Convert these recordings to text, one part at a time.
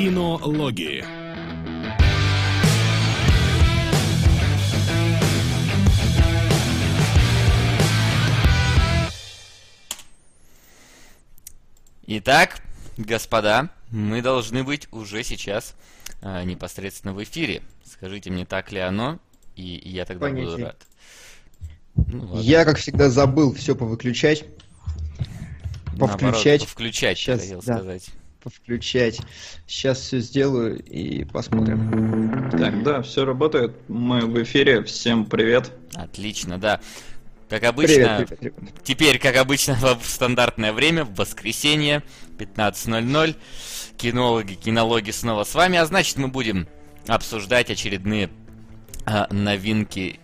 Кинологии. Итак, господа, мы должны быть уже сейчас а, непосредственно в эфире. Скажите мне, так ли оно, и я тогда Понятия. буду рад. Ну, ладно. Я, как всегда, забыл все повыключать. Наоборот, повключать. Включать, Сейчас, хотел да. сказать. Повключать. Сейчас все сделаю и посмотрим. Так, да, все работает. Мы в эфире. Всем привет. Отлично, да. Как обычно, Привет, привет, привет. теперь, как обычно, в стандартное время, в воскресенье, 15.00. Кинологи, кинологи снова с вами, а значит, мы будем обсуждать очередные а, новинки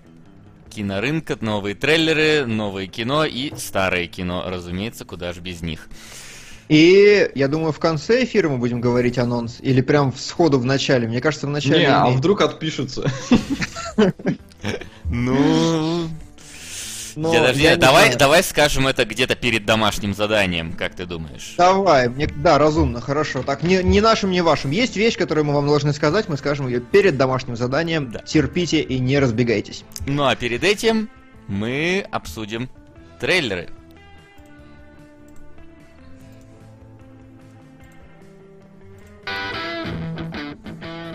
кинорынка, новые трейлеры, новое кино и старое кино, разумеется, куда же без них. И я думаю, в конце эфира мы будем говорить анонс. Или прям сходу в начале. Мне кажется, в начале. Не, а вдруг отпишутся? Ну, Но я не давай, знаю. давай скажем это где-то перед домашним заданием, как ты думаешь? Давай, мне, да, разумно, хорошо. Так, не, не нашим, не вашим. Есть вещь, которую мы вам должны сказать, мы скажем ее перед домашним заданием. Да. Терпите и не разбегайтесь. Ну а перед этим мы обсудим трейлеры.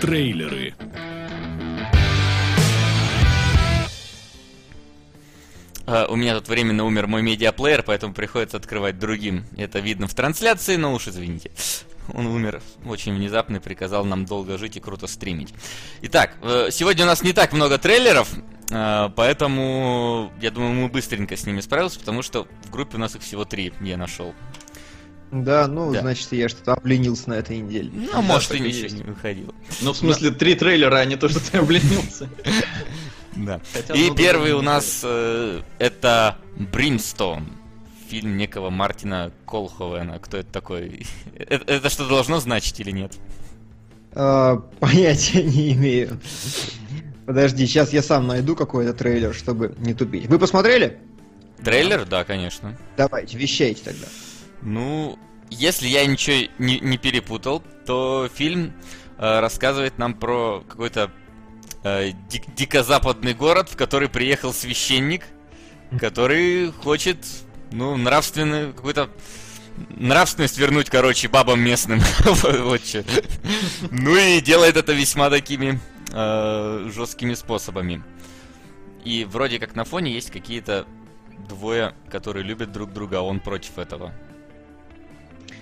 Трейлеры. А, у меня тут временно умер мой медиаплеер, поэтому приходится открывать другим. Это видно в трансляции, но уж извините. Он умер очень внезапно и приказал нам долго жить и круто стримить. Итак, э, сегодня у нас не так много трейлеров, э, поэтому я думаю, мы быстренько с ними справимся, потому что в группе у нас их всего три я нашел. Да, ну, Да. значит, я что-то обленился на этой неделе. Ну, может, и ничего есть. не выходило. Ну, в смысле, три трейлера, а не то, что ты обленился. Да. И первый да, у нас э, это Brimstone. Фильм некого Мартина Колховена. Кто это такой? Это, это что должно значить или нет? А, понятия не имею. Подожди, сейчас я сам найду какой-то трейлер, чтобы не тупить. Вы посмотрели? Трейлер? Да, конечно. Давайте, вещайте тогда. Ну, если я ничего не, не перепутал, то фильм э, рассказывает нам про какой-то э, дик- дикозападный город, в который приехал священник, который хочет, ну, нравственную, какую-то нравственность вернуть, короче, бабам местным. Вот чё. Ну и делает это весьма такими э, жесткими способами. И вроде как на фоне есть какие-то двое, которые любят друг друга, а он против этого.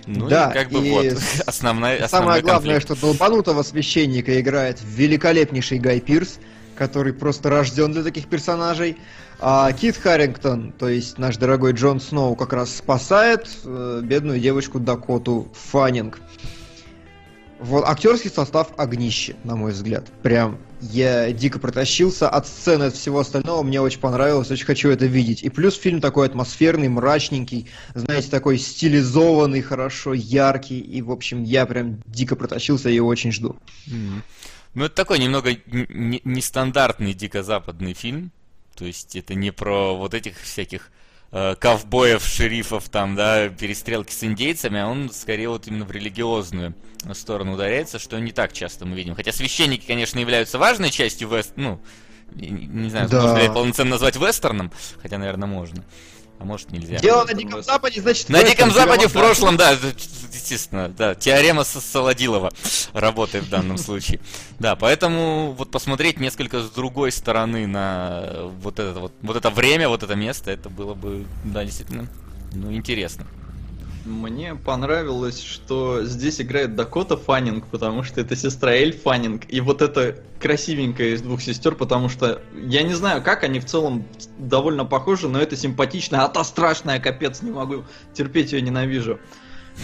Ну Да, и как бы и вот основная, Самое главное, конфликт. что долбанутого священника играет великолепнейший Гай Пирс, который просто рожден для таких персонажей. А Кит Харрингтон, то есть наш дорогой Джон Сноу, как раз спасает э, бедную девочку Дакоту Фаннинг. Вот актерский состав огнище, на мой взгляд. Прям я дико протащился от сцены от всего остального, мне очень понравилось, очень хочу это видеть. И плюс фильм такой атмосферный, мрачненький, знаете, такой стилизованный, хорошо, яркий. И, в общем, я прям дико протащился и очень жду. Ну, это такой немного нестандартный дико-западный фильм. То есть это не про вот этих всяких э, ковбоев, шерифов, там, да, перестрелки с индейцами, а он скорее вот именно в религиозную сторону ударяется, что не так часто мы видим. Хотя священники, конечно, являются важной частью вест... Ну, не, не знаю, Да. можно ли полноценно назвать вестерном, хотя, наверное, можно. А может, нельзя. Дело на Диком Западе, значит... На Диком Западе в прошлом, да, естественно, да, теорема Солодилова работает в данном случае. Да, поэтому вот посмотреть несколько с другой стороны на вот это вот, вот это время, вот это место, это было бы, да, действительно, ну, интересно. Мне понравилось, что здесь играет Дакота Фаннинг, потому что это сестра Эль Фаннинг, и вот это красивенькая из двух сестер, потому что я не знаю, как они в целом довольно похожи, но это симпатично, а та страшная, капец, не могу терпеть ее, ненавижу.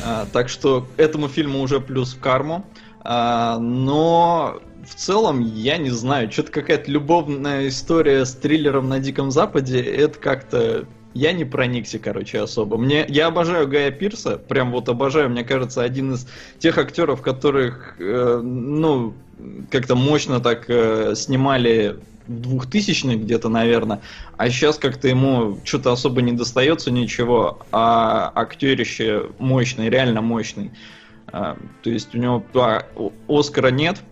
А, так что этому фильму уже плюс в карму. А, но в целом, я не знаю, что-то какая-то любовная история с триллером на Диком Западе, это как-то я не проникся, короче, особо. Мне, я обожаю Гая Пирса, прям вот обожаю, мне кажется, один из тех актеров, которых, э, ну, как-то мощно так э, снимали 2000 где-то, наверное, а сейчас как-то ему что-то особо не достается ничего, а актерище мощный, реально мощный. А, то есть у него а, Оскара нет,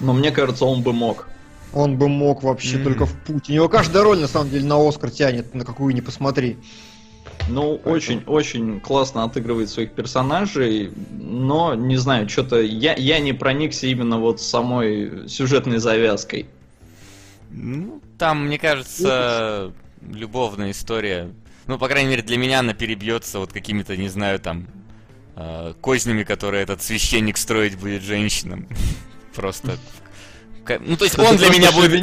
но мне кажется, он бы мог. Он бы мог вообще mm. только в путь. У него каждая роль, на самом деле, на Оскар тянет, на какую не посмотри. Ну, очень-очень классно отыгрывает своих персонажей, но, не знаю, что-то я, я не проникся именно вот самой сюжетной завязкой. Ну, там, мне кажется, любовная история. Ну, по крайней мере, для меня она перебьется вот какими-то, не знаю, там, э, кознями, которые этот священник строить будет женщинам. Просто ну, то есть он для меня будет...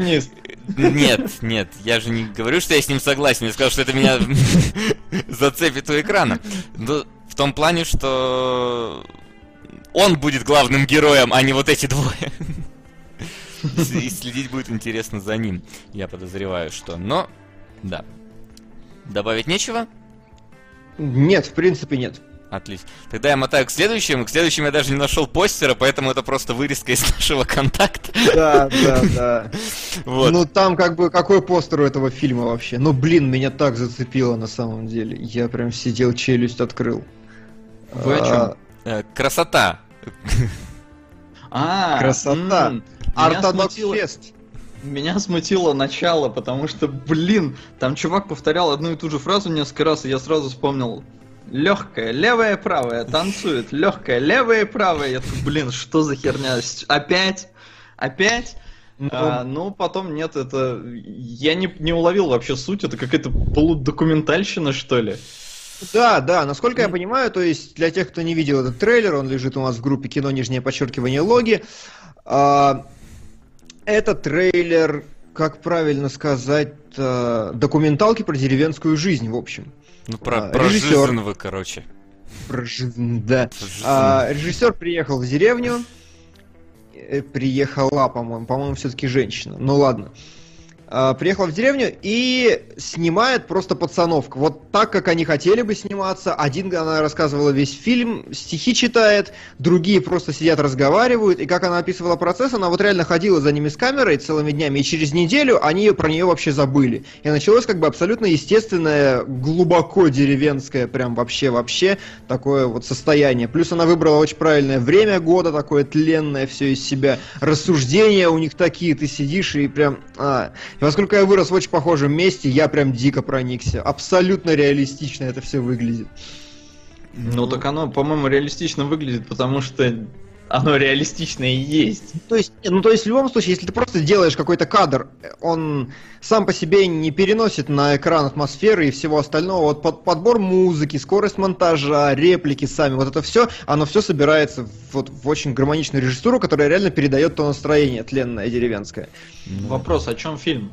Нет, нет, я же не говорю, что я с ним согласен, я сказал, что это меня зацепит у экрана. Но ну, в том плане, что он будет главным героем, а не вот эти двое. И следить будет интересно за ним. Я подозреваю, что... Но, да. Добавить нечего? Нет, в принципе нет. Отлично. Тогда я мотаю к следующему. К следующему я даже не нашел постера, поэтому это просто вырезка из нашего контакта. Да, да, да. Вот. Ну там как бы какой постер у этого фильма вообще? Ну блин, меня так зацепило на самом деле. Я прям сидел, челюсть открыл. Вы о чем? А, э, красота. А, красота. Ортодокс фест. Меня смутило начало, потому что, блин, там чувак повторял одну и ту же фразу несколько раз, и я сразу вспомнил легкая, левая, правая, танцует, легкая, левая, правая. Я такой, блин, что за херня? Опять? Опять? Ну, а, ну, потом нет, это... Я не, не уловил вообще суть, это какая-то полудокументальщина, что ли? Да, да, насколько я понимаю, то есть для тех, кто не видел этот трейлер, он лежит у нас в группе кино нижнее подчеркивание логи. А, это трейлер, как правильно сказать, документалки про деревенскую жизнь, в общем. Ну, про, а, про режиссер... жизнь вы, короче. Про жизнь, да. Жизнь. А, режиссер приехал в деревню. Э, приехала, по-моему. По-моему, все-таки женщина. Ну ладно. А, приехала в деревню и снимает просто пацанов. Вот так, как они хотели бы сниматься. Один, она рассказывала весь фильм, стихи читает, другие просто сидят, разговаривают. И как она описывала процесс, она вот реально ходила за ними с камерой целыми днями, и через неделю они про нее вообще забыли. И началось как бы абсолютно естественное, глубоко деревенское, прям вообще-вообще такое вот состояние. Плюс она выбрала очень правильное время года, такое тленное все из себя. Рассуждения у них такие, ты сидишь и прям... А, поскольку я вырос в очень похожем месте, я прям дико проникся. Абсолютно реалистично это все выглядит. Ну, ну так оно, по-моему, реалистично выглядит, потому что оно реалистично и есть. То есть, ну то есть в любом случае, если ты просто делаешь какой-то кадр, он сам по себе не переносит на экран атмосферы и всего остального. Вот под, подбор музыки, скорость монтажа, реплики сами, вот это все, оно все собирается вот в очень гармоничную режиссуру, которая реально передает то настроение тленное деревенское. Ну. Вопрос, о чем фильм?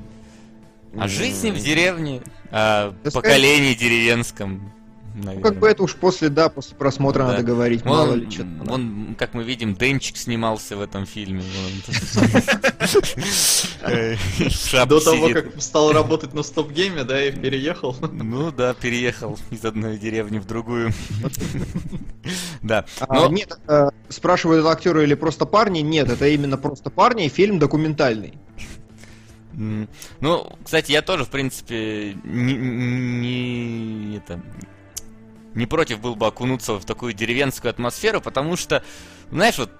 О жизни в деревне, о поколении деревенском. Наверное. Ну, как бы это уж после, да, после просмотра да. надо говорить, он, мало ли что Он, как мы видим, Денчик снимался в этом фильме. До того, как стал работать на стоп-гейме, да, и переехал. Ну да, переехал из одной деревни в другую. Да. А, нет, э, спрашивают актеры или просто парни? Нет, это именно просто парни, фильм документальный. Ну, кстати, я тоже, в принципе, не, не это не против был бы окунуться в такую деревенскую атмосферу, потому что, знаешь, вот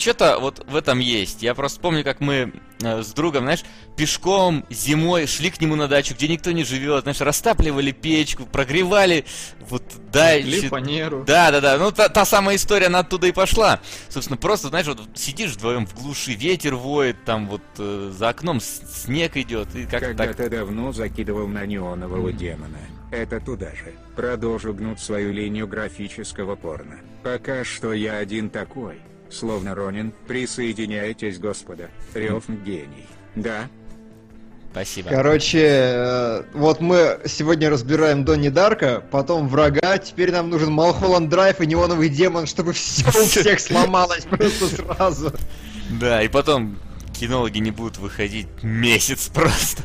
что-то вот в этом есть. Я просто помню, как мы э, с другом, знаешь, пешком зимой шли к нему на дачу, где никто не живет, знаешь, растапливали печку, прогревали вот дальше. фанеру. Да, да, да. Ну, та, та самая история, она оттуда и пошла. Собственно, просто, знаешь, вот сидишь вдвоем в глуши, ветер воет, там вот э, за окном снег идет. И как Когда-то так... давно закидывал на неонового mm. демона. Это туда же. Продолжу гнуть свою линию графического порно. Пока что я один такой. Словно Ронин, присоединяйтесь, господа. Рев гений. Да? Спасибо. Короче, э, вот мы сегодня разбираем Донни Дарка, потом врага, теперь нам нужен Малхолланд Драйв и Неоновый Демон, чтобы все у всех сломалось просто сразу. Да, и потом кинологи не будут выходить месяц просто.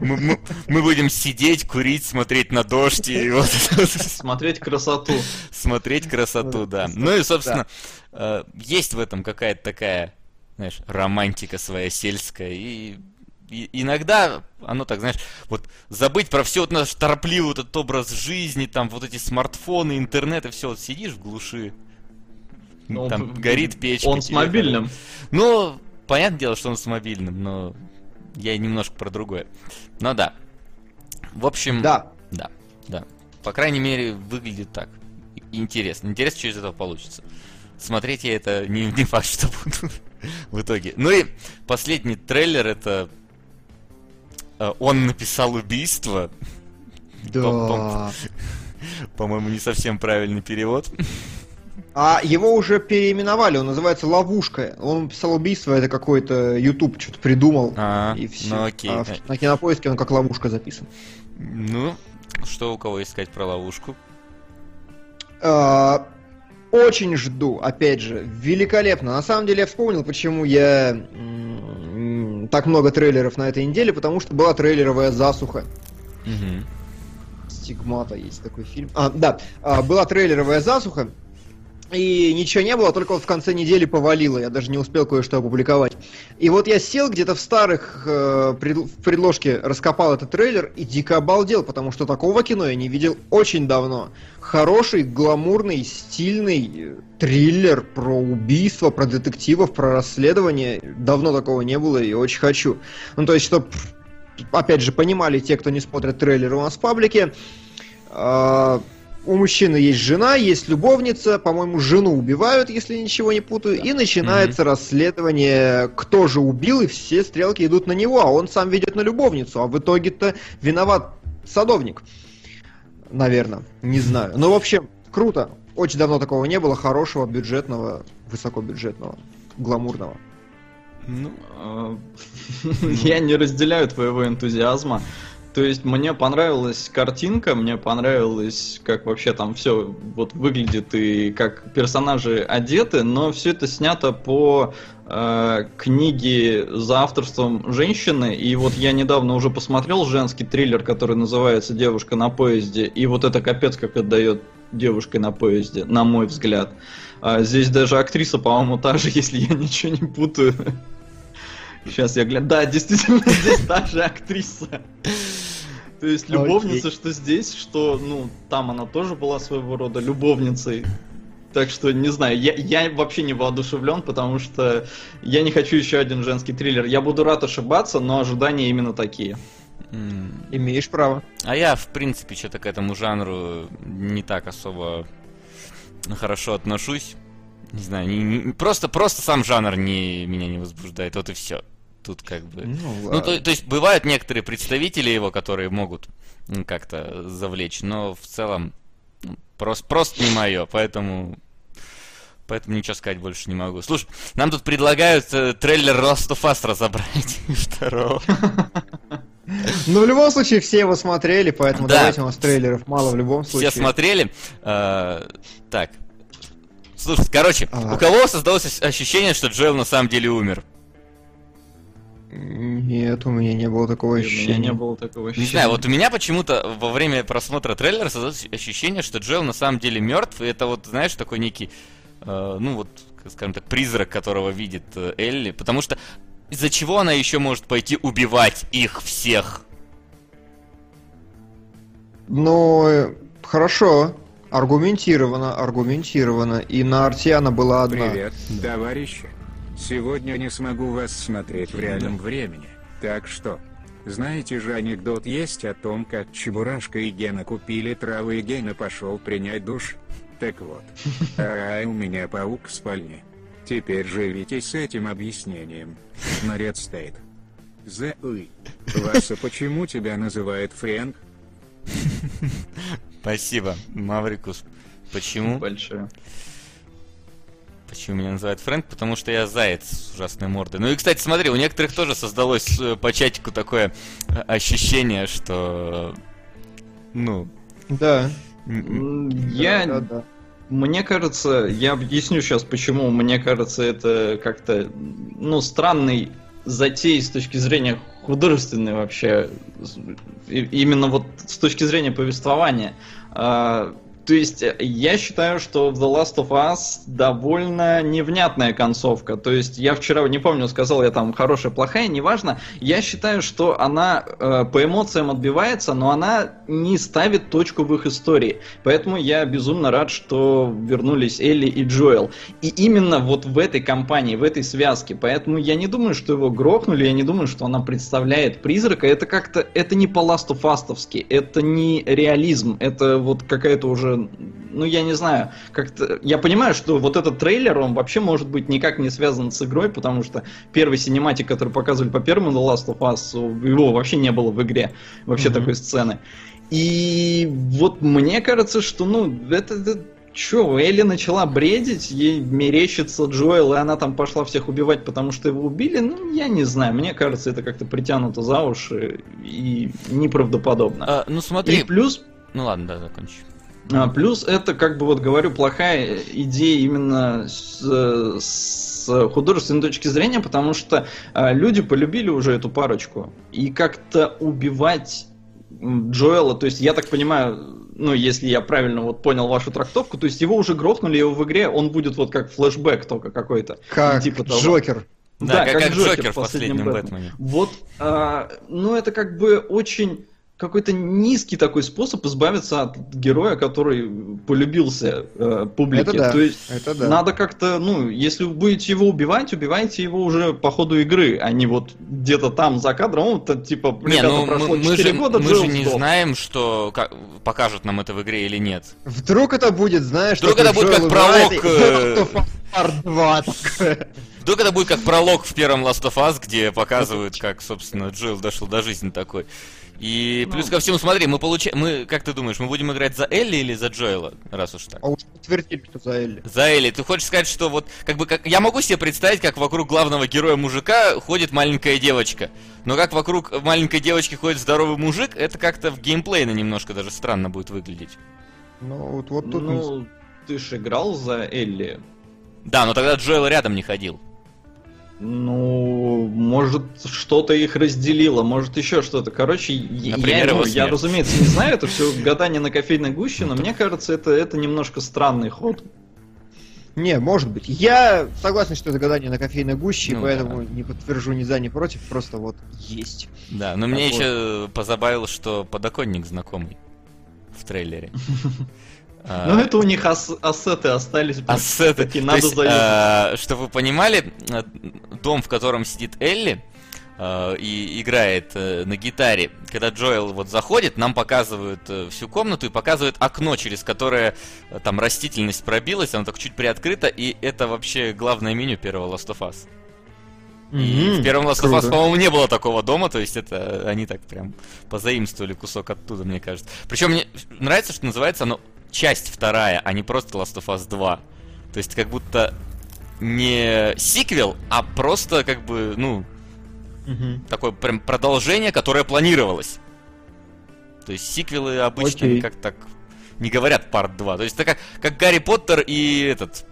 Мы, мы, мы будем сидеть, курить, смотреть на дождь и вот... Смотреть красоту. Смотреть красоту, да. Ну и, собственно, э, есть в этом какая-то такая, знаешь, романтика своя сельская. И, и иногда оно так, знаешь, вот забыть про все вот наш торопливый вот этот образ жизни, там вот эти смартфоны, интернет и все, вот сидишь в глуши, Ну, Там п- горит печь. Он с мобильным. Ну, понятное дело, что он с мобильным, но я немножко про другое. Но да. В общем, Да. да, да. По крайней мере, выглядит так. Интересно. Интересно, что из этого получится. Смотреть я это не, не факт, что буду в итоге. Ну и последний трейлер это э, он написал убийство. Да. По-моему, не совсем правильный перевод. А его уже переименовали, он называется Ловушка. Он писал убийство, это какой-то YouTube что-то придумал. А, и все. ну окей. А на кинопоиске он как ловушка записан. Ну, что у кого искать про ловушку? А, Очень жду, опять же, великолепно. На самом деле я вспомнил, почему я так много трейлеров на этой неделе, потому что была трейлеровая засуха. Мгм. Стигмата есть такой фильм. А, да, а, была трейлеровая засуха, и ничего не было, только вот в конце недели повалило, я даже не успел кое-что опубликовать. И вот я сел где-то в старых э, пред- в предложке, раскопал этот трейлер и дико обалдел, потому что такого кино я не видел очень давно. Хороший, гламурный, стильный э, триллер про убийство, про детективов, про расследование. Давно такого не было и очень хочу. Ну, то есть, чтобы опять же, понимали те, кто не смотрит трейлеры у нас в паблике, а, у мужчины есть жена, есть любовница, по-моему, жену убивают, если ничего не путаю, и начинается расследование, кто же убил, и все стрелки идут на него, а он сам ведет на любовницу, а в итоге-то виноват садовник. Наверное, не знаю. Ну, в общем, круто. Очень давно такого не было, хорошего, бюджетного, высокобюджетного, гламурного. Ну, А, Я не разделяю твоего энтузиазма. То есть мне понравилась картинка, мне понравилось, как вообще там все вот выглядит и как персонажи одеты, но все это снято по э, книге за авторством женщины. И вот я недавно уже посмотрел женский триллер, который называется Девушка на поезде. И вот это капец как отдает девушкой на поезде, на мой взгляд. А здесь даже актриса, по-моему, та же, если я ничего не путаю. Сейчас я гляну. Да, действительно, здесь та же актриса. То есть любовница, что здесь, что, ну, там она тоже была своего рода любовницей. Так что, не знаю, я, я вообще не воодушевлен, потому что я не хочу еще один женский триллер. Я буду рад ошибаться, но ожидания именно такие. м, Имеешь право. А я, в принципе, что-то к этому жанру не так особо хорошо отношусь. Не знаю, не- не- просто, просто сам жанр не, меня не возбуждает, вот и все. Тут как бы... Ну, то, то есть бывают некоторые представители его, которые могут как-то завлечь, но в целом ну, просто, просто не мое, поэтому... Поэтому ничего сказать больше не могу. Слушай, нам тут предлагают э, трейлер Last of Us разобрать второго. Ну, в любом случае, все его смотрели, поэтому Да. давайте у нас трейлеров мало в любом случае. Все смотрели. Э, Так. Слушай, короче, Ага. у кого создалось ос- ощущение, что Джоэл на самом деле умер? Нет, у меня не было такого И У меня ощущения. не было такого Не ощущения. знаю, вот у меня почему-то во время просмотра трейлера создалось ощущение, что Джоэл на самом деле мертв, и это вот, знаешь, такой некий, э, ну вот, скажем так, призрак, которого видит э, Элли, потому что из-за чего она еще может пойти убивать их всех? Ну, э, хорошо. Аргументированно, аргументированно. И на арте она была одна. Привет, товарищи. Сегодня не смогу вас смотреть в реальном времени. Так что, знаете же анекдот есть о том, как Чебурашка и Гена купили травы и Гена пошел принять душ? Так вот. А у меня паук в спальне. Теперь живите с этим объяснением. Наряд стоит. The Уй. Васа, почему тебя называют Фрэнк? Спасибо, Маврикус. Почему? Большое. Почему меня называют Фрэнк? Потому что я заяц с ужасной мордой. Ну и, кстати, смотри, у некоторых тоже создалось э, по чатику такое э, ощущение, что... Ну... Да. Я Да, да, да. Мне кажется, я объясню сейчас, почему. Мне кажется, это как-то, ну, странный затей с точки зрения художественной вообще. И- Именно вот с точки зрения повествования. А, То есть э, я считаю, что в The Last of Us довольно невнятная концовка. То есть я вчера, не помню, сказал я там хорошая, плохая, неважно. Я считаю, что она э, по эмоциям отбивается, но она не ставит точку в их истории. Поэтому я безумно рад, что вернулись Элли и Джоэл. И именно вот в этой компании, в этой связке. Поэтому я не думаю, что его грохнули, я не думаю, что она представляет призрака. Это как-то, это не по Last of Us, это не реализм, это вот какая-то уже ну я не знаю, как-то я понимаю, что вот этот трейлер, он вообще может быть никак не связан с игрой, потому что первый синематик, который показывали по первому The Last of Us, его вообще не было в игре, вообще mm-hmm. такой сцены. И вот мне кажется, что, ну, это, это Че, Элли начала бредить, ей мерещится Джоэл, и она там пошла всех убивать, потому что его убили? Ну, я не знаю. Мне кажется, это как-то притянуто за уши и неправдоподобно. А, ну, смотри. И плюс... Ну ладно, да, закончи. А, плюс это, как бы вот говорю, плохая идея именно с, с художественной точки зрения, потому что а, люди полюбили уже эту парочку. И как-то убивать Джоэла, то есть я так понимаю, ну, если я правильно вот понял вашу трактовку, то есть его уже грохнули, его в игре, он будет вот как флешбэк только какой-то. Как типа того. Джокер. Да, да как, как Джокер, Джокер в последнем Бэтмене. Бэтмене. Вот, а, ну, это как бы очень какой-то низкий такой способ избавиться от героя, который полюбился э, публике. Это да, То есть это да. надо как-то, ну, если вы будете его убивать, убивайте его уже по ходу игры, а не вот где-то там за кадром, вот, типа, не, ребята, ну, прошло мы, 4 же, года, Мы же не сдох. знаем, что как, покажут нам это в игре или нет. Вдруг это будет, знаешь, Вдруг это будет как пролог... Э, Вдруг это будет как пролог в первом Last of Us, где показывают, как, собственно, Джилл дошел до жизни такой. И плюс ну, ко всему, смотри, мы получаем, мы, как ты думаешь, мы будем играть за Элли или за Джоэла, раз уж так? А уж подтвердили, что за Элли. За Элли. Ты хочешь сказать, что вот, как бы, как, я могу себе представить, как вокруг главного героя мужика ходит маленькая девочка. Но как вокруг маленькой девочки ходит здоровый мужик, это как-то в геймплейно немножко даже странно будет выглядеть. Ну, вот, вот тут... Ну, ты ж играл за Элли. Да, но тогда Джоэл рядом не ходил. Ну, может, что-то их разделило, может, еще что-то. Короче, Например, я, ну, я, разумеется, не знаю, это все гадание на кофейной гуще, но мне кажется, это, это немножко странный ход. Не, может быть. Я согласен, что это гадание на кофейной гуще, ну, поэтому да. не подтвержу ни за, ни против, просто вот есть. Да, но так мне вот. еще позабавило, что подоконник знакомый в трейлере. А, ну, это у них ас ассеты остались. Ассеты. Такие, надо есть, а, чтобы вы понимали, дом, в котором сидит Элли, а, и играет э, на гитаре. Когда Джоэл вот заходит, нам показывают э, всю комнату и показывают окно, через которое э, там растительность пробилась, оно так чуть приоткрыто, и это вообще главное меню первого Last of Us. И mm-hmm. в первом Last of Us, по-моему, не было такого дома, то есть это они так прям позаимствовали кусок оттуда, мне кажется. Причем мне нравится, что называется оно часть вторая, а не просто Last of Us 2. То есть как будто не сиквел, а просто как бы, ну, угу. такое прям продолжение, которое планировалось. То есть сиквелы обычно Окей. как так не говорят парт 2. То есть это как, как Гарри Поттер и этот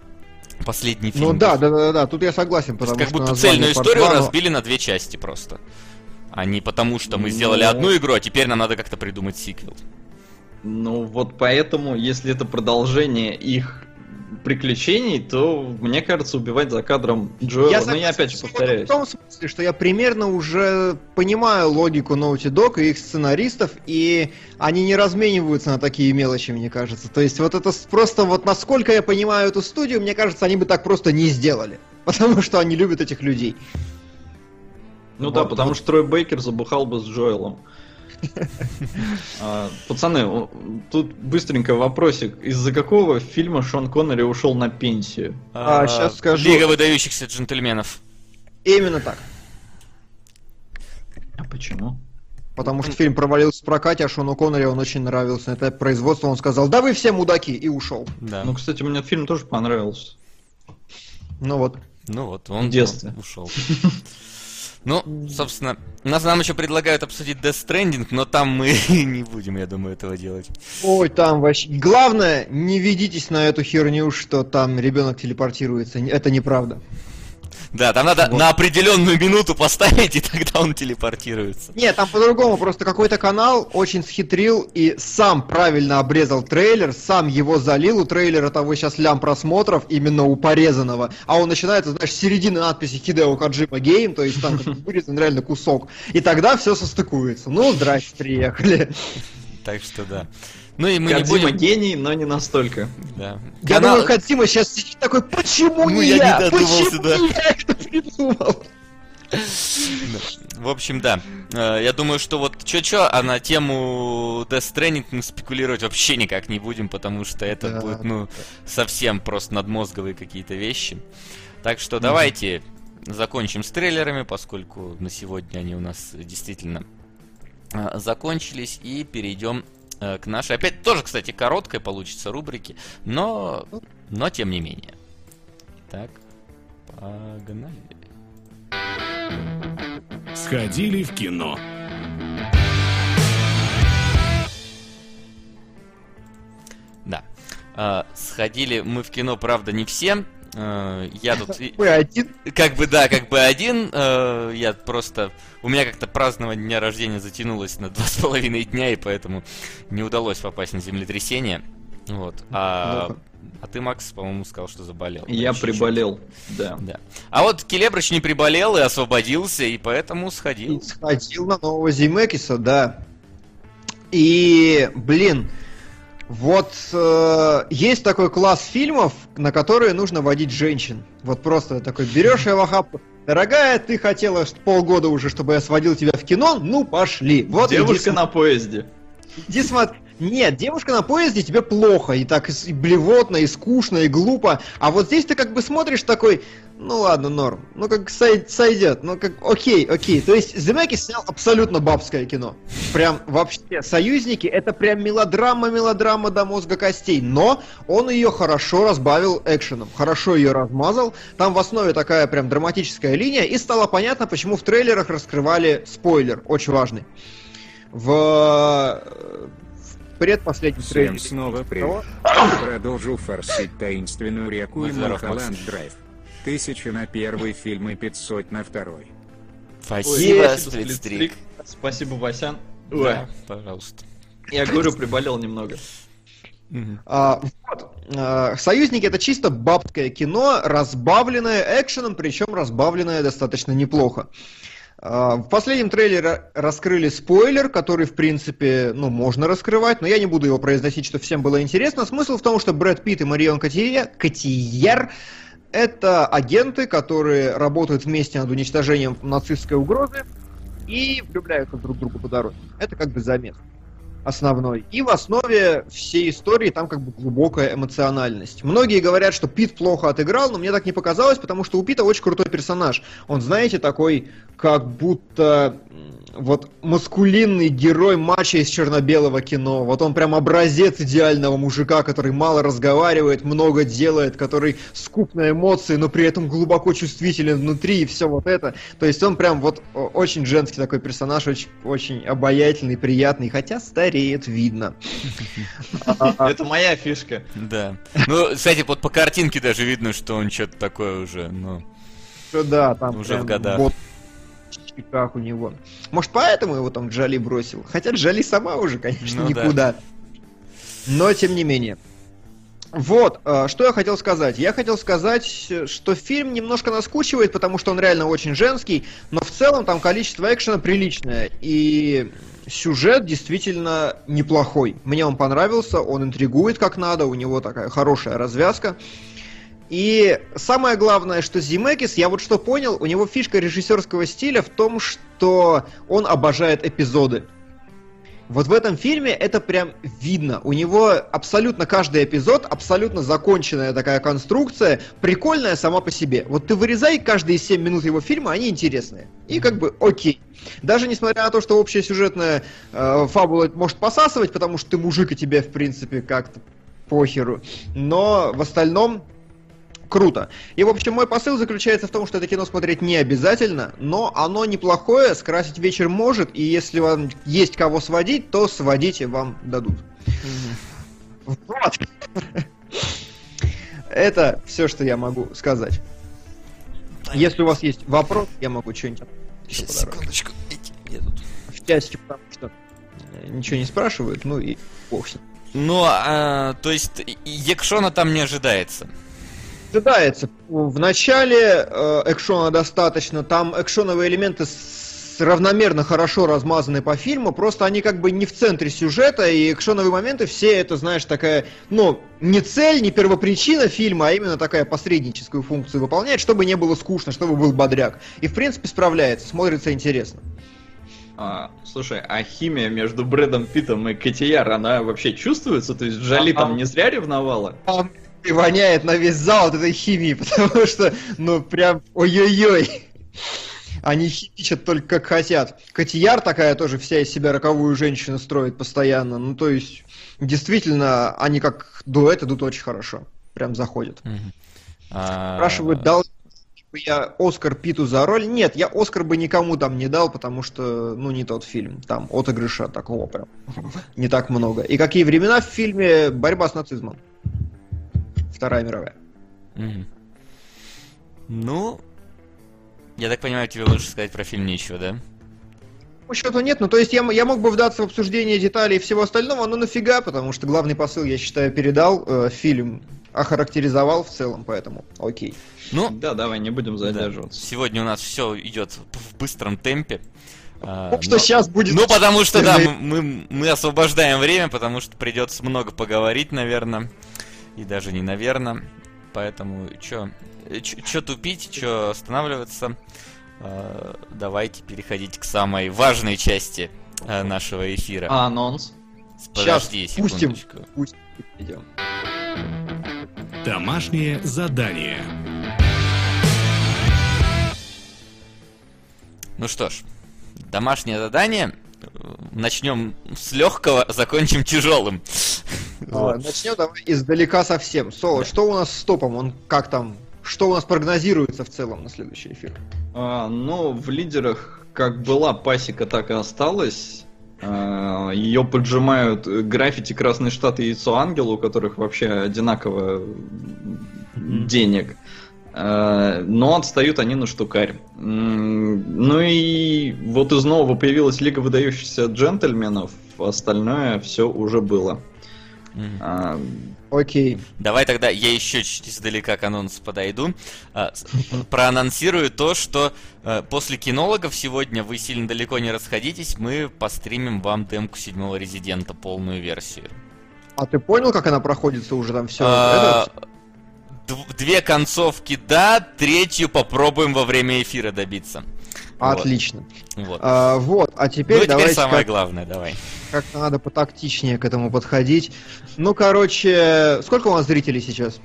последний ну фильм. Ну да, да, да, да, тут я согласен, потому как что будто цельную историю 2, разбили на две части просто. А не потому, что мы сделали ну... одну игру, а теперь нам надо как-то придумать сиквел. Ну вот поэтому, если это продолжение их приключений, то, мне кажется, убивать за кадром Джоэла, я но я опять же повторяюсь. В том смысле, что я примерно уже понимаю логику Naughty Dog и их сценаристов, и они не размениваются на такие мелочи, мне кажется. То есть вот это просто вот насколько я понимаю эту студию, мне кажется, они бы так просто не сделали. Потому что они любят этих людей. Ну вот, да, потому вот. что Трой Бейкер забухал бы с Джоэлом. А, пацаны, тут быстренько вопросик. Из-за какого фильма Шон Коннери ушел на пенсию? А, сейчас скажу. Лига выдающихся джентльменов. Именно так. А почему? Потому что фильм провалился в прокате, а Шону Коннери он очень нравился. Это производство, он сказал, да вы все мудаки, и ушел. Да. Ну, кстати, мне фильм тоже понравился. Ну вот. Ну вот, он в детстве ушел. Ну, собственно, нас нам еще предлагают обсудить Death Stranding, но там мы не будем, я думаю, этого делать. Ой, там вообще... Главное, не ведитесь на эту херню, что там ребенок телепортируется. Это неправда. Да, там надо Вот. на определенную минуту поставить, и тогда он телепортируется. Нет, там по-другому, просто какой-то канал очень схитрил и сам правильно обрезал трейлер, сам его залил, у трейлера того сейчас лям просмотров, именно у порезанного, а он начинается, знаешь, с середины надписи Хидео Каджима Гейм, то есть там как бы вырезан реально кусок, и тогда все состыкуется. Ну, здрасте, приехали. Так что да. Ну и мы не Кодзима будем... гений, но не настолько. Да. Я Канал- думаю, Кадзима сейчас сидит такой, почему Ну, не я не я? додумался, Почему да. не я это придумал? В общем, да. Э, Я думаю, что вот чё-чё, а на тему Death Stranding мы спекулировать вообще никак не будем, потому что это Да. будет, ну, совсем просто надмозговые какие-то вещи. Так что давайте закончим с трейлерами, поскольку на сегодня они у нас действительно э, закончились, и перейдем к нашей, опять тоже, кстати, короткой получится рубрике, но, но тем не менее. Так, погнали. Сходили в кино. Да. А, сходили мы в кино, правда, не все. А, я тут один. как бы да, как бы один. э, я просто у меня как-то празднование дня рождения затянулось на два с половиной дня, и поэтому не удалось попасть на землетрясение. Вот. А, а ты, Макс, по-моему, сказал, что заболел. да, Я чуть-чуть. приболел, да. Да. А вот Келебрыч не приболел и освободился, и поэтому сходил. И сходил на нового Зимекиса, да. И, блин, вот э, есть такой класс фильмов, на которые нужно водить женщин. Вот просто такой берешь ее в охапку. Дорогая, ты хотела полгода уже, чтобы я сводил тебя в кино? Ну, пошли. Вот иди Девушка см- на поезде. Иди смотри. Нет, девушка на поезде тебе плохо, и так и блевотно, и скучно, и глупо. А вот здесь ты как бы смотришь такой, ну ладно, норм. Ну как сой- сойдет, ну как окей, окей. То есть Земекис снял абсолютно бабское кино. Прям вообще, союзники это прям мелодрама, мелодрама до мозга костей. Но он ее хорошо разбавил экшеном, хорошо ее размазал. Там в основе такая прям драматическая линия, и стало понятно, почему в трейлерах раскрывали спойлер, очень важный. В, э, в предпоследнем Всем трейлере. снова привет. Продолжу форсить таинственную реку и. Малхолланд Драйв. Тысяча на первый фильм и 500 на второй. Спасибо, Сплитстрик. Спасибо, Васян. Да, пожалуйста. Я говорю, приболел немного. А, вот. А, Союзники это чисто бабское кино, разбавленное экшеном, причем разбавленное достаточно неплохо. А, В последнем трейлере раскрыли спойлер, который, в принципе, ну, можно раскрывать, но я не буду его произносить, чтобы всем было интересно. Смысл в том, что Брэд Питт и Марион Котия- Котийяр это агенты, которые работают вместе над уничтожением нацистской угрозы и влюбляются друг в друга по дороге. Это как бы замес основной. И в основе всей истории там как бы глубокая эмоциональность. Многие говорят, что Пит плохо отыграл, но мне так не показалось, потому что у Пита очень крутой персонаж. Он, знаете, такой, как будто вот маскулинный герой матча из черно-белого кино. Вот он прям образец идеального мужика, который мало разговаривает, много делает, который скуп на эмоции, но при этом глубоко чувствителен внутри и все вот это. То есть он прям вот очень женский такой персонаж, очень, очень обаятельный, приятный, хотя стареет, видно. Это моя фишка. Да. Ну, кстати, вот по картинке даже видно, что он что-то такое уже, ну... что Да, там Уже в годах. Щеках у него. Может, поэтому его там Джоли бросил? Хотя Джоли сама уже, конечно, Ну да. никуда. Но, тем не менее. Вот, э, что я хотел сказать. Я хотел сказать, что фильм немножко наскучивает, потому что он реально очень женский, но в целом там количество экшена приличное, и сюжет действительно неплохой. Мне он понравился, он интригует как надо, у него такая хорошая развязка. И самое главное, что Зимекис, я вот что понял, у него фишка режиссерского стиля в том, что он обожает эпизоды. Вот в этом фильме это прям видно. У него абсолютно каждый эпизод, абсолютно законченная такая конструкция, прикольная сама по себе. Вот ты вырезай каждые 7 минут его фильма, они интересные. И как бы окей. Даже несмотря на то, что общая сюжетная э, фабула может посасывать, потому что ты мужик и тебе, в принципе, как-то похеру. Но в остальном круто. И, в общем, мой посыл заключается в том, что это кино смотреть не обязательно, но оно неплохое, скрасить вечер может, и если вам есть кого сводить, то сводите, вам дадут. Вот. Это все, что я могу сказать. Если у вас есть вопрос, я могу что-нибудь Сейчас, секундочку. Эти, я тут. В части, потому что э, ничего не спрашивают, ну и бог с ним. Ну, а, то есть, Екшона там не ожидается. Ожидается. В начале э, экшона достаточно, там экшоновые элементы равномерно хорошо размазаны по фильму, просто они как бы не в центре сюжета, и экшоновые моменты все это, знаешь, такая, ну, не цель, не первопричина фильма, а именно такая посредническую функцию выполняет, чтобы не было скучно, чтобы был бодряк. И, в принципе, справляется, смотрится интересно. А, слушай, а химия между Брэдом Питтом и Котияр, она вообще чувствуется? То есть Джоли А- там не зря ревновала? Там и воняет на весь зал от этой химии, потому что, ну, прям, ой-ой-ой. Они химичат только как хотят. Котияр такая тоже вся из себя роковую женщину строит постоянно. Ну, то есть, действительно, они как дуэт идут очень хорошо. Прям заходят. А, Спрашивают, дал бы я Оскар Питу за роль? Нет, я Оскар бы никому там не дал, потому что, ну, не тот фильм. Там отыгрыша такого прям не так много. И какие времена в фильме борьба с нацизмом? Вторая мировая. Мгм. Ну, я так понимаю, тебе лучше сказать про фильм нечего, да? По счету нет, ну то есть я, я мог бы вдаться в обсуждение деталей и всего остального, но нафига, потому что главный посыл, я считаю, передал, э, фильм охарактеризовал в целом, поэтому окей. Ну, Да, давай, не будем да. задерживаться. Сегодня у нас все идет в быстром темпе. А, Ну, что но- сейчас будет... Ну, потому что, да, мы, мы, мы освобождаем время, потому что придется много поговорить, наверное. И даже не наверное. Поэтому, чё, э, чё, чё тупить, чё останавливаться. А, давайте переходить к самой важной части а, нашего эфира. А анонс? Подожди пустим. секундочку. Пусть идем. Домашнее задание. Ну что ж, домашнее задание. Начнем с легкого, закончим тяжелым. А, Начнем давай издалека совсем. Соло, что у нас с топом? Он как там? Что у нас прогнозируется в целом на следующий эфир? А, ну, в лидерах как была пасека, так и осталась. А, Ее поджимают граффити Красный Штат и Яйцо Ангел, у которых вообще одинаково денег. А, Но отстают они на штукарь. Ну и вот из нового появилась Лига выдающихся джентльменов, остальное все уже было. А, Окей. Давай тогда я еще чуть издалека к анонсу подойду. А, Проанонсирую то, что э, после кинологов сегодня вы сильно далеко не расходитесь, мы постримим вам демку седьмого резидента, полную версию. А ты понял, как она проходится уже там все? Дв- Две концовки да, третью попробуем во время эфира добиться. Отлично. Вот. А, вот, а Ну теперь теперь давайте самое как- главное, давай. как-то надо потактичнее к этому подходить. Ну, короче, сколько у нас зрителей сейчас?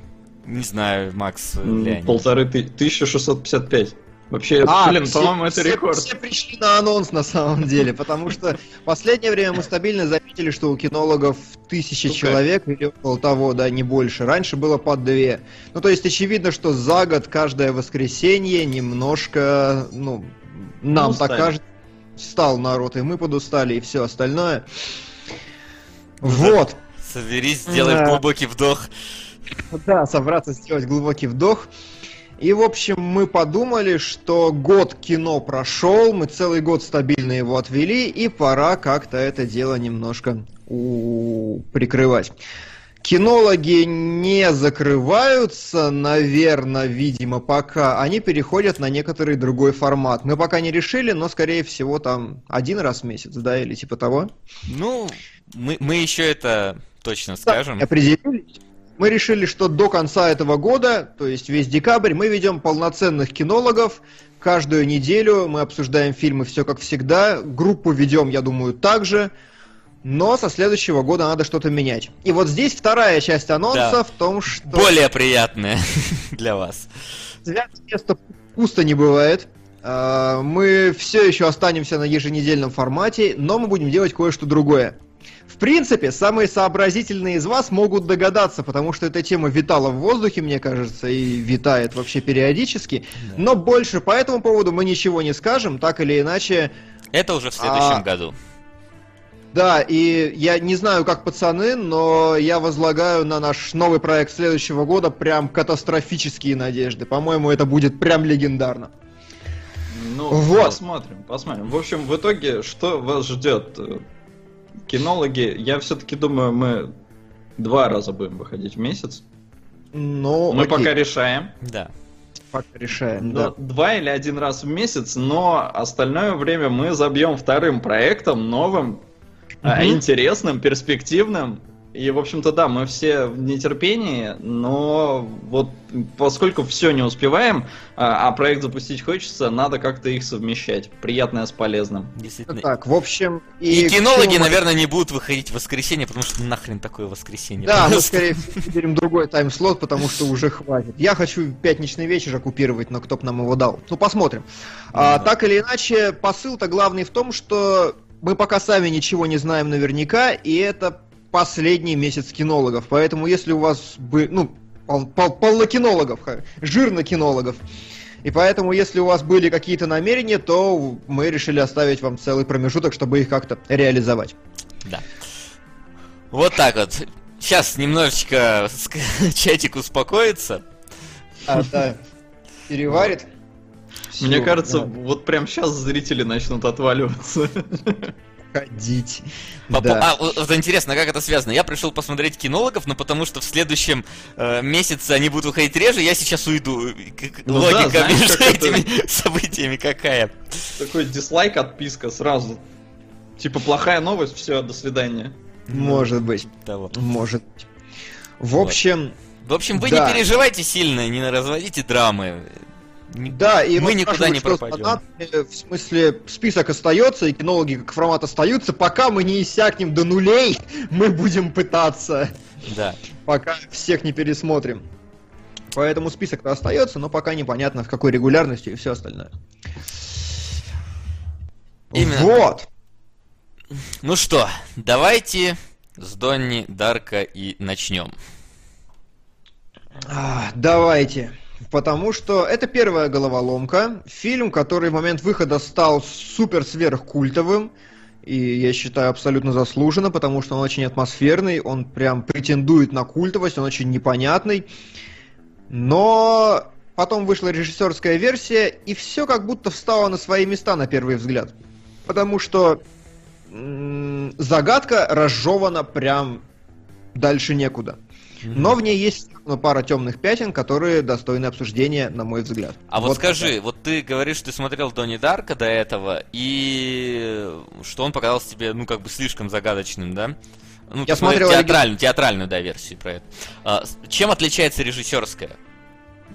Не знаю, Макс, м, Леонид. полторы ты... 1655. Вообще, А, блин, все- по-моему, это все- рекорд. Все пришли на анонс на самом деле, потому что в последнее время мы стабильно заметили, что у кинологов тысяча человек или около того, да, не больше. Раньше было по две. Ну, то есть очевидно, что за год каждое воскресенье немножко, ну, нам Ну, так кажется, стал народ, и мы подустали, и все остальное. Вот. Соберись, сделай Да. глубокий вдох. Да, собраться, сделать глубокий вдох. И, в общем, мы подумали, что год кино прошел, мы целый год стабильно его отвели, и пора как-то это дело немножко у- прикрывать. Кинологи не закрываются, наверное, видимо, пока. Они переходят на некоторый другой формат. Мы пока не решили, но, скорее всего, там один раз в месяц, да, или типа того. Ну, мы, мы еще это точно скажем. Определились. Мы решили, что до конца этого года, то есть весь декабрь, мы ведем полноценных кинологов. Каждую неделю мы обсуждаем фильмы все как всегда. Группу ведем, я думаю, также. Но со следующего года надо что-то менять. И вот здесь вторая часть анонса Да. в том, что Более приятное для вас. место пусто не бывает. А, Мы все еще останемся на еженедельном формате, но мы будем делать кое-что другое. В принципе, самые сообразительные из вас могут догадаться, потому что эта тема витала в воздухе, мне кажется, и витает вообще периодически. Но больше по этому поводу мы ничего не скажем, так или иначе. Это уже в следующем А, году. Да, и я не знаю, как пацаны, но я возлагаю на наш новый проект следующего года прям катастрофические надежды. По-моему, это будет прям легендарно. Ну, Вот. посмотрим, посмотрим. В общем, в итоге, что вас ждет? Кинологи, я все-таки думаю, мы два раза будем выходить в месяц. Ну, мы окей, пока решаем. Да. пока решаем, Ну, да. Два или один раз в месяц, но остальное время мы забьем вторым проектом, новым, Мгм. интересным, перспективным. И, в общем-то, да, мы все в нетерпении, но вот поскольку все не успеваем, а, а проект запустить хочется, надо как-то их совмещать. Приятное с полезным. Действительно. Так, в общем... И, к кинологи, мы- наверное, не будут выходить в воскресенье, потому что нахрен такое воскресенье. Да, мы, Просто. скорее всего, выберем другой тайм-слот, потому что уже хватит. Я хочу пятничный вечер оккупировать, но кто бы нам его дал. Ну, посмотрим. А, Да. так или иначе, посыл-то главный в том, что мы пока сами ничего не знаем наверняка, и это последний месяц кинологов. Поэтому, если у вас бы, ну, пол, пол- полнокинологов, жирно кинологов, и поэтому, если у вас были какие-то намерения, то мы решили оставить вам целый промежуток, чтобы их как-то реализовать. Да. Вот так вот. Сейчас немножечко чатик успокоится. А, да. Переварит. Мне кажется, вот прям сейчас зрители начнут отваливаться. ходить. По- Да. А, вот интересно, как это связано? Я пришел посмотреть кинологов, но потому что в следующем э, месяце они будут выходить реже, я сейчас уйду. Ну да, Логика знаешь, между как это- этими событиями какая? Такой дизлайк, отписка сразу. Типа плохая новость, все, до свидания. Может быть, Того. может быть. В Вот. общем, В общем, вы Да. не переживайте сильно, не разводите драмы. Да, и Мы вот никуда не пропадем. фанатами, В смысле, список остается, и кинологи как формат остаются. Пока мы не иссякнем до нулей, мы будем пытаться, Да. пока всех не пересмотрим. Поэтому список-то остается, но пока непонятно, в какой регулярности и все остальное. Именно. Вот. Ну что, давайте с Донни Дарка и начнем. А, Давайте. Потому что это первая головоломка. Фильм, который в момент выхода стал супер сверхкультовым. И я считаю абсолютно заслуженно, потому что он очень атмосферный, он прям претендует на культовость, он очень непонятный. Но потом вышла режиссерская версия, и все как будто встало на свои места на первый взгляд. Потому что м, загадка разжевана прям дальше некуда. Но в ней есть ну, пара темных пятен, которые достойны обсуждения, на мой взгляд. А вот, такая. скажи, вот ты говоришь, ты смотрел Донни Дарка до этого, и что он показался тебе, ну, как бы слишком загадочным, да? Ну, ты Я смотрел театральную, театральную, да, версию про это. А, чем отличается режиссерская?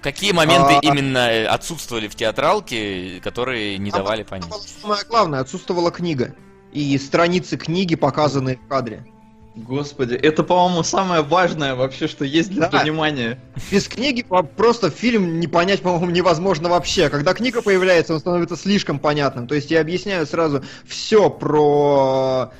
Какие моменты А- именно э, отсутствовали в театралке, которые не А давали вот понять? Самое главное, отсутствовала книга. И страницы книги, показанные в кадре. Господи, это, по-моему, самое важное вообще, что есть для Да. понимания. Без книги просто фильм не понять, по-моему, невозможно вообще. Когда книга появляется, он становится слишком понятным. То есть я объясняю сразу все про...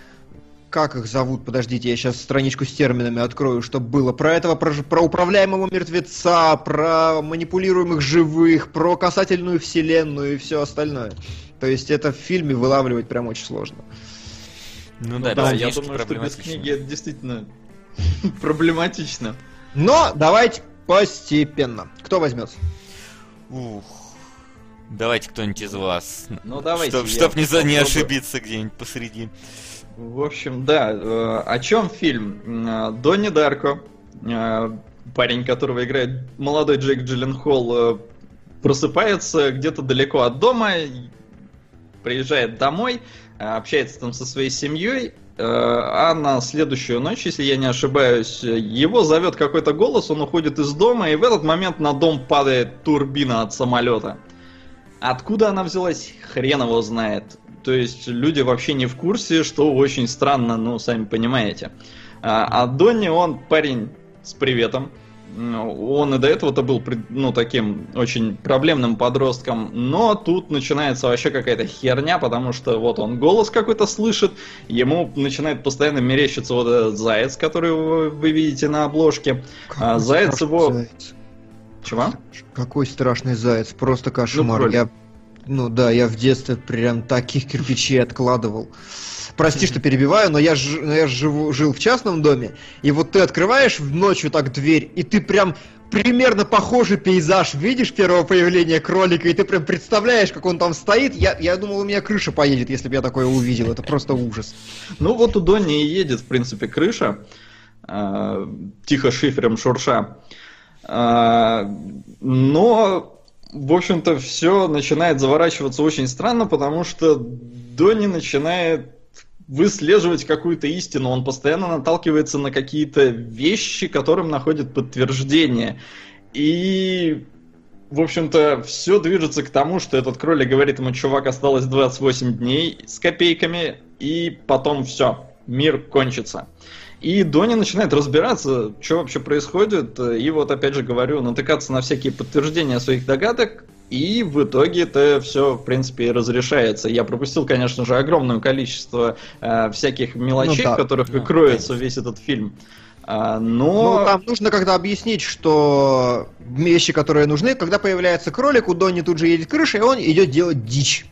Как их зовут? Подождите, я сейчас страничку с терминами открою, чтобы было. Про этого, про, про управляемого мертвеца, про манипулируемых живых, про касательную вселенную и все остальное. То есть это в фильме вылавливать прям очень сложно. Ну, Ну да, да, я думаю, что без книги это действительно проблематично. Но давайте постепенно. Кто возьмется? Ух. Давайте кто-нибудь из вас. Ну, давайте. Чтоб, чтоб не, за- не попробую. ошибиться где-нибудь посреди. В общем, да, э, о чем фильм? Э, Донни Дарко, э, парень, которого играет молодой Джейк Джилленхол, просыпается где-то далеко от дома, приезжает домой, общается там со своей семьей, э, а на следующую ночь, если я не ошибаюсь, э, его зовет какой-то голос, он уходит из дома, и в этот момент на дом падает турбина от самолета. Откуда она взялась, хрен его знает. То есть люди вообще не в курсе, что очень странно, ну, сами понимаете. А, а Донни, он парень с приветом. М, Он и до этого-то был, ну, таким очень проблемным подростком, но тут начинается вообще какая-то херня, потому что вот он голос какой-то слышит, ему начинает постоянно мерещиться вот этот заяц, который вы, вы видите на обложке. А, заяц страшный его- заяц. Чего? Какой страшный заяц, просто кошмар. кролик. я, ну да, я в детстве прям таких кирпичей откладывал. Прости, что перебиваю, но я, ж, но я живу, жил в частном доме, и вот ты открываешь ночью так дверь, и ты прям примерно похожий пейзаж видишь первого появления кролика, и ты прям представляешь, как он там стоит. Я, я думал, у меня крыша поедет, если бы я такое увидел. Это просто ужас. Ну вот у Донни и едет, в принципе, крыша, э, тихо шифером шурша. Э, но, в общем-то, все начинает заворачиваться очень странно, потому что Донни начинает выслеживать какую-то истину, он постоянно наталкивается на какие-то вещи, которым находит подтверждение. И, в общем-то, все движется к тому, что этот кролик говорит ему, чувак, осталось 28 дней с копейками, и потом все, мир кончится. И Дони начинает разбираться, что вообще происходит, и вот опять же говорю, натыкаться на всякие подтверждения своих догадок, и в итоге это все, в принципе, и разрешается. Я пропустил, конечно же, огромное количество э, всяких мелочей, ну, да, в которых да, кроется конечно. весь этот фильм. А, но... Ну, там нужно когда объяснить, что вещи, которые нужны, когда появляется кролик, у Донни тут же едет крыша, и он идет делать дичь.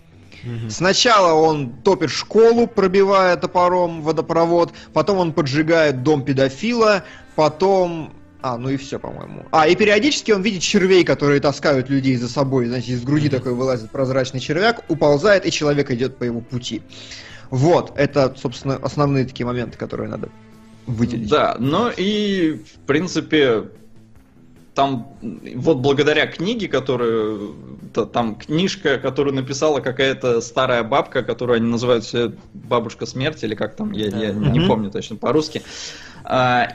Сначала он топит школу, пробивая топором водопровод, потом он поджигает дом педофила, потом а, ну и все, по-моему. А, и периодически он видит червей, которые таскают людей за собой. Знаете, из груди такой вылазит прозрачный червяк, уползает, и человек идет по его пути. Вот, это, собственно, основные такие моменты, которые надо выделить. Да, ну и, в принципе, там вот благодаря книге, которую там книжка, которую написала какая-то старая бабка, которую они называют все бабушка смерти или как там, я, я не помню точно по-русски.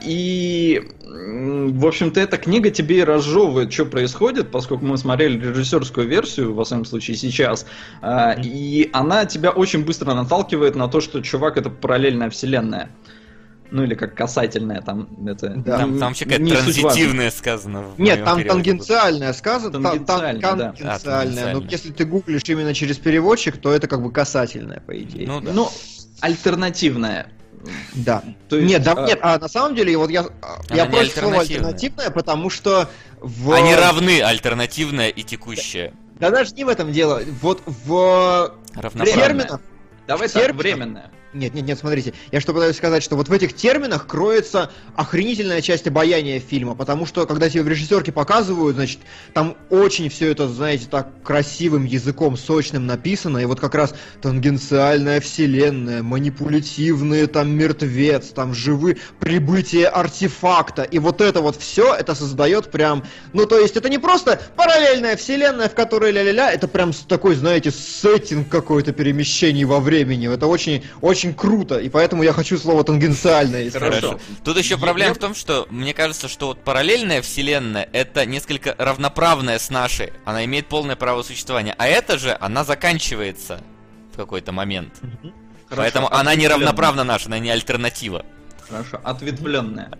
И, в общем-то, эта книга тебе и разжевывает, что происходит, поскольку мы смотрели режиссерскую версию, во всяком случае, сейчас, а, и она тебя очень быстро наталкивает на то, что чувак это параллельная вселенная. Ну или как касательная, там это. Да. Там, там вообще какая-то транзитивная сказано. Нет, там переводе. тангенциальная сказано. Тангенциальная, там, да. тангенциальная. Но если ты гуглишь именно через переводчик, то это как бы касательная, по идее. Ну, да. ну альтернативная. Да. То есть, нет, да, а... нет, а на самом деле, вот я, я против слова альтернативная, потому что в... Они равны, альтернативная и текущая. Да, да даже не в этом дело. Вот в терминах... Давай так, временная. Нет, нет, нет, смотрите. Я что пытаюсь сказать, что вот в этих терминах кроется охренительная часть обаяния фильма, потому что, когда тебе в режиссерке показывают, значит, там очень все это, знаете, так красивым языком, сочным написано, и вот как раз тангенциальная вселенная, манипулятивные там мертвец, там живы, прибытие артефакта, и вот это вот все, это создает прям, ну, то есть это не просто параллельная вселенная, в которой ля-ля-ля, это прям такой, знаете, сеттинг какой-то перемещений во времени, это очень, очень очень круто, и поэтому я хочу слово тангенциальное. Хорошо. Тут еще проблема в том, что мне кажется, что вот параллельная вселенная это несколько равноправная с нашей. Она имеет полное право существования. А это же, она заканчивается в какой-то момент. Хорошо, Поэтому она не равноправна наша, она не альтернатива. Хорошо, ответвленная.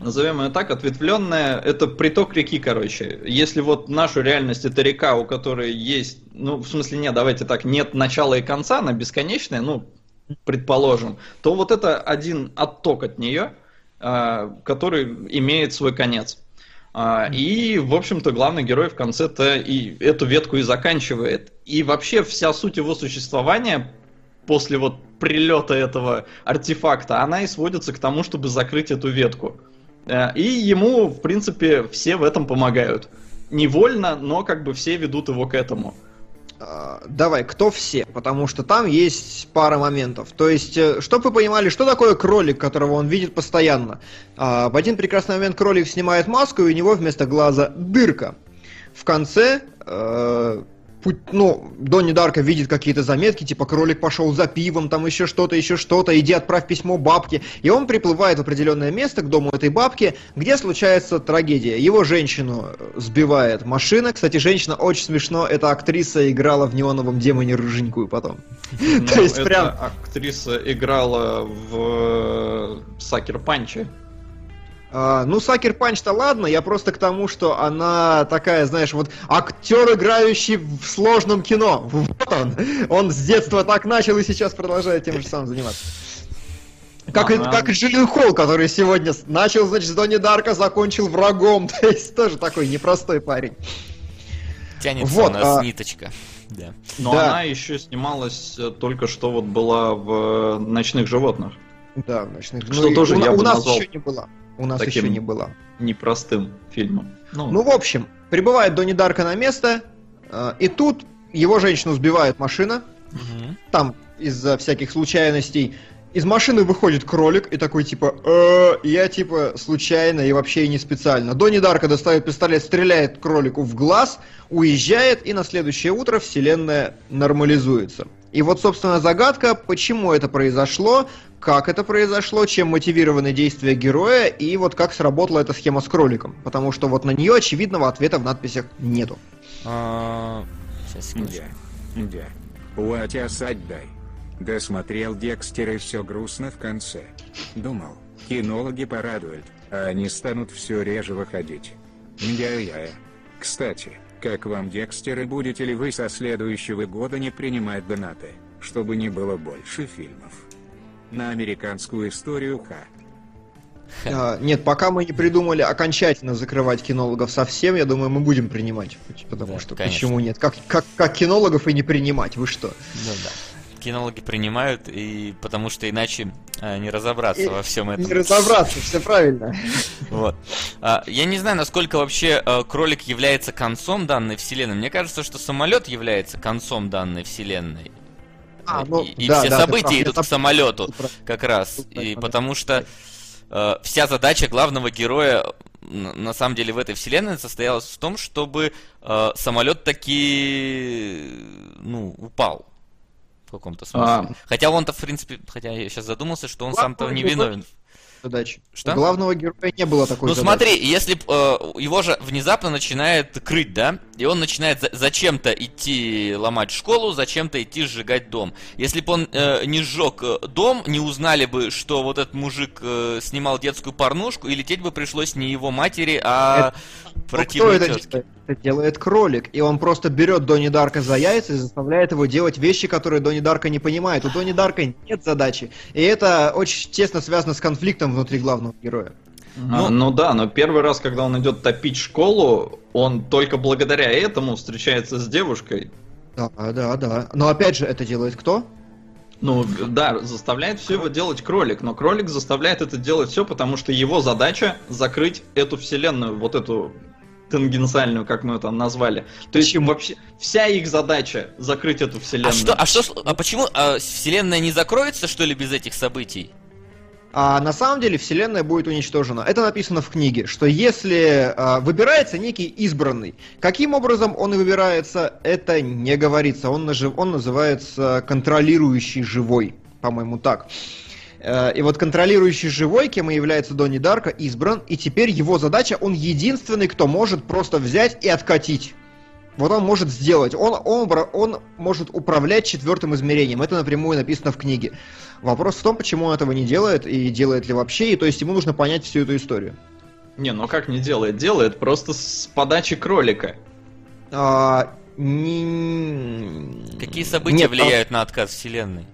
Назовем ее так, ответвленная, это приток реки, короче. Если вот нашу реальность это река, у которой есть, ну, в смысле, нет, давайте так, нет начала и конца, она бесконечная, ну, предположим, то вот это один отток от нее, а, который имеет свой конец. А, и, в общем-то, главный герой в конце-то и эту ветку и заканчивает. И вообще вся суть его существования после вот прилета этого артефакта, она и сводится к тому, чтобы закрыть эту ветку. А, и ему, в принципе, все в этом помогают. Невольно, но как бы все ведут его к этому. А, давай, кто все? Потому что там есть пара моментов. То есть, э, чтобы вы понимали, что такое кролик, которого он видит постоянно. А, в один прекрасный момент кролик снимает маску, и у него вместо глаза дырка. В конце э, ну, Донни Дарка видит какие-то заметки, типа кролик пошел за пивом, там еще что-то, еще что-то, иди отправь письмо бабке. И он приплывает в определенное место к дому этой бабки, где случается трагедия. Его женщину сбивает машина. Кстати, женщина очень смешно, эта актриса играла в неоновом демоне рыженькую потом. Ну, То есть прям... актриса играла в Сакер Панче. А, ну, Сакер Панч-то ладно, я просто к тому, что она такая, знаешь, вот актер, играющий в сложном кино. Вот он. Он с детства так начал и сейчас продолжает тем же самым заниматься. Как, ага. как Джилин Холл, который сегодня начал, значит, с Донни Дарка, закончил врагом. То есть тоже такой непростой парень. Тянется вот, у нас а... ниточка. Да. Но Да. она еще снималась э, только что вот была в э, «Ночных животных». Да, в ночных. Что и тоже у, я у бы нас назвал еще не была. У нас таким- еще не была. Непростым фильмом. Ну, Ну, в общем, прибывает Донни Дарка на место, э, и тут его женщину сбивает машина, Мгм. там из-за всяких случайностей. Из машины выходит кролик и такой типа, «Э, я типа случайно и вообще и не специально. Донни Дарка достает пистолет, стреляет кролику в глаз, уезжает, и на следующее утро вселенная нормализуется. И вот, собственно, загадка, почему это произошло, как это произошло, чем мотивированы действия героя, и вот как сработала эта схема с кроликом. Потому что вот на нее очевидного ответа в надписях нету. А, Сейчас, секундочку. Да, да. Досмотрел Декстер и все грустно в конце. Думал, кинологи порадуют, а они станут все реже выходить. Я-я. Кстати, как вам Декстер и будете ли вы со следующего года не принимать донаты, чтобы не было больше фильмов? На американскую историю Х. А, нет, пока мы не придумали окончательно закрывать кинологов совсем, я думаю, мы будем принимать. Потому Да, что конечно. почему нет? Как, как, как кинологов и не принимать? Вы что? Ну да. Кинологи принимают, и потому что иначе а, не разобраться И во всем этом. Не разобраться, все правильно. Вот. А, я не знаю, насколько вообще э, кролик является концом данной вселенной. Мне кажется, что самолет является концом данной вселенной. А, И- ну, и, да, все да, события идут к самолету как раз. И потому что э, вся задача главного героя на самом деле в этой вселенной состоялась в том, чтобы э, самолет таки ну упал в каком-то смысле. А. Хотя он-то, в принципе, хотя я сейчас задумался, что он сам-то не виновен. Задача. Что? У главного героя не было такой Ну задачи. смотри, если э, его же внезапно начинает крыть, да? И он начинает за- зачем-то идти ломать школу, зачем-то идти сжигать дом. Если бы он э, не сжег э, дом, не узнали бы, что вот этот мужик э, снимал детскую порнушку, и лететь бы пришлось не его матери, а Ну, кто противной это тётке. делает? Это делает кролик. И он просто берет Донни Дарка за яйца и заставляет его делать вещи, которые Донни Дарка не понимает. У Донни Дарка нет задачи. И это очень тесно связано с конфликтом внутри главного героя. А, ну да, но первый раз, когда он идет топить школу, он только благодаря этому встречается с девушкой. Да, да, да. Но опять же, это делает кто? Ну да, заставляет все его делать кролик, но кролик заставляет это делать все, потому что его задача закрыть эту вселенную, вот эту тангенциальную, как мы это назвали. То есть вообще вся их задача закрыть эту вселенную. А что, а что, а почему а, вселенная не закроется, что ли, без этих событий? А на самом деле вселенная будет уничтожена. Это написано в книге, что если а, выбирается некий избранный, каким образом он и выбирается, это не говорится. Он, нажив- он называется контролирующий живой, по-моему, так. Э, И вот контролирующий живой, кем и является Донни Дарка, избран, и теперь его задача, он единственный, кто может просто взять и откатить. Вот он может сделать. Он, он, он может управлять четвертым измерением. Это напрямую написано в книге. Вопрос в том, почему он этого не делает и делает ли вообще. И то есть ему нужно понять всю эту историю. Не, ну как не делает? Делает просто с подачи кролика. А, не- Какие события Нет, влияют на отказ вселенной?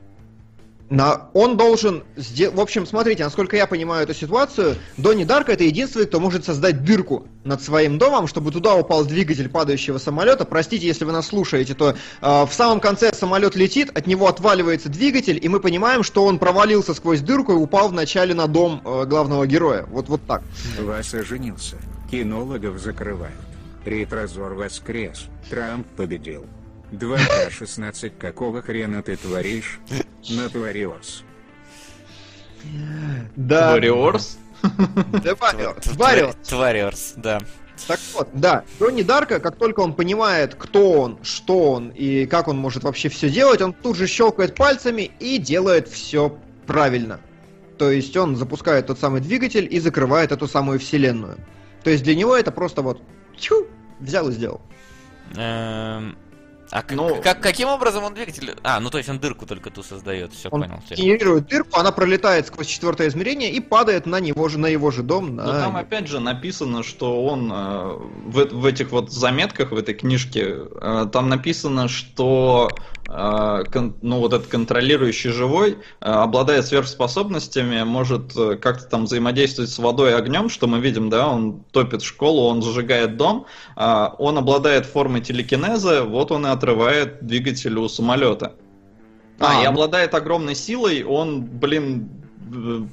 На, он должен сделать... В общем, смотрите, насколько я понимаю эту ситуацию, Донни Дарка это единственный, кто может создать дырку над своим домом, чтобы туда упал двигатель падающего самолета. Простите, если вы нас слушаете, то э, в самом конце самолет летит, от него отваливается двигатель, и мы понимаем, что он провалился сквозь дырку и упал вначале на дом э, главного героя. Вот, вот так. Вася женился. Кинологов закрывают. Ретрозор воскрес. Трамп победил. 2К16 какого хрена ты творишь? Натворилось. Да. Вариорс? Да, Вариорс, Вариорс. Твариорс, да. Так вот, да, Донни Дарка, как только он понимает, кто он, что он и как он может вообще все делать, он тут же щелкает пальцами и делает все правильно. То есть он запускает тот самый двигатель и закрывает эту самую вселенную. То есть для него это просто вот чу, взял и сделал. Эм, А Ну- как, каким образом он двигатель... А, ну то есть он дырку только ту создает, все Он понял. всё. генерирует дырку, она пролетает сквозь четвертое измерение и падает на него же, на его же дом. Но на- Ну, там опять же написано, что он э, в, в этих вот заметках в этой книжке э, там написано, что ну вот этот контролирующий живой, э, обладает сверхспособностями, может э, как-то там взаимодействовать с водой и огнем, что мы видим, да, он топит школу, он сжигает дом, а он обладает формой телекинеза, вот он и отрывает двигатель у самолета. А, А, и ну- обладает огромной силой, он, блин, э,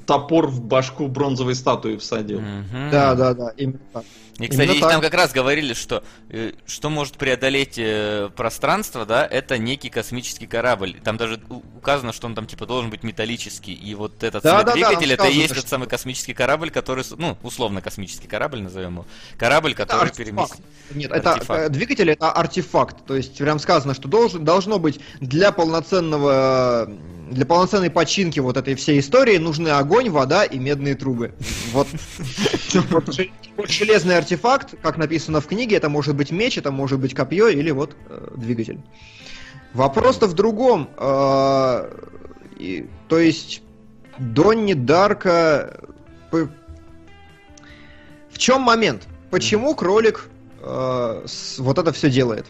топор в башку бронзовой статуи всадил. Мгм. Да, да, да, именно так. И, кстати, Именно так. там как раз говорили, что э, что может преодолеть э, пространство, да, это некий космический корабль. Там даже указано, что он там типа должен быть металлический. И вот этот Да, да, да, двигатель, это и есть тот самый космический корабль, который, ну, условно космический корабль, назовем его. Корабль, который переместит. Нет, это Артефакт. э, двигатель это артефакт. То есть прям сказано, что должен, должно быть для полноценного э, для полноценной починки вот этой всей истории нужны огонь, вода и медные трубы. Вот, вот же- вот железный артефакт, как написано в книге, это может быть меч, это может быть копье или вот э, двигатель. Вопрос-то в другом. э, то есть Донни Дарка... В чем момент? Почему кролик э, вот это все делает?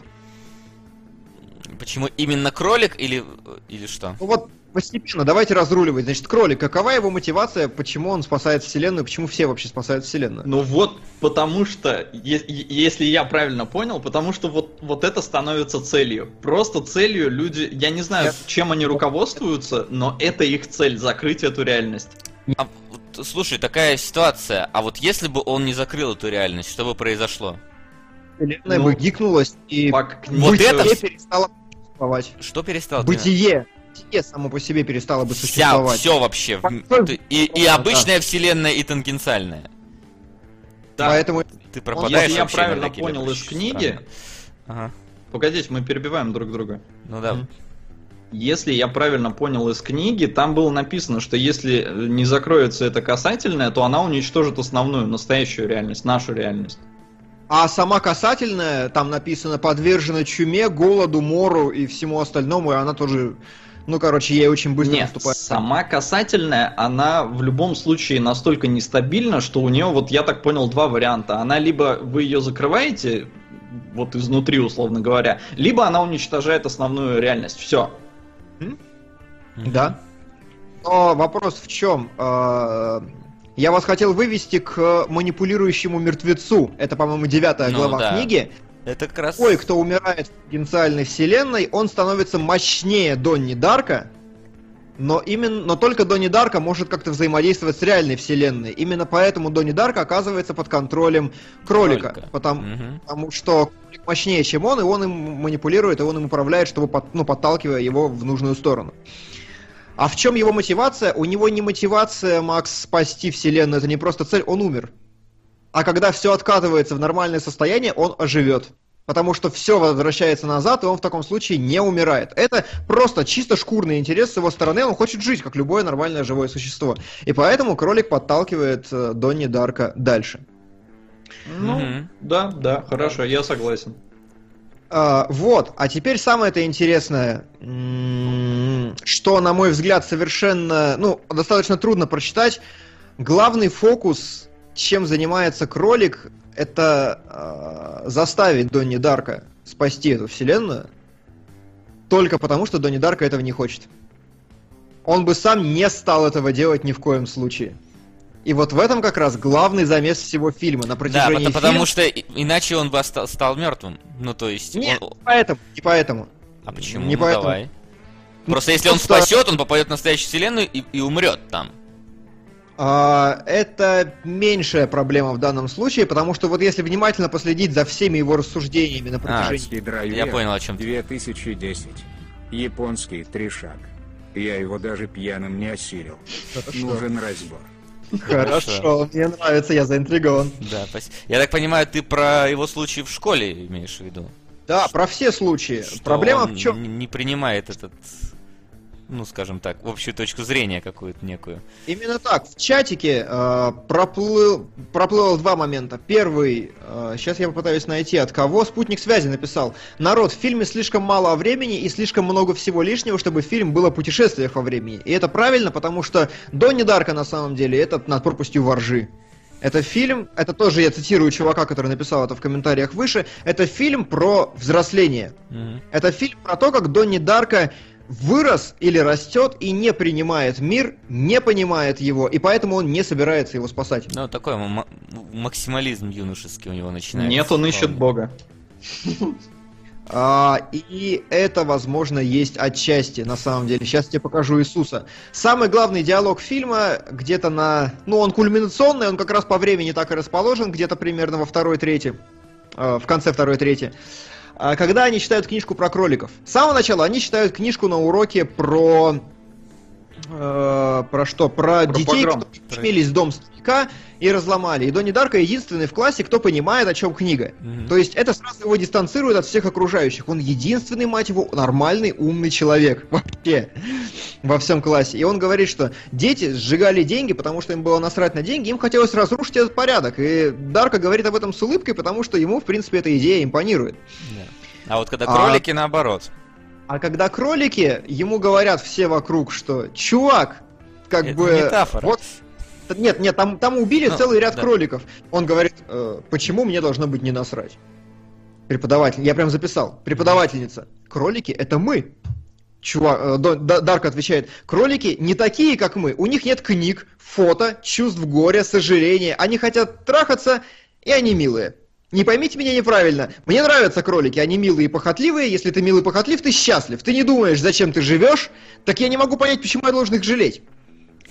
Почему именно кролик или, или что? Ну вот постепенно, давайте разруливать. Значит, кролик, какова его мотивация, почему он спасает вселенную, почему все вообще спасают вселенную? Ну вот, потому что, е- если я правильно понял, потому что вот, вот это становится целью. Просто целью люди, я не знаю, Я- чем они руководствуются, но это их цель, закрыть эту реальность. А, вот, слушай, такая ситуация. А вот если бы он не закрыл эту реальность, что бы произошло? Вселенная ну, бы гикнулась и Пак- Вот бытие это- перестало существовать. Что перестало? Бытие, бытие само по себе перестало бы Вся, существовать. все вообще. Ты- И, и Да. обычная вселенная, и тангенциальная. Да. Поэтому Ты пропадаешь Если я правильно понял из книги. Ага. погодите, мы перебиваем друг друга. Ну да. Если я правильно понял из книги, там было написано, что если не закроется это касательное, то она уничтожит основную, настоящую реальность, нашу реальность. А сама касательная, там написано, подвержена чуме, голоду, мору и всему остальному, и она тоже, ну, короче, ей очень быстро Нет, наступает. сама касательная, она в любом случае настолько нестабильна, что у нее, вот я так понял, два варианта. Она либо вы ее закрываете, вот изнутри, условно говоря, либо она уничтожает основную реальность. Все. Да. Но вопрос в чем? Э, Я вас хотел вывести к манипулирующему мертвецу. Это, по-моему, девятая Ну глава да. книги. Это как раз... Ой, кто умирает в тангенциальной вселенной, он становится мощнее Донни Дарка, но именно, но только Донни Дарка может как-то взаимодействовать с реальной вселенной. Именно поэтому Донни Дарка оказывается под контролем кролика, Кролика. Потому, Мгм. потому что кролик мощнее, чем он, и он им манипулирует, и он им управляет, чтобы под- ну, подталкивая его в нужную сторону. А в чем его мотивация? У него не мотивация, Макс, спасти вселенную, это не просто цель, он умер. А когда все откатывается в нормальное состояние, он оживет. Потому что все возвращается назад, и он в таком случае не умирает. Это просто чисто шкурный интерес с его стороны, он хочет жить, как любое нормальное живое существо. И поэтому кролик подталкивает э, Донни Дарка дальше. Ну, Мгм. да, да, хорошо, я согласен. А, вот, а теперь самое-то интересное, м, что, на мой взгляд, совершенно, ну, достаточно трудно прочитать. Главный фокус, чем занимается кролик, это а, заставить Донни Дарка спасти эту вселенную, только потому, что Донни Дарка этого не хочет. Он бы сам не стал этого делать ни в коем случае. И вот в этом как раз главный замес всего фильма. На Да, протяжении потому, потому фильма- что и- иначе он бы оста- стал мертвым. Ну, то есть... Нет, он- не поэтому, не поэтому. А почему? не Ну, поэтому. давай. Ну, Просто если он просто- спасет, он попадет в настоящую вселенную и, и умрет там. А, это меньшая проблема в данном случае, потому что вот если внимательно последить за всеми его рассуждениями на протяжении... Гидрайвер Я понял, о чем ты. 2010. Японский тришак. Я его даже пьяным не осилил. Нужен разбор. Хорошо, мне нравится, я заинтригован. Да, спасибо. Я так понимаю, ты про его случай в школе имеешь в виду? Да, про все случаи. Что Проблема он в чем? Не принимает этот, ну, скажем так, общую точку зрения какую-то некую. Именно так. В чатике э, проплыл, проплыло два момента. Первый, сейчас я попытаюсь найти, от кого спутник связи написал. Народ, в фильме слишком мало времени и слишком много всего лишнего, чтобы фильм был о путешествиях во времени. И это правильно, потому что Донни Дарка на самом деле это над пропастью воржи. Это фильм, это тоже я цитирую чувака, который написал это в комментариях выше, это фильм про взросление. Мгм. Это фильм про то, как Донни Дарка вырос или растет и не принимает мир, не понимает его, и поэтому он не собирается его спасать. Ну, такой м- максимализм юношеский у него начинается. Нет, он ищет бога. А, и это, возможно, есть отчасти, на самом деле. Сейчас тебе покажу Иисуса. Самый главный диалог фильма где-то на... Ну, он кульминационный, он как раз по времени так и расположен, где-то примерно во второй трети. э, в конце второй трети. А, Когда они читают книжку про кроликов. С самого начала они читают книжку на уроке про... э, про что? Про, Про детей, погром. которые пришмелись в дом старика и разломали. И Донни Дарка единственный в классе, кто понимает, о чем книга. Мгм. То есть это сразу его дистанцирует от всех окружающих. Он единственный, мать его, нормальный, умный человек. Вообще. Во всем классе. И он говорит, что дети сжигали деньги, потому что им было насрать на деньги, им хотелось разрушить этот порядок. И Дарка говорит об этом с улыбкой, потому что ему, в принципе, эта идея импонирует. Да. А вот когда А- кролики, наоборот. А когда кролики, ему говорят все вокруг, что чувак, как Это бы... метафора. Вот нет, нет, там, там убили Ну, целый ряд да. кроликов. Он говорит, «Э, почему мне должно быть не насрать? Преподаватель, я прям записал. Преподавательница. Кролики это мы. Чувак, э, Дарк отвечает, кролики не такие, как мы. У них нет книг, фото, чувств горя, сожаления. Они хотят трахаться, и они милые. Не поймите меня неправильно. Мне нравятся кролики, они милые и похотливые. Если ты милый и похотлив, ты счастлив. Ты не думаешь, зачем ты живешь, так я не могу понять, почему я должен их жалеть.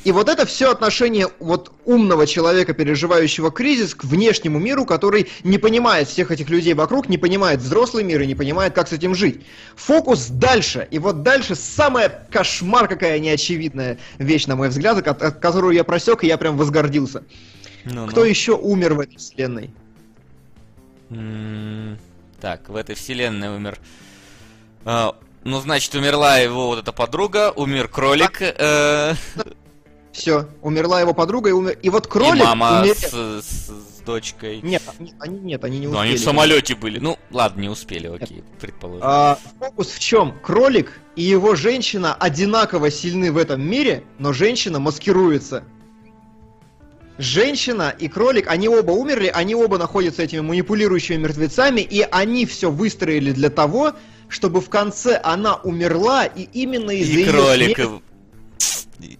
И вот это все отношение вот умного человека, переживающего кризис, к внешнему миру, который не понимает всех этих людей вокруг, не понимает взрослый мир и не понимает, как с этим жить. Фокус дальше. И вот дальше самая кошмар какая неочевидная вещь, на мой взгляд, от- от которую я просек, и я прям возгордился. Ну, Кто ну. еще умер в этой вселенной? Так, в этой вселенной умер. А, Ну, значит, умерла его вот эта подруга, умер кролик, э, Все, умерла его подруга, и, умер... и вот кролик и мама умер- с, с- с дочкой. Нет, они, они- нет, они не Ну, успели. они в самолете были. Ну, ладно, не успели, окей, предположим. А, фокус в чем? Кролик и его женщина одинаково сильны в этом мире, но женщина маскируется. Женщина и кролик, они оба умерли, они оба находятся этими манипулирующими мертвецами, и они все выстроили для того, чтобы в конце она умерла, и именно из-за И её кролик. смерти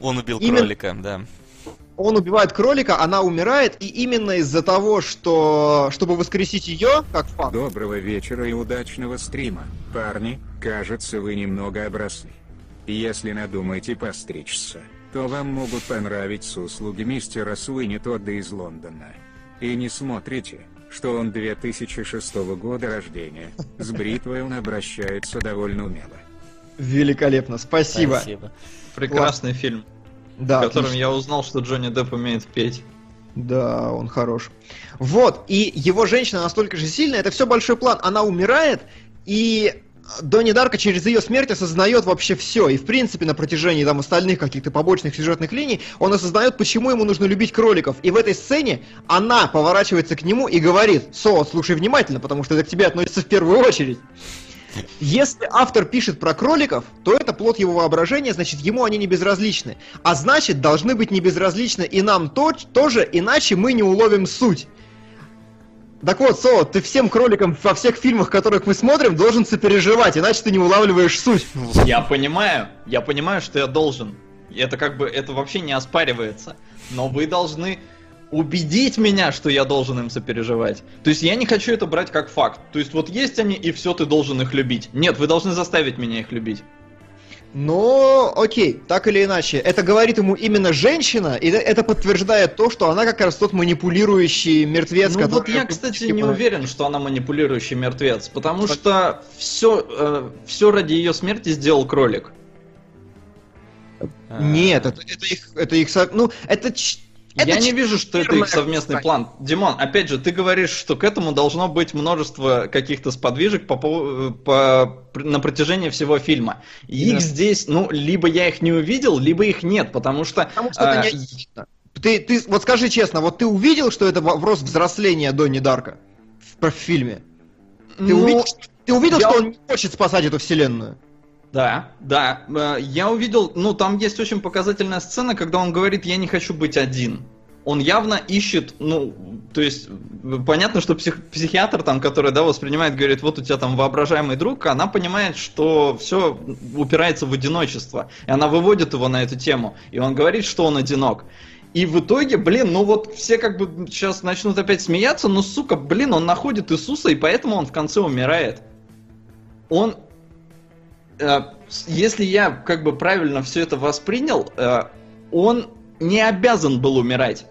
Он убил Именно- кролика, да. он убивает кролика, она умирает, и именно из-за того, что чтобы воскресить ее, как факт, Доброго вечера и удачного стрима. Парни, кажется, вы немного обросли. Если надумаете постричься, то вам могут понравиться услуги мистера Суини Тодда из Лондона. И не смотрите, что он 2006 года рождения. С бритвой он обращается довольно умело. великолепно, спасибо. Спасибо. Прекрасный фильм, Да, в котором отлично. я узнал, что Джонни Депп умеет петь. Да, он хорош. Вот, и его женщина настолько же сильная, это все большой план. Она умирает, и Донни Дарка через ее смерть осознает вообще все. И в принципе на протяжении там остальных каких-то побочных сюжетных линий он осознает, почему ему нужно любить кроликов. И в этой сцене она поворачивается к нему и говорит, Со, слушай внимательно, потому что это к тебе относится в первую очередь. Если автор пишет про кроликов, то это плод его воображения, значит, ему они не безразличны. А значит, должны быть не безразличны и нам то- тоже, иначе мы не уловим суть. Так вот, Со, ты всем кроликам во всех фильмах, которых мы смотрим, должен сопереживать, иначе ты не улавливаешь суть. Я понимаю, я понимаю, что я должен. Это как бы, это вообще не оспаривается. Но вы должны убедить меня, что я должен им сопереживать. То есть я не хочу это брать как факт. То есть вот есть они, и все, ты должен их любить. Нет, вы должны заставить меня их любить. Но, окей, так или иначе, это говорит ему именно женщина, и это подтверждает то, что она как раз тот манипулирующий мертвец, Ну вот я, кстати, не Типа, уверен, что она манипулирующий мертвец, потому что все, все ради ее смерти сделал кролик. А, Нет, это, это их, это их, ну, это, ч- это Я не вижу, что это их совместный кампания. план. Димон, опять же, ты говоришь, что к этому должно быть множество каких-то сподвижек по, пов- по, на протяжении всего фильма. И Да. их здесь, ну, либо я их не увидел, либо их нет, потому что... Потому что это а, не. Ты, ты, вот скажи честно, вот ты увидел, что это вопрос взросления Донни Дарка в, в фильме? Ты ну, увидел, что, ты увидел я- что он не хочет спасать эту вселенную? Да, да. Э, Я увидел, ну, там есть очень показательная сцена, когда он говорит, я не хочу быть один. он явно ищет, ну, то есть, понятно, что псих, психиатр там, который, да, воспринимает, говорит, вот у тебя там воображаемый друг, она понимает, что все упирается в одиночество. И она выводит его на эту тему. И он говорит, что он одинок. И в итоге, блин, ну вот все как бы сейчас начнут опять смеяться, но, сука, блин, он находит Иисуса, и поэтому он в конце умирает. Он... Э, если я как бы правильно все это воспринял, э, он не обязан был умирать.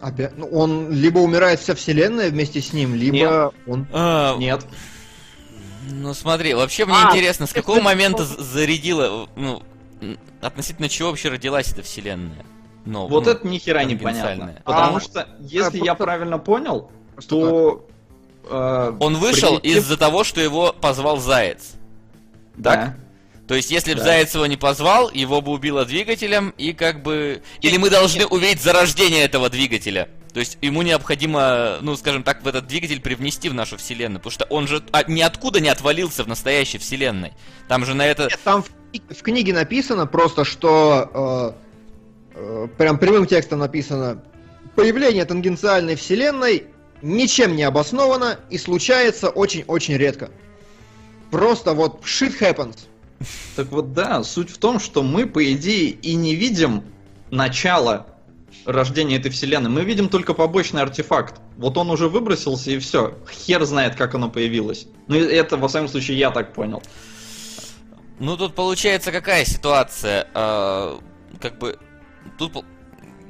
Опять, ну, он либо умирает вся вселенная вместе с ним, либо Нет. он... А, Нет. Ну смотри, вообще мне А, интересно, с какого момента зарядила, ну, относительно чего вообще родилась эта вселенная? Ну, Вот ну, это ни хера не понятно. Потому А, что, если а, я просто- правильно понял, то... э, Он вышел прилетев- из-за того, что его позвал Заяц. Да. Так? То есть, если бы Да. Заяц его не позвал, его бы убило двигателем, и как бы... Или мы должны увидеть зарождение этого двигателя. То есть, ему необходимо, ну, скажем так, в этот двигатель привнести в нашу вселенную. Потому что он же от- ниоткуда не отвалился в настоящей вселенной. Там же на это... Нет, там в, в книге написано просто, что э, э, прям прямым текстом написано появление тангенциальной вселенной ничем не обосновано и случается очень-очень редко. Просто вот shit happens. Так вот, да, суть в том, что мы, по идее, и не видим начала рождения этой вселенной. Мы видим только побочный артефакт. Вот он уже выбросился, и все. Хер знает, как оно появилось. Ну, это, во всяком случае, я так понял. Ну, тут получается какая ситуация? А, как бы... Тут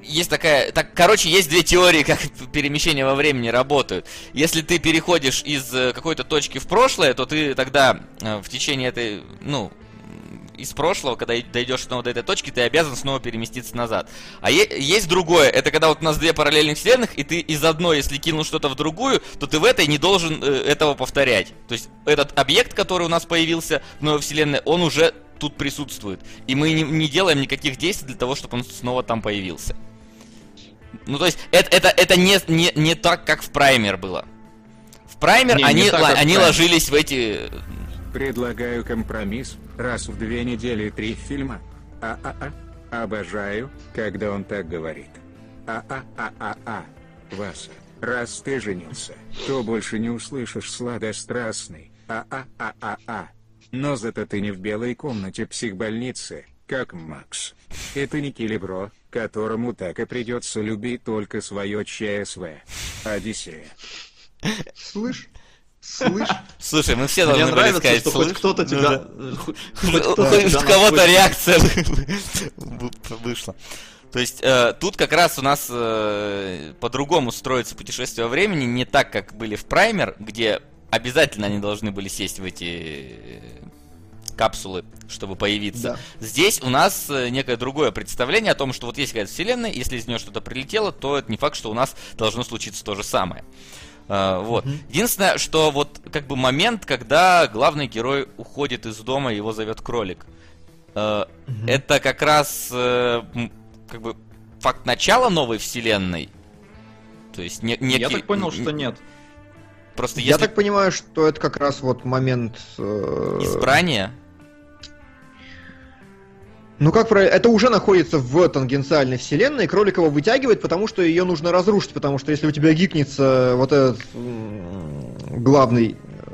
есть такая... Так, короче, есть две теории, как перемещения во времени работают. Если ты переходишь из э, какой-то точки в прошлое, то ты тогда э, в течение этой... Ну, из прошлого, когда дойдешь снова до этой точки, ты обязан снова переместиться назад. А есть другое, это когда вот у нас две параллельных вселенных, и ты из одной, если кинул что-то в другую, то ты в этой не должен э, этого повторять. То есть этот объект, который у нас появился в новой вселенной, он уже тут присутствует. И мы не, не делаем никаких действий для того, чтобы он снова там появился. Ну, то есть, это, это, это не, не, не так, как в Праймер было. В Праймер Не, не они, так, ла- как в они Праймер. ложились в эти Предлагаю компромисс раз в две недели три фильма. А-а-а. Обожаю, когда он так говорит. А-а-а-а-а. Васа, раз ты женился, то больше не услышишь сладострастный. А-а-а-а-а. Но зато ты не в белой комнате психбольницы, как Макс. Это не Килибро, которому так и придется любить только свое ЧСВ. Одиссея. Слышь? Слышь? Слушай, мы все Мне должны были нравится, сказать, что хоть кто-то тебя... хоть- кого-то реакция вышла. То есть э, тут как раз у нас э, по-другому строится путешествие во времени, не так, как были в Праймер, где обязательно они должны были сесть в эти капсулы, чтобы появиться. Да. Здесь у нас э, некое другое представление о том, что вот есть какая-то вселенная, если из нее что-то прилетело, то это не факт, что у нас должно случиться то же самое. А, вот. Единственное, что вот как бы момент, когда главный герой уходит из дома, его зовет кролик. Э, Это как раз э, как бы факт начала новой вселенной. То есть не, некий... Я так понял, что нет. Просто Я если так понимаю, что это как раз вот момент... э, избрание... Ну как правильно, это уже находится в тангенциальной вселенной, кролик его вытягивает, потому что ее нужно разрушить, потому что если у тебя гикнется вот этот главный э,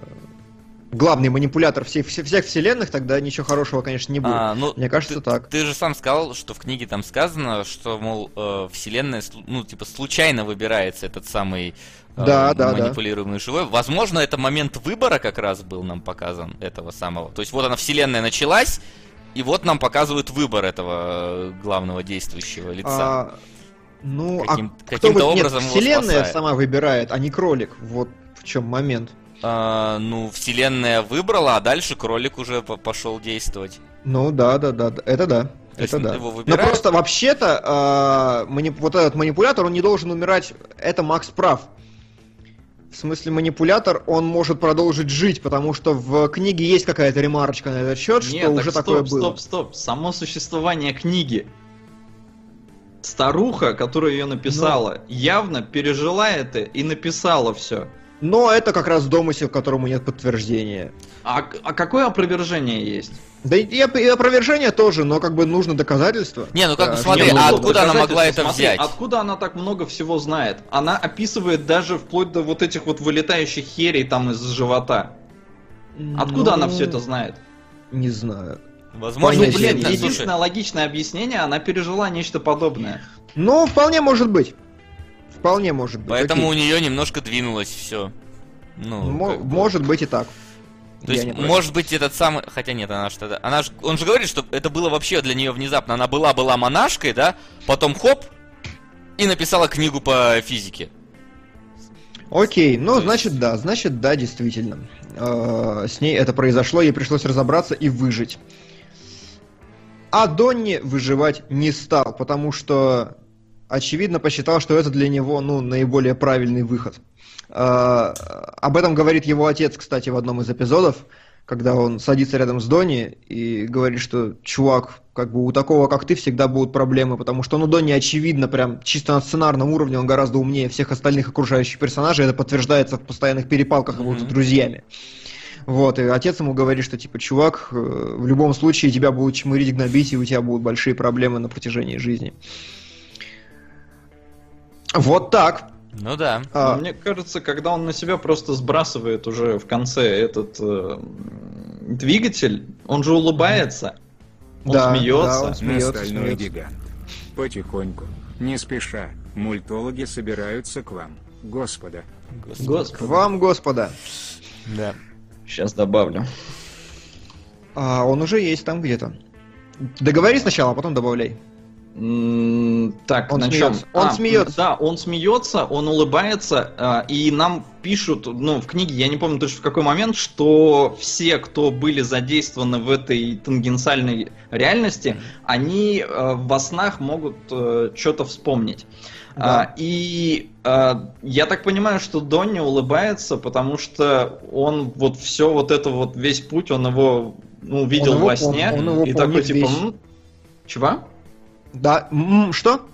главный манипулятор всех, всех, вселенных, тогда ничего хорошего, конечно, не будет. А, ну, Мне кажется, ты, так. Ты же сам сказал, что в книге там сказано, что, мол, э, вселенная, ну, типа, случайно выбирается этот самый э, Да, да, да. манипулируемый живой. Возможно, это момент выбора как раз был нам показан, этого самого. То есть вот она, вселенная началась, и вот нам показывают выбор этого э, главного действующего лица. А, ну, Каким- а кто каким-то нет, образом его вселенная сама выбирает, а не кролик. Вот в чем момент. А, ну, вселенная выбрала, а дальше кролик уже по- пошел действовать. Ну да, да, да, это да. То это да. его Но просто вообще-то а, мани- вот этот манипулятор, он не должен умирать. Это Макс прав. В смысле, манипулятор, он может продолжить жить, потому что в книге есть какая-то ремарочка на этот счет, что Нет, уже так такое стоп, было. стоп, стоп. Само существование книги. Старуха, которая ее написала, Ну. явно пережила это и написала все. Но это как раз домысел, которому нет подтверждения. А, а какое опровержение есть? Да и, и опровержение тоже, но как бы нужно доказательство. Не, ну как бы Да, смотри, Не, ну, а ну, откуда она могла это смотри, взять? Откуда она так много всего знает? Она описывает даже вплоть до вот этих вот вылетающих херей там из живота. Откуда она Ну, все это знает? Не знаю. Возможно, Ну, Ну, блин, слушай, единственное логичное объяснение, она пережила нечто подобное. Ну, вполне может быть. Вполне может быть. поэтому у окей. нее немножко двинулось все. Ну, Мо- как бы. Может быть и так. То Я есть, может быть, этот самый... Хотя нет, она тогда... Она ж... Он же говорит, что это было вообще для нее внезапно. Она была-была монашкой, да? Потом хоп, и написала книгу по физике. Окей, ну, значит, да, значит, да, действительно. Э, С ней это произошло, ей пришлось разобраться и выжить. А Донни выживать не стал, потому что, очевидно, посчитал, что это для него, ну, наиболее правильный выход. Э, Об этом говорит его отец, кстати, в одном из эпизодов, когда он садится рядом с Донни и говорит, что, чувак, как бы у такого, как ты, всегда будут проблемы, потому что, ну, Донни, очевидно, прям чисто на сценарном уровне он гораздо умнее всех остальных окружающих персонажей, это подтверждается в постоянных перепалках его с Мгм. друзьями. Вот, и отец ему говорит, что, типа, чувак, э, в любом случае тебя будут чмырить, гнобить, и у тебя будут большие проблемы на протяжении жизни. Вот так. Ну да. А, Мне кажется, когда он на себя просто сбрасывает уже в конце этот э, двигатель, он же улыбается, он Да, смеется. да, он На смеется, стальной смеется. гигант. Потихоньку, не спеша, мультологи собираются к вам. Господа, К Господи. вам, господа. Да. Сейчас добавлю. А, он уже есть там где-то. Договори сначала, а потом добавляй. Так, Он на смеется. чем? Он А, смеется. Да, он смеется, он улыбается, а, и нам пишут, ну, в книге, я не помню точно в какой момент, что все, кто были задействованы в этой тангенциальной реальности, они э, во снах могут что-то вспомнить. Да. А, и а, я так понимаю, что Донни улыбается, потому что он вот все вот это вот весь путь, он его ну, видел его во сне он его и такой типа, весь. «М, чего? Да, м, что?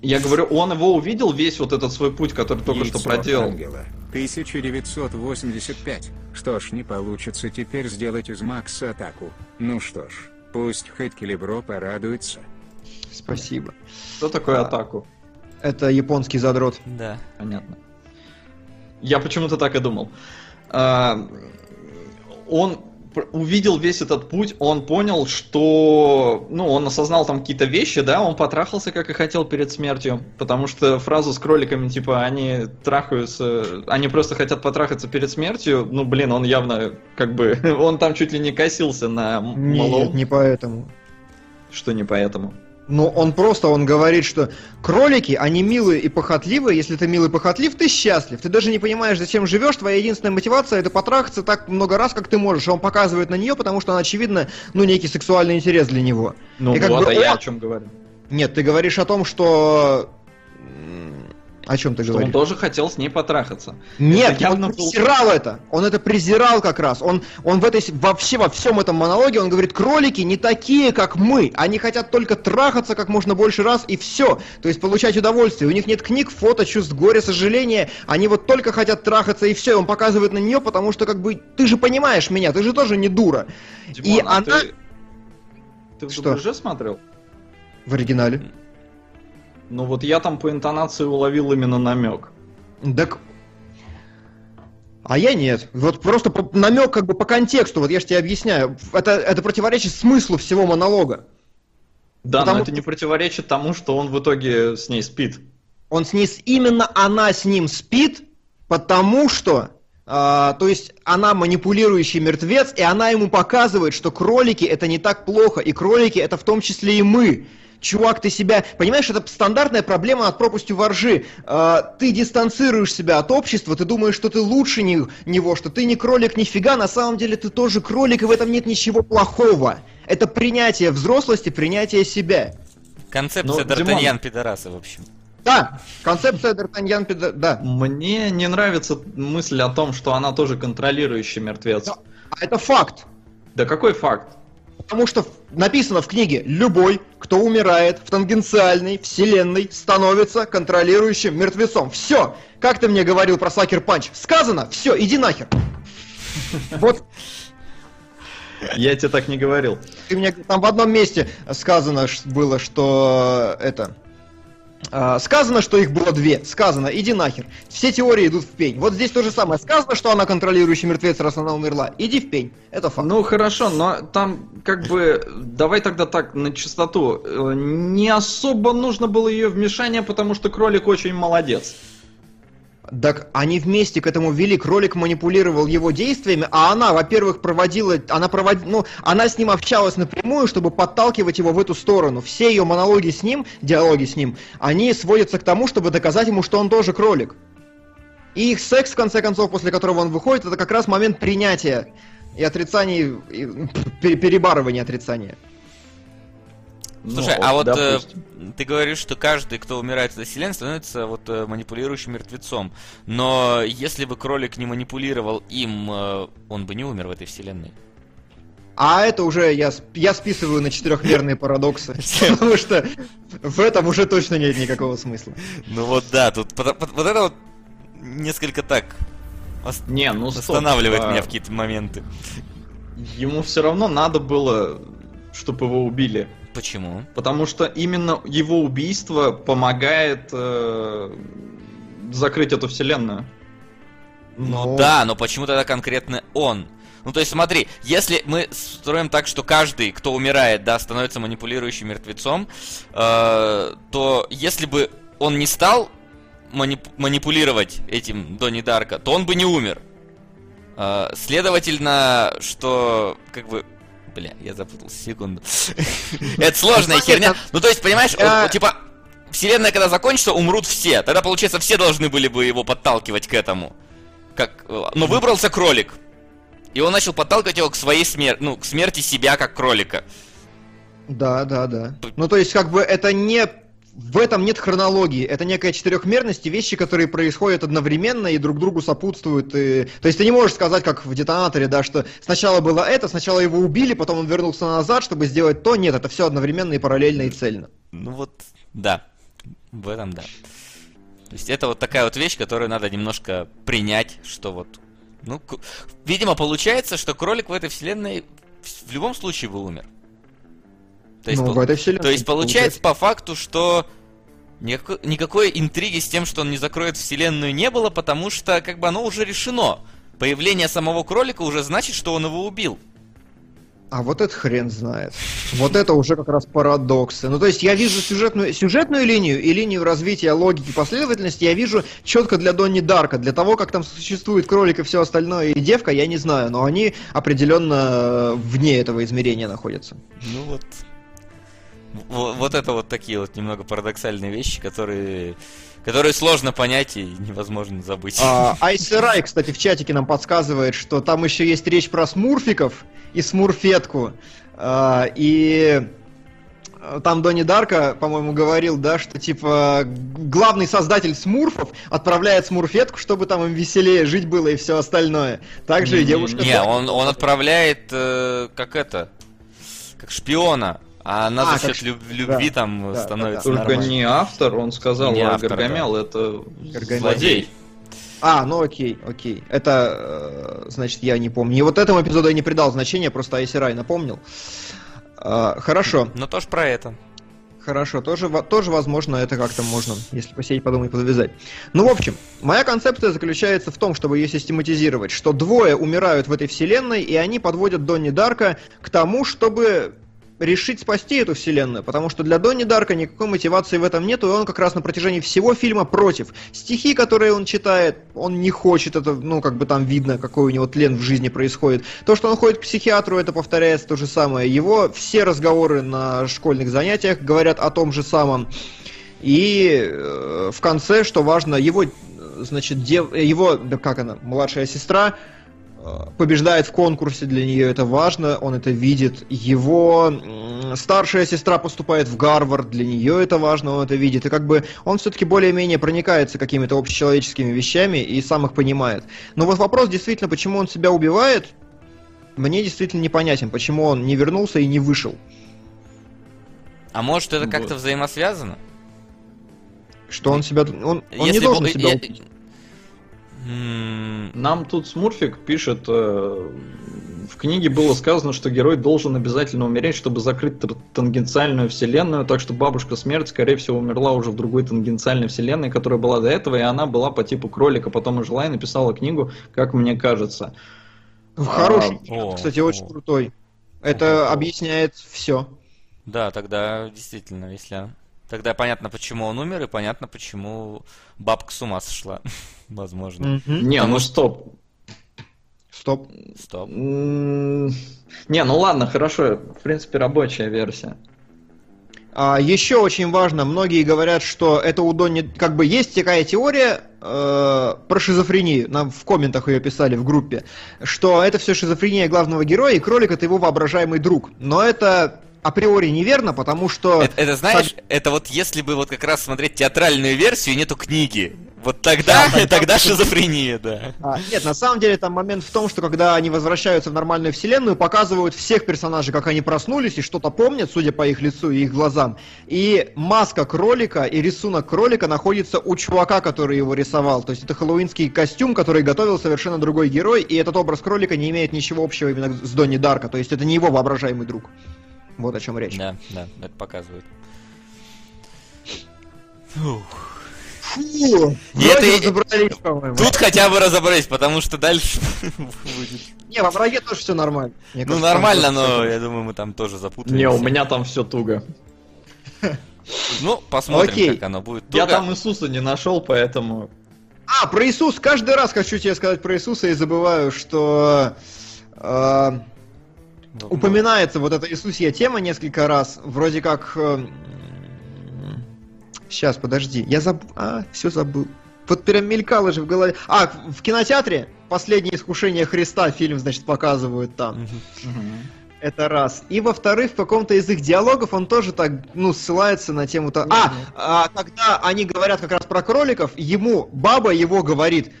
Я говорю, он его увидел весь вот этот свой путь, который только яйцо что проделал. ангела. 1985. Что ж, не получится теперь сделать из Макса атаку. Ну что ж, пусть хоть Келебро порадуется. Спасибо. Что такое А. атаку? Это японский задрот. Да. Понятно. Я почему-то так и думал. А, Он увидел весь этот путь, он понял, что, ну, он осознал там какие-то вещи, да, он потрахался, как и хотел перед смертью, потому что фразу с кроликами, типа, они трахаются, они просто хотят потрахаться перед смертью, ну, блин, он явно, как бы, он там чуть ли не косился на Нет, не поэтому. что не поэтому. Ну, он просто, он говорит, что кролики, они милые и похотливые. Если ты милый и похотлив, ты счастлив. Ты даже не понимаешь, зачем живешь. Твоя единственная мотивация это потрахаться так много раз, как ты можешь. Он показывает на нее, потому что она, очевидно, ну, некий сексуальный интерес для него. Ну, И как вот, бы а я о чем говорю. Нет, ты говоришь о том, что... О чем ты Что он говоришь? тоже хотел с ней потрахаться. Нет, Это явно он был- презирал это. Он это презирал как раз. Он, он в этой, вообще во всем этом монологе, он говорит, кролики не такие, как мы. Они хотят только трахаться как можно больше раз и все. То есть получать удовольствие. У них нет книг, фото, чувств горя, сожаления. Они вот только хотят трахаться и все. И он показывает на нее, потому что как бы ты же понимаешь меня, ты же тоже не дура. Димон, И а она- ты, ты в Что? смотрел? В оригинале. Ну вот я там по интонации уловил именно намек. Так... А я нет. Вот просто намек как бы по контексту, вот я же тебе объясняю. Это, это противоречит смыслу всего монолога. Да, Потому но это не противоречит тому, что он в итоге с ней спит. Он с ней, именно она с ним спит, потому что, а, то есть она манипулирующий мертвец, и она ему показывает, что кролики это не так плохо, и кролики это в том числе и мы. Чувак, ты себя... Понимаешь, это стандартная проблема от пропастью воржи. А, ты дистанцируешь себя от общества, ты думаешь, что ты лучше не- него, что ты не кролик нифига, на самом деле ты тоже кролик, и в этом нет ничего плохого. Это принятие взрослости, принятие себя. Концепция Ну, Д'Артаньян Димон. пидораса, в общем. Да, концепция Д'Артаньян, педа- да. Мне не нравится мысль о том, что она тоже контролирующий мертвец. Да. А это факт. Да какой факт? Потому что написано в книге, любой, кто умирает в тангенциальной вселенной, становится контролирующим мертвецом. Все! Как ты мне говорил про Сакер Панч? Сказано, все, иди нахер. Вот Я тебе так не говорил. ты мне там в одном месте сказано было, что э, это. А, сказано, что их было две. Сказано, иди нахер. Все теории идут в пень. Вот здесь то же самое. Сказано, что она контролирующий мертвец, раз она умерла. Иди в пень. Это факт. Ну хорошо, но там как бы давай тогда так на чистоту. Э, Не особо нужно было ее вмешание, потому что кролик очень молодец. Так они вместе к этому вели, кролик манипулировал его действиями, а она, во-первых, проводила, она провод, ну, она с ним общалась напрямую, чтобы подталкивать его в эту сторону. Все ее монологи с ним, диалоги с ним, они сводятся к тому, чтобы доказать ему, что он тоже кролик. И их секс, в конце концов, после которого он выходит, это как раз момент принятия и отрицания, и, пер- перебарывания отрицания. Слушай, Ну, а вот э, допустим. ты говоришь, что каждый, кто умирает в этой вселенной, становится вот э, манипулирующим мертвецом. Но если бы кролик не манипулировал им, э, он бы не умер в этой вселенной. А это уже я, я списываю на четырехмерные парадоксы, потому что в этом уже точно нет никакого смысла. Ну вот да, тут вот это вот несколько так Не, ну останавливает А, меня в какие-то моменты. Ему все равно надо было, чтобы его убили. Почему? Потому что именно его убийство помогает э, закрыть эту вселенную. Ну Но- да, но почему тогда конкретно он? Ну то есть смотри, если мы строим так, что каждый, кто умирает, да, становится манипулирующим мертвецом, э, то если бы он не стал манип- манипулировать этим Донни Дарка, то он бы не умер. Э, следовательно, что как бы Бля, я запутался, секунду. Это сложная херня. Ну, то есть, понимаешь, типа, вселенная, когда закончится, умрут все. Тогда, получается, все должны были бы его подталкивать к этому. Как... э, Но выбрался кролик. И он начал подталкивать его к своей смерти, ну, к смерти себя как кролика. Да, да, да. Ну, то есть, как бы это не... В этом нет хронологии. Это некая четырехмерность и вещи, которые происходят одновременно и друг другу сопутствуют. И... То есть ты не можешь сказать, как в детонаторе, да, что сначала было это, сначала его убили, потом он вернулся назад, чтобы сделать то. Нет, это все одновременно и параллельно и цельно. Ну вот, да. В этом да. То есть это вот такая вот вещь, которую надо немножко принять, что вот... Ну, к- видимо, получается, что кролик в этой вселенной в любом случае бы умер. То есть, ну, пол- в этой вселенной. то есть получается по факту, что никакой, никакой интриги с тем, что он не закроет вселенную, не было, потому что как бы оно уже решено. Появление самого кролика уже значит, что он его убил. А вот это хрен знает. Вот это уже как раз парадоксы. Ну, то есть я вижу сюжетную, сюжетную линию и линию развития логики последовательности я вижу четко для Донни Дарка. Для того, как там существует кролик и все остальное, и девка, я не знаю. Но они определенно э, вне этого измерения находятся. Ну вот. Во- Вот это вот такие вот немного парадоксальные вещи, которые, которые сложно понять и невозможно забыть. А, Айсерай, кстати, в чатике нам подсказывает, что там еще есть речь про смурфиков и смурфетку. А, и э, там Донни Дарка, по-моему, говорил, да, что типа главный создатель смурфов отправляет смурфетку, чтобы там им веселее жить было и все остальное. Также и девушка. Не, он, он отправляет, э, как это, как шпиона, а она А, счет люб- любви да, там да, становится Только нормально. не автор, он сказал, Не а автор, Гаргамел это Гаргамел. злодей. А, ну окей, окей. Это, э, значит, я не помню. И вот этому эпизоду я не придал значения, просто Айсерай напомнил. А, хорошо. Но тоже про это. Хорошо, тоже, тоже возможно, это как-то можно, если посидеть, подумать, подвязать. Ну, в общем, моя концепция заключается в том, чтобы ее систематизировать, что двое умирают в этой вселенной, и они подводят Донни Дарка к тому, чтобы решить спасти эту вселенную, потому что для Донни Дарка никакой мотивации в этом нету, и он как раз на протяжении всего фильма против. Стихи, которые он читает, он не хочет, это, ну, как бы там видно, какой у него тлен в жизни происходит. То, что он ходит к психиатру, это повторяется то же самое. Его все разговоры на школьных занятиях говорят о том же самом. И э, в конце, что важно, его, э, значит, дев... э, его, да как она, младшая сестра побеждает в конкурсе, для нее это важно, он это видит. Его старшая сестра поступает в Гарвард, для нее это важно, он это видит. И как бы он все-таки более-менее проникается какими-то общечеловеческими вещами и сам их понимает. Но вот вопрос действительно, почему он себя убивает, мне действительно непонятен, почему он не вернулся и не вышел. А может это как-то взаимосвязано? Что он себя... Он, он не должен бы- себя... я- Нам тут Смурфик пишет, э, в книге было сказано, что герой должен обязательно умереть, чтобы закрыть тангенциальную вселенную, так что бабушка смерть, скорее всего, умерла уже в другой тангенциальной вселенной, которая была до этого, и она была по типу кролика, потом ожила и написала книгу, как мне кажется. В Хороший, о, кстати, очень о. крутой. Это О. объясняет все. Да, тогда действительно, если... Тогда понятно, почему он умер, и понятно, почему бабка с ума сошла. Возможно. Не, ну стоп. Стоп. Стоп. Не, ну ладно, хорошо, в принципе, рабочая версия. А, еще очень важно, многие говорят, что это у Донни... Как бы есть такая теория э, про шизофрению, нам в комментах ее писали в группе, что это все шизофрения главного героя, и кролик это его воображаемый друг. Но это априори неверно, потому что... Это, это, знаешь, это вот если бы вот как раз смотреть театральную версию, нету книги. Вот тогда, тогда шизофрения, да. А, нет, на самом деле там момент в том, что когда они возвращаются в нормальную вселенную, показывают всех персонажей, как они проснулись и что-то помнят, судя по их лицу и их глазам. И маска кролика и рисунок кролика находится у чувака, который его рисовал. То есть это хэллоуинский костюм, который готовил совершенно другой герой, и этот образ кролика не имеет ничего общего именно с Донни Дарка. То есть это не его воображаемый друг. Вот о чем речь. Да, да, это показывает. Фух. Фу, И это- разобрались, по-моему. Тут хотя бы разобрались, потому что дальше будет. Не, во враге тоже все нормально. Мне Ну кажется, нормально, но я думаю, мы там тоже запутаемся. Не, у меня там все туго. Ну, посмотрим, Окей. как оно будет. Я Туго. там Иисуса не нашел, поэтому... А, про Иисус. Каждый раз хочу тебе сказать про Иисуса и забываю, что э, Ну, упоминается вот эта Иисусья тема несколько раз. Вроде как... сейчас, подожди. Я забыл... А, все забыл. Вот прям мелькало же в голове. А, в кинотеатре «Последнее искушение Христа» фильм, значит, показывают там. Это раз. И во-вторых, в каком-то из их диалогов он тоже так, ну, ссылается на тему то. А, а, когда они говорят как раз про кроликов, ему баба его говорит.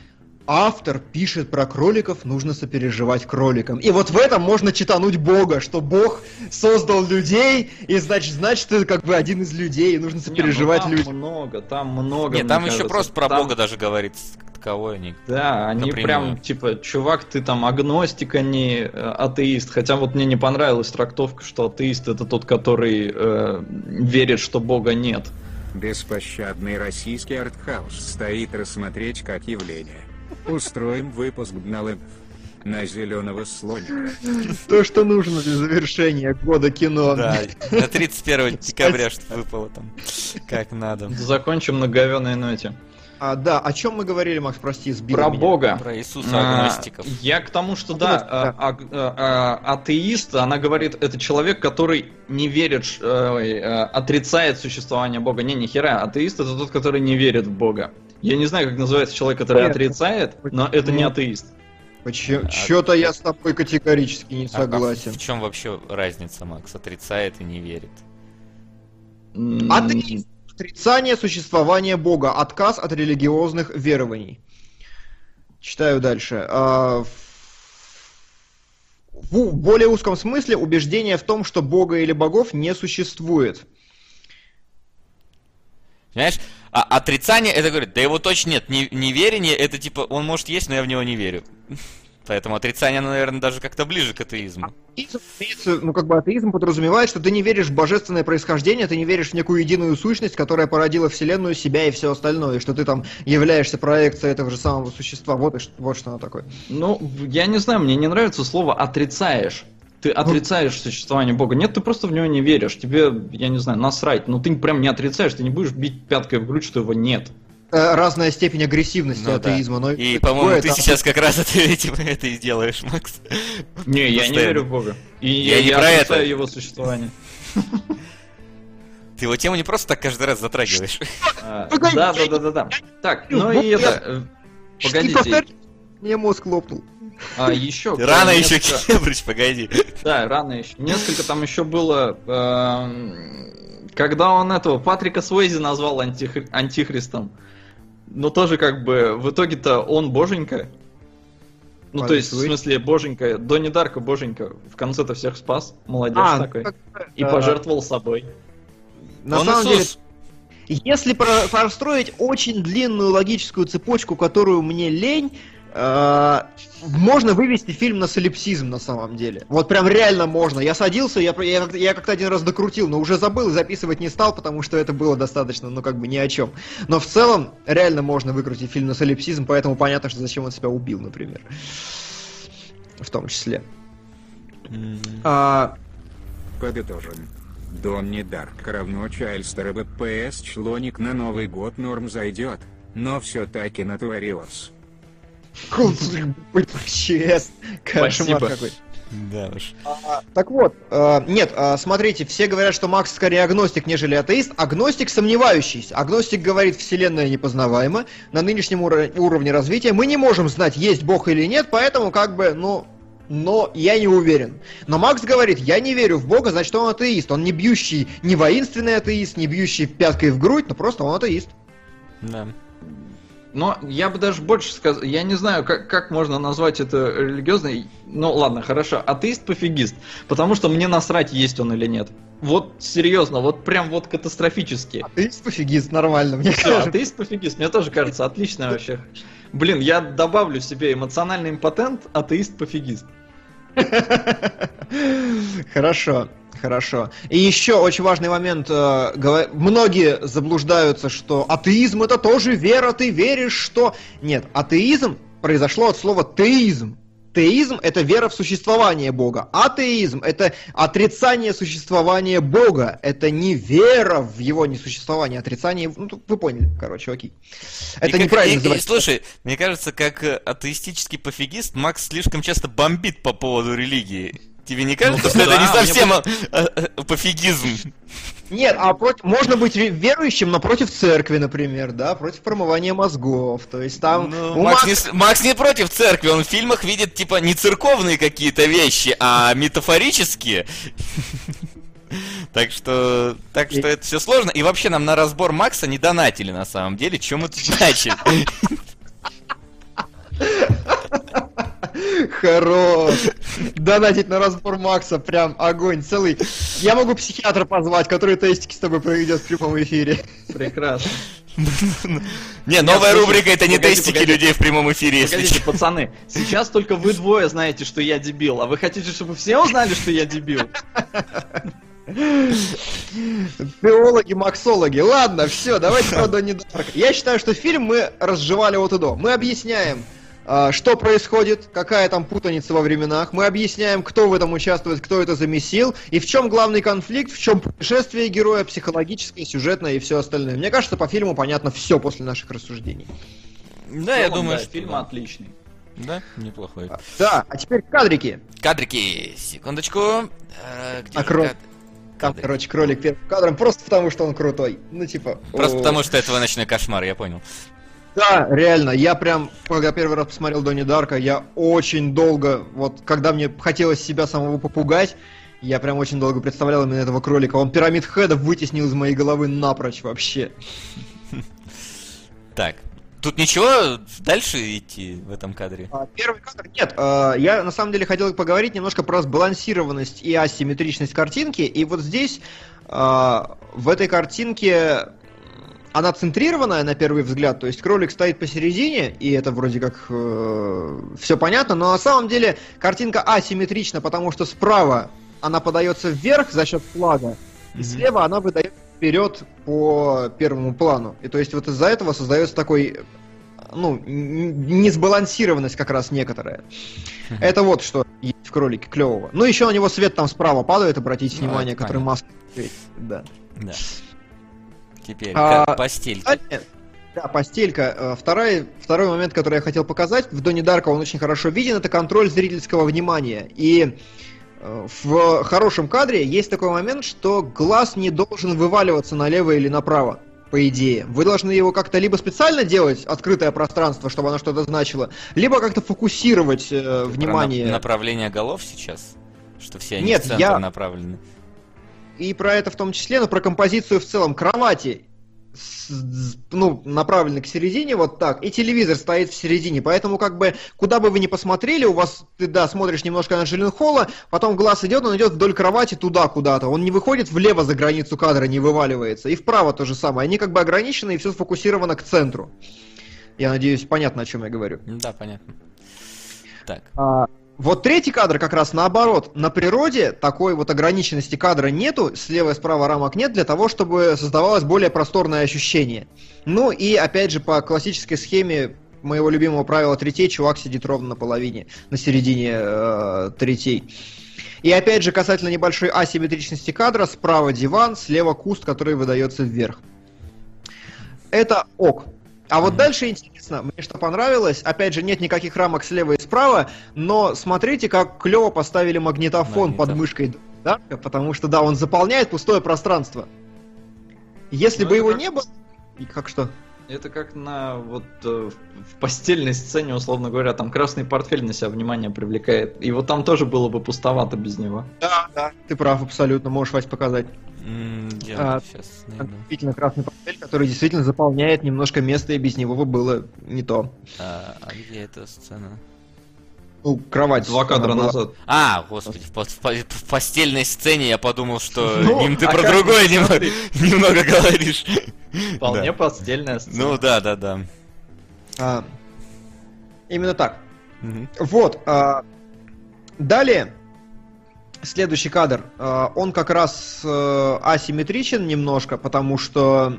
Автор пишет про кроликов, нужно сопереживать кроликам. И вот в этом можно читануть Бога, что Бог создал людей, и значит, значит, ты как бы один из людей, и нужно Не, ну сопереживать там людям. много, там много. Нет, там еще кажется. просто про Там- Бога даже говорится, как таковой они. Да, они напрямую. прям, типа, чувак, ты там агностик, а не э, атеист. Хотя вот мне не понравилась трактовка, что атеист это тот, который э, верит, что Бога нет. Беспощадный российский артхаус стоит рассмотреть как явление. Устроим выпуск Гналэмов на зеленого слоника. То, что нужно для завершения года кино. Да, на 31 декабря что выпало там, как надо. Закончим на говеной ноте. А, да, о чем мы говорили, Макс, прости, сбил Про меня. Бога. Про Иисуса А, агностиков. Я к тому, что да, Агностик, да. а- а- а- атеист, она говорит, это человек, который не верит, э, э, отрицает существование Бога. Не, ни хера, атеист это тот, который не верит в Бога. Я не знаю, как называется человек, который Понятно. отрицает, но это не атеист. Почему? А- Что-то я с тобой категорически не А- а согласен. в чем вообще разница, Макс? Отрицает и не верит. Атеист. Отрицание существования Бога. Отказ от религиозных верований. Читаю дальше. А, В в более узком смысле убеждение в том, что Бога или богов не существует. Понимаешь? А отрицание, это говорит, да его точно нет. Не- неверие, это типа, он может есть, но я в него не верю. Поэтому отрицание, оно, наверное, даже как-то ближе к атеизму. Атеизм, имеется- ну, как бы атеизм подразумевает, что ты не веришь в божественное происхождение, ты не веришь в некую единую сущность, которая породила Вселенную, себя и все остальное, и что ты там являешься проекцией этого же самого существа. Вот, и вот что оно такое. Ну, я не знаю, мне не нравится слово отрицаешь. Ты отрицаешь существование Бога. Нет, ты просто в него не веришь. Тебе, я не знаю, насрать. Но ты прям не отрицаешь, ты не будешь бить пяткой в грудь, что его нет. Э, Разная степень агрессивности Ну да. атеизма. Но И, по-моему, ты там- сейчас как раз это, этим- это и сделаешь, Макс. Не, я не Постоянно. верю в Бога. И Я я, не я про это. отрицаю его существование. Ты его тему не просто так каждый раз затрагиваешь. А, Да, да, да, да, да. Так, Ну, ну и это. э, Погодите. Мне мозг лопнул. А еще. Рано еще, несколько- Кембридж, погоди. Да, рано еще. Несколько там еще было. эм, Когда он этого Патрика Суэйзи назвал антихри- антихристом. Но тоже как бы в итоге-то он боженька. Ну, то есть, в Вы- смысле, боженька, Донни Дарка, боженька, в конце-то всех спас, молодец А, такой. как- И э, пожертвовал собой. На Он самом деле, Иисус. Если про- простроить очень длинную логическую цепочку, которую мне лень, можно вывести фильм на солипсизм на самом деле. Вот прям реально можно. Я садился, я, я, я как-то один раз докрутил, но уже забыл и записывать не стал, потому что это было достаточно, ну как бы ни о чем. Но в целом реально можно выкрутить фильм на солипсизм, поэтому понятно, что зачем он себя убил, например. В том числе. М. А, Подытожим. Донни Дарк равно Чайльстер БПС члоник на Новый год норм зайдет, но все таки натворилось. ЧС. Кошмар какой. Да уж. Так вот, э, нет, э, смотрите, все говорят, что Макс скорее агностик, нежели атеист. Агностик сомневающийся. Агностик говорит, вселенная непознаваема. На нынешнем уро- уровне развития мы не можем знать, есть Бог или нет, поэтому как бы, ну, но я не уверен. Но Макс говорит, я не верю в Бога, значит он атеист. Он не бьющий, не воинственный атеист, не бьющий пяткой в грудь, но просто он атеист. Да. Но я бы даже больше сказал, я не знаю, как, как можно назвать это религиозной. Ну ладно, хорошо, атеист-пофигист. Потому что мне насрать, есть он или нет. Вот серьезно, вот прям вот катастрофически. Атеист пофигист, нормально, мне Все, кажется. атеист-пофигист, мне тоже кажется, отлично вообще. Блин, я добавлю себе эмоциональный импотент, атеист-пофигист. Хорошо, хорошо. И еще очень важный момент. э, Многие заблуждаются, что атеизм это тоже вера, ты веришь, что... Нет, атеизм произошло от слова теизм. Теизм это вера в существование Бога. Атеизм это отрицание существования Бога. Это не вера в его несуществование, отрицание... Ну, вы поняли, короче, окей. И Это как- неправильно и- и. Слушай, мне кажется, как атеистический пофигист, Макс слишком часто бомбит по поводу религии. Тебе не кажется, Ну, что это да, не мне совсем а, а, пофигизм? Нет, а против- можно быть ве- верующим, но против церкви, например, да, против промывания мозгов. То есть там Ну, Макс, Макса- не, Макс не против церкви, он в фильмах видит, типа, не церковные какие-то вещи, а метафорические. Так что, так что это все сложно. И вообще нам на разбор Макса не донатили на самом деле. Чем тут начали? Хорош. Донатить на разбор Макса, прям огонь целый. Я могу психиатра позвать, который тестики с тобой проведет в прямом эфире. Прекрасно. Не, новая рубрика это не тестики людей в прямом эфире, если Погодите, пацаны, сейчас только вы двое знаете, что я дебил, а вы хотите, чтобы все узнали, что я дебил? Теологи, максологи. Ладно, все, давайте про Донни Дарка. Я считаю, что фильм мы разжевали от и до. Мы объясняем, что происходит, какая там путаница во временах. Мы объясняем, кто в этом участвует, кто это замесил, и в чем главный конфликт, в чем путешествие героя, психологическое, сюжетное и все остальное. Мне кажется, по фильму понятно все после наших рассуждений. Да, я думаю, да, что фильм да. отличный. Да, неплохой. Да, а теперь кадрики. Кадрики, секундочку. Где А кад- Там, кадры? короче, кролик первым кадром, просто потому что он крутой. Ну, типа... Просто о. потому, что это ночной кошмар, я понял. Да, реально, я прям, когда первый раз посмотрел Донни Дарка, я очень долго, вот, когда мне хотелось себя самого попугать, я прям очень долго представлял именно этого кролика. Он пирамид Хеда вытеснил из моей головы напрочь вообще. Так, тут ничего дальше идти в этом кадре? А, Первый кадр нет. а, Я на самом деле хотел поговорить немножко про сбалансированность и асимметричность картинки. И вот здесь а, в этой картинке она центрированная на первый взгляд, то есть кролик стоит посередине, и это вроде как все понятно, но на самом деле картинка асимметрична, потому что справа она подается вверх за счет флага, и Мгм. слева она выдает вперед по первому плану. И то есть вот из-за этого создается такой ну, несбалансированность как раз некоторая. Мгм. Это вот что есть в кролике клевого. Ну, еще у него свет там справа падает, обратите Ну, внимание, который маска. Да. Да. Теперь А, ка- постель. Далее, Да, постелька. Э, Второй, второй момент, который я хотел показать, в Доне Дарка он очень хорошо виден, это контроль зрительского внимания. И э, в хорошем кадре есть такой момент, что глаз не должен вываливаться налево или направо, по идее. Вы должны его как-то либо специально делать, открытое пространство, чтобы оно что-то значило, либо как-то фокусировать э, Про внимание. на- направление голов сейчас? Что все они Нет, в центр я- направлены. И про это в том числе, но про композицию в целом. Кровати ну, направлены к середине, вот так, и телевизор стоит в середине. Поэтому, как бы, куда бы вы ни посмотрели, у вас, ты, да, смотришь немножко на Джилленхола, потом глаз идет, он идет вдоль кровати туда куда-то. Он не выходит влево за границу кадра, не вываливается. И вправо то же самое. Они как бы ограничены, и все сфокусировано к центру. Я надеюсь, понятно, о чем я говорю. Да, понятно. Так. А, Вот третий кадр как раз наоборот. На природе такой вот ограниченности кадра нету, слева и справа рамок нет, для того, чтобы создавалось более просторное ощущение. Ну и опять же по классической схеме моего любимого правила третей, чувак сидит ровно на половине, на середине э, третей. И опять же касательно небольшой асимметричности кадра, справа диван, слева куст, который выдается вверх. Это ок. А вот дальше интересно, мне что понравилось, опять же, нет никаких рамок слева и справа, но смотрите, как клево поставили магнитофон под Магнитофон. мышкой да, потому что, да, он заполняет пустое пространство. Если Ну, бы его как- не было... И как что? Это как на вот э, в постельной сцене, условно говоря, там красный портфель на себя внимание привлекает. И вот там тоже было бы пустовато без него. Да, да. Ты прав, абсолютно, можешь, Вась, показать. М, Я А, сейчас найду. Действительно красный портфель, который действительно заполняет немножко места, и без него бы было не то. А, а где эта сцена? Ну, кровать. Два кадра была. назад. А, господи, в, по- в в постельной сцене я подумал, что Ну, Ним, ты а про другое немного, немного говоришь. Вполне Да. постельная сцена. Ну да, да, да. А, именно так. Мгм. Вот. а, далее, следующий кадр. а, он как раз э, асимметричен немножко, потому что...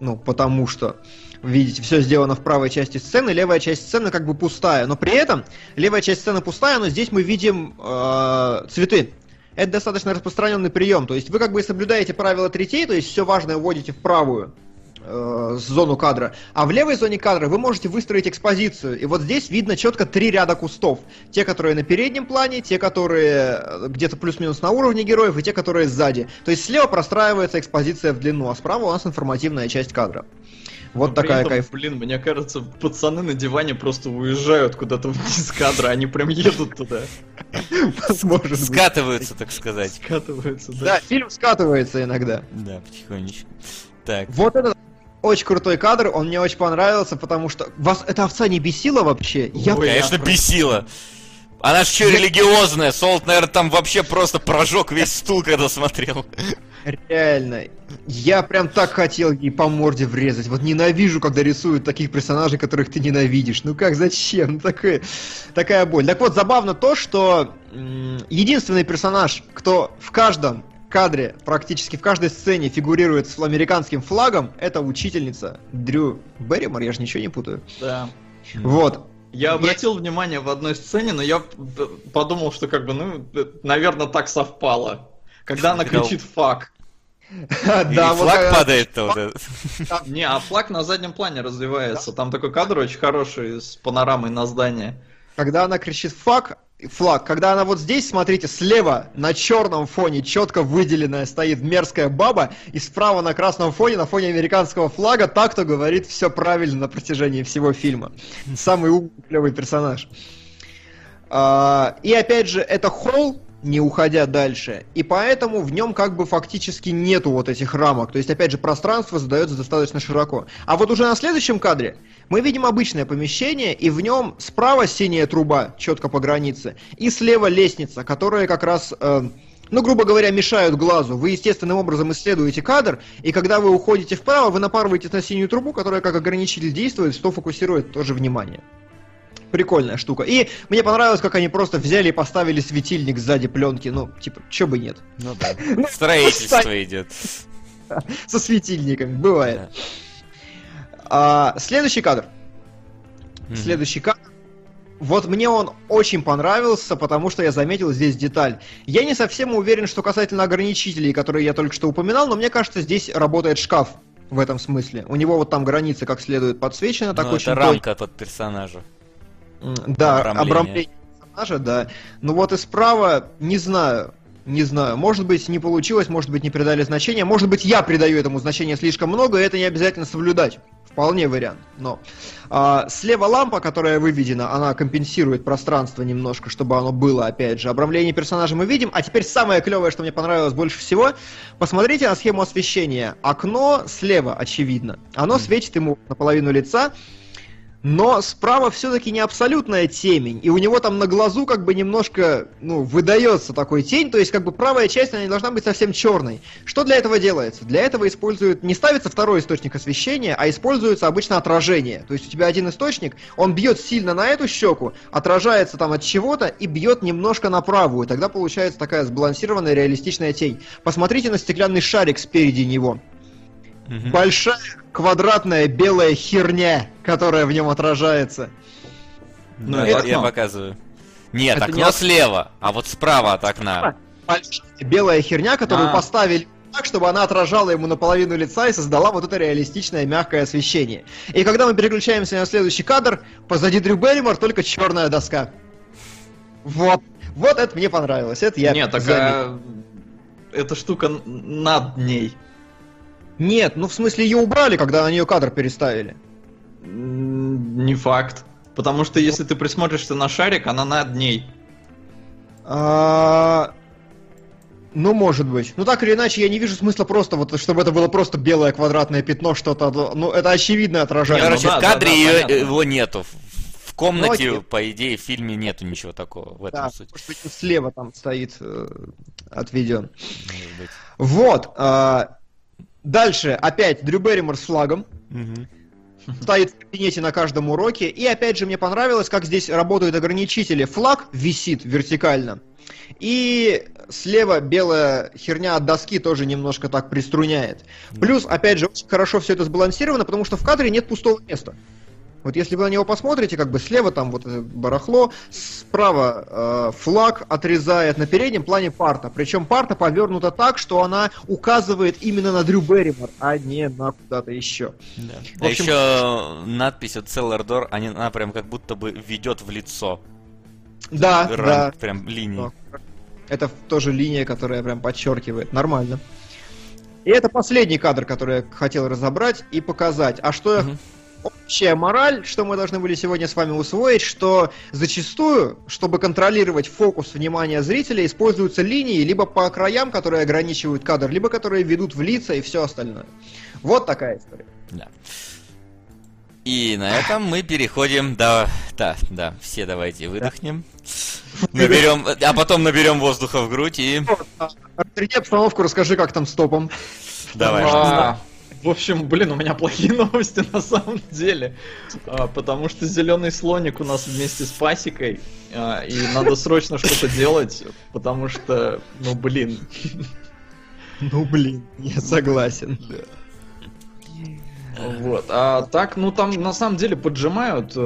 Ну, потому что... Видите, все сделано в правой части сцены, левая часть сцены как бы пустая. Но при этом левая часть сцены пустая, но здесь мы видим э, цветы. Это достаточно распространенный прием. То есть вы как бы соблюдаете правила третей, то есть все важное вводите в правую э, зону кадра. А в левой зоне кадра вы можете выстроить экспозицию. И вот здесь видно четко три ряда кустов. Те, которые на переднем плане, те, которые э, где-то плюс-минус на уровне героев, и те, которые сзади. То есть слева простраивается экспозиция в длину, а справа у нас информативная часть кадра. Вот Но такая этом, кайф. Блин, мне кажется, пацаны на диване просто уезжают куда-то вниз кадра, они прям едут туда. Скатываются, так сказать. Скатываются, да. Да, фильм скатывается иногда. Да, потихонечку. Так. Вот этот очень крутой кадр, он мне очень понравился, потому что... Вас эта овца не бесила вообще? Я Ой, Конечно, я- бесило. Она ж что, религиозная? Солт, наверное, там вообще просто прожег весь стул, когда смотрел. Реально. Я прям так хотел ей по морде врезать. Вот ненавижу, когда рисуют таких персонажей, которых ты ненавидишь. Ну как, зачем? Ну, такая, такая боль. Так вот, забавно то, что м, единственный персонаж, кто в каждом кадре, практически в каждой сцене фигурирует с американским флагом, это учительница Дрю Берримор, я же ничего не путаю. Да. Вот. Я обратил внимание в одной сцене, но я подумал, что как бы, ну, наверное, так совпало. Когда она кричит «фак». Да, вот флаг падает-то вот этот. Не, а флаг на заднем плане развивается. Там такой кадр очень хороший с панорамой на здание. Когда она кричит флаг, флаг, когда она вот здесь, смотрите, слева на черном фоне четко выделенная стоит мерзкая баба, и справа на красном фоне, на фоне американского флага, так, кто говорит все правильно на протяжении всего фильма. Самый умный, клевый персонаж. А, и опять же, это холл, не уходя дальше, и поэтому в нем как бы фактически нету вот этих рамок. То есть, опять же, пространство задается достаточно широко. А вот уже на следующем кадре мы видим обычное помещение, и в нем справа синяя труба, четко по границе, и слева лестница, которая как раз... э, ну, грубо говоря, мешают глазу. Вы естественным образом исследуете кадр, и когда вы уходите вправо, вы напарываетесь на синюю трубу, которая как ограничитель действует, что фокусирует тоже внимание. Прикольная штука. И мне понравилось, как они просто взяли и поставили светильник сзади пленки. Ну, типа, чё бы нет. Ну да. Строительство идет. Со светильниками, бывает. А, следующий кадр. Следующий кадр. Вот мне он очень понравился, потому что я заметил здесь деталь. Я не совсем уверен, что касательно ограничителей, которые я только что упоминал, но мне кажется, здесь работает шкаф в этом смысле. У него вот там границы как следует подсвечены, так Ну, очень это рамка под персонажа. Да, Обрамление. обрамление персонажа, да. Ну вот и справа, не знаю, не знаю. Может быть, не получилось, может быть, не придали значения. Может быть, я придаю этому значения слишком много, и это не обязательно соблюдать. вполне вариант. Но а, слева лампа, которая выведена, она компенсирует пространство немножко, чтобы оно было, опять же. Обрамление персонажа мы видим. А теперь самое клевое, что мне понравилось больше всего. Посмотрите на схему освещения. Окно слева, очевидно. Оно светит ему наполовину лица. Но справа все-таки не абсолютная темень, и у него там на глазу как бы немножко, ну, выдается такой тень, то есть как бы правая часть, она не должна быть совсем черной. Что для этого делается? Для этого используют, не ставится второй источник освещения, а используется обычно отражение. То есть у тебя один источник, он бьет сильно на эту щеку, отражается там от чего-то и бьет немножко на правую, тогда получается такая сбалансированная реалистичная тень. Посмотрите на стеклянный шарик спереди него. Мгм. Большая квадратная белая херня, которая в нем отражается. Ну, я, это- я показываю. Нет, Это окно не слева, а вот справа от окна. Большая белая херня, которую А. поставили так, чтобы она отражала ему наполовину лица и создала вот это реалистичное мягкое освещение. И когда мы переключаемся на следующий кадр, позади Дрю Берримор только черная доска. Вот. Вот это мне понравилось. Это я Нет, так заметил. а, эта штука над ней. Нет, ну в смысле ее убрали, когда на нее кадр переставили. Не факт. Потому что если ты присмотришься на шарик, она над ней. А, Ну, может быть. Ну, так или иначе, я не вижу смысла просто, вот, чтобы это было просто белое квадратное пятно, что-то... Ну, это очевидное отражение. Короче, да, в кадре да, её- понятно. его нету. В- комнате, Ну, по идее, в фильме нету ничего такого. В этом Да, суть. может быть, слева там стоит э, отведен. Может быть. Вот. а, дальше опять Дрю Берримор с флагом. Мгм. Стоит в кабинете на каждом уроке. И опять же мне понравилось, как здесь работают ограничители. Флаг висит вертикально. И слева белая херня от доски тоже немножко так приструняет. Плюс, опять же, очень хорошо все это сбалансировано, потому что в кадре нет пустого места. Вот если вы на него посмотрите, как бы слева там вот это барахло, справа э, флаг отрезает на переднем плане парта. Причем парта повернута так, что она указывает именно на Дрю Берримор, а не на куда-то еще. Да. В А общем- еще надпись от они- она прям как будто бы ведет в лицо. Да, Ран- да. Прям линии. Это тоже линия, которая прям подчеркивает. Нормально. И это последний кадр, который я хотел разобрать и показать. А что я Мгм. Общая мораль, что мы должны были сегодня с вами усвоить, что зачастую, чтобы контролировать фокус внимания зрителя, используются линии либо по краям, которые ограничивают кадр, либо которые ведут в лица и все остальное. Вот такая история. Да. И на этом мы переходим до... Да, да, все давайте выдохнем. Наберем, а потом наберем воздуха в грудь и... Разряди обстановку, расскажи, как там с топом. Давай. В общем, блин, у меня плохие новости на самом деле. А, Потому что зеленый слоник у нас вместе с пасекой. а, И надо срочно что-то делать, потому что, ну блин. Ну блин, я согласен. Вот. А так, ну там на самом деле поджимают. э,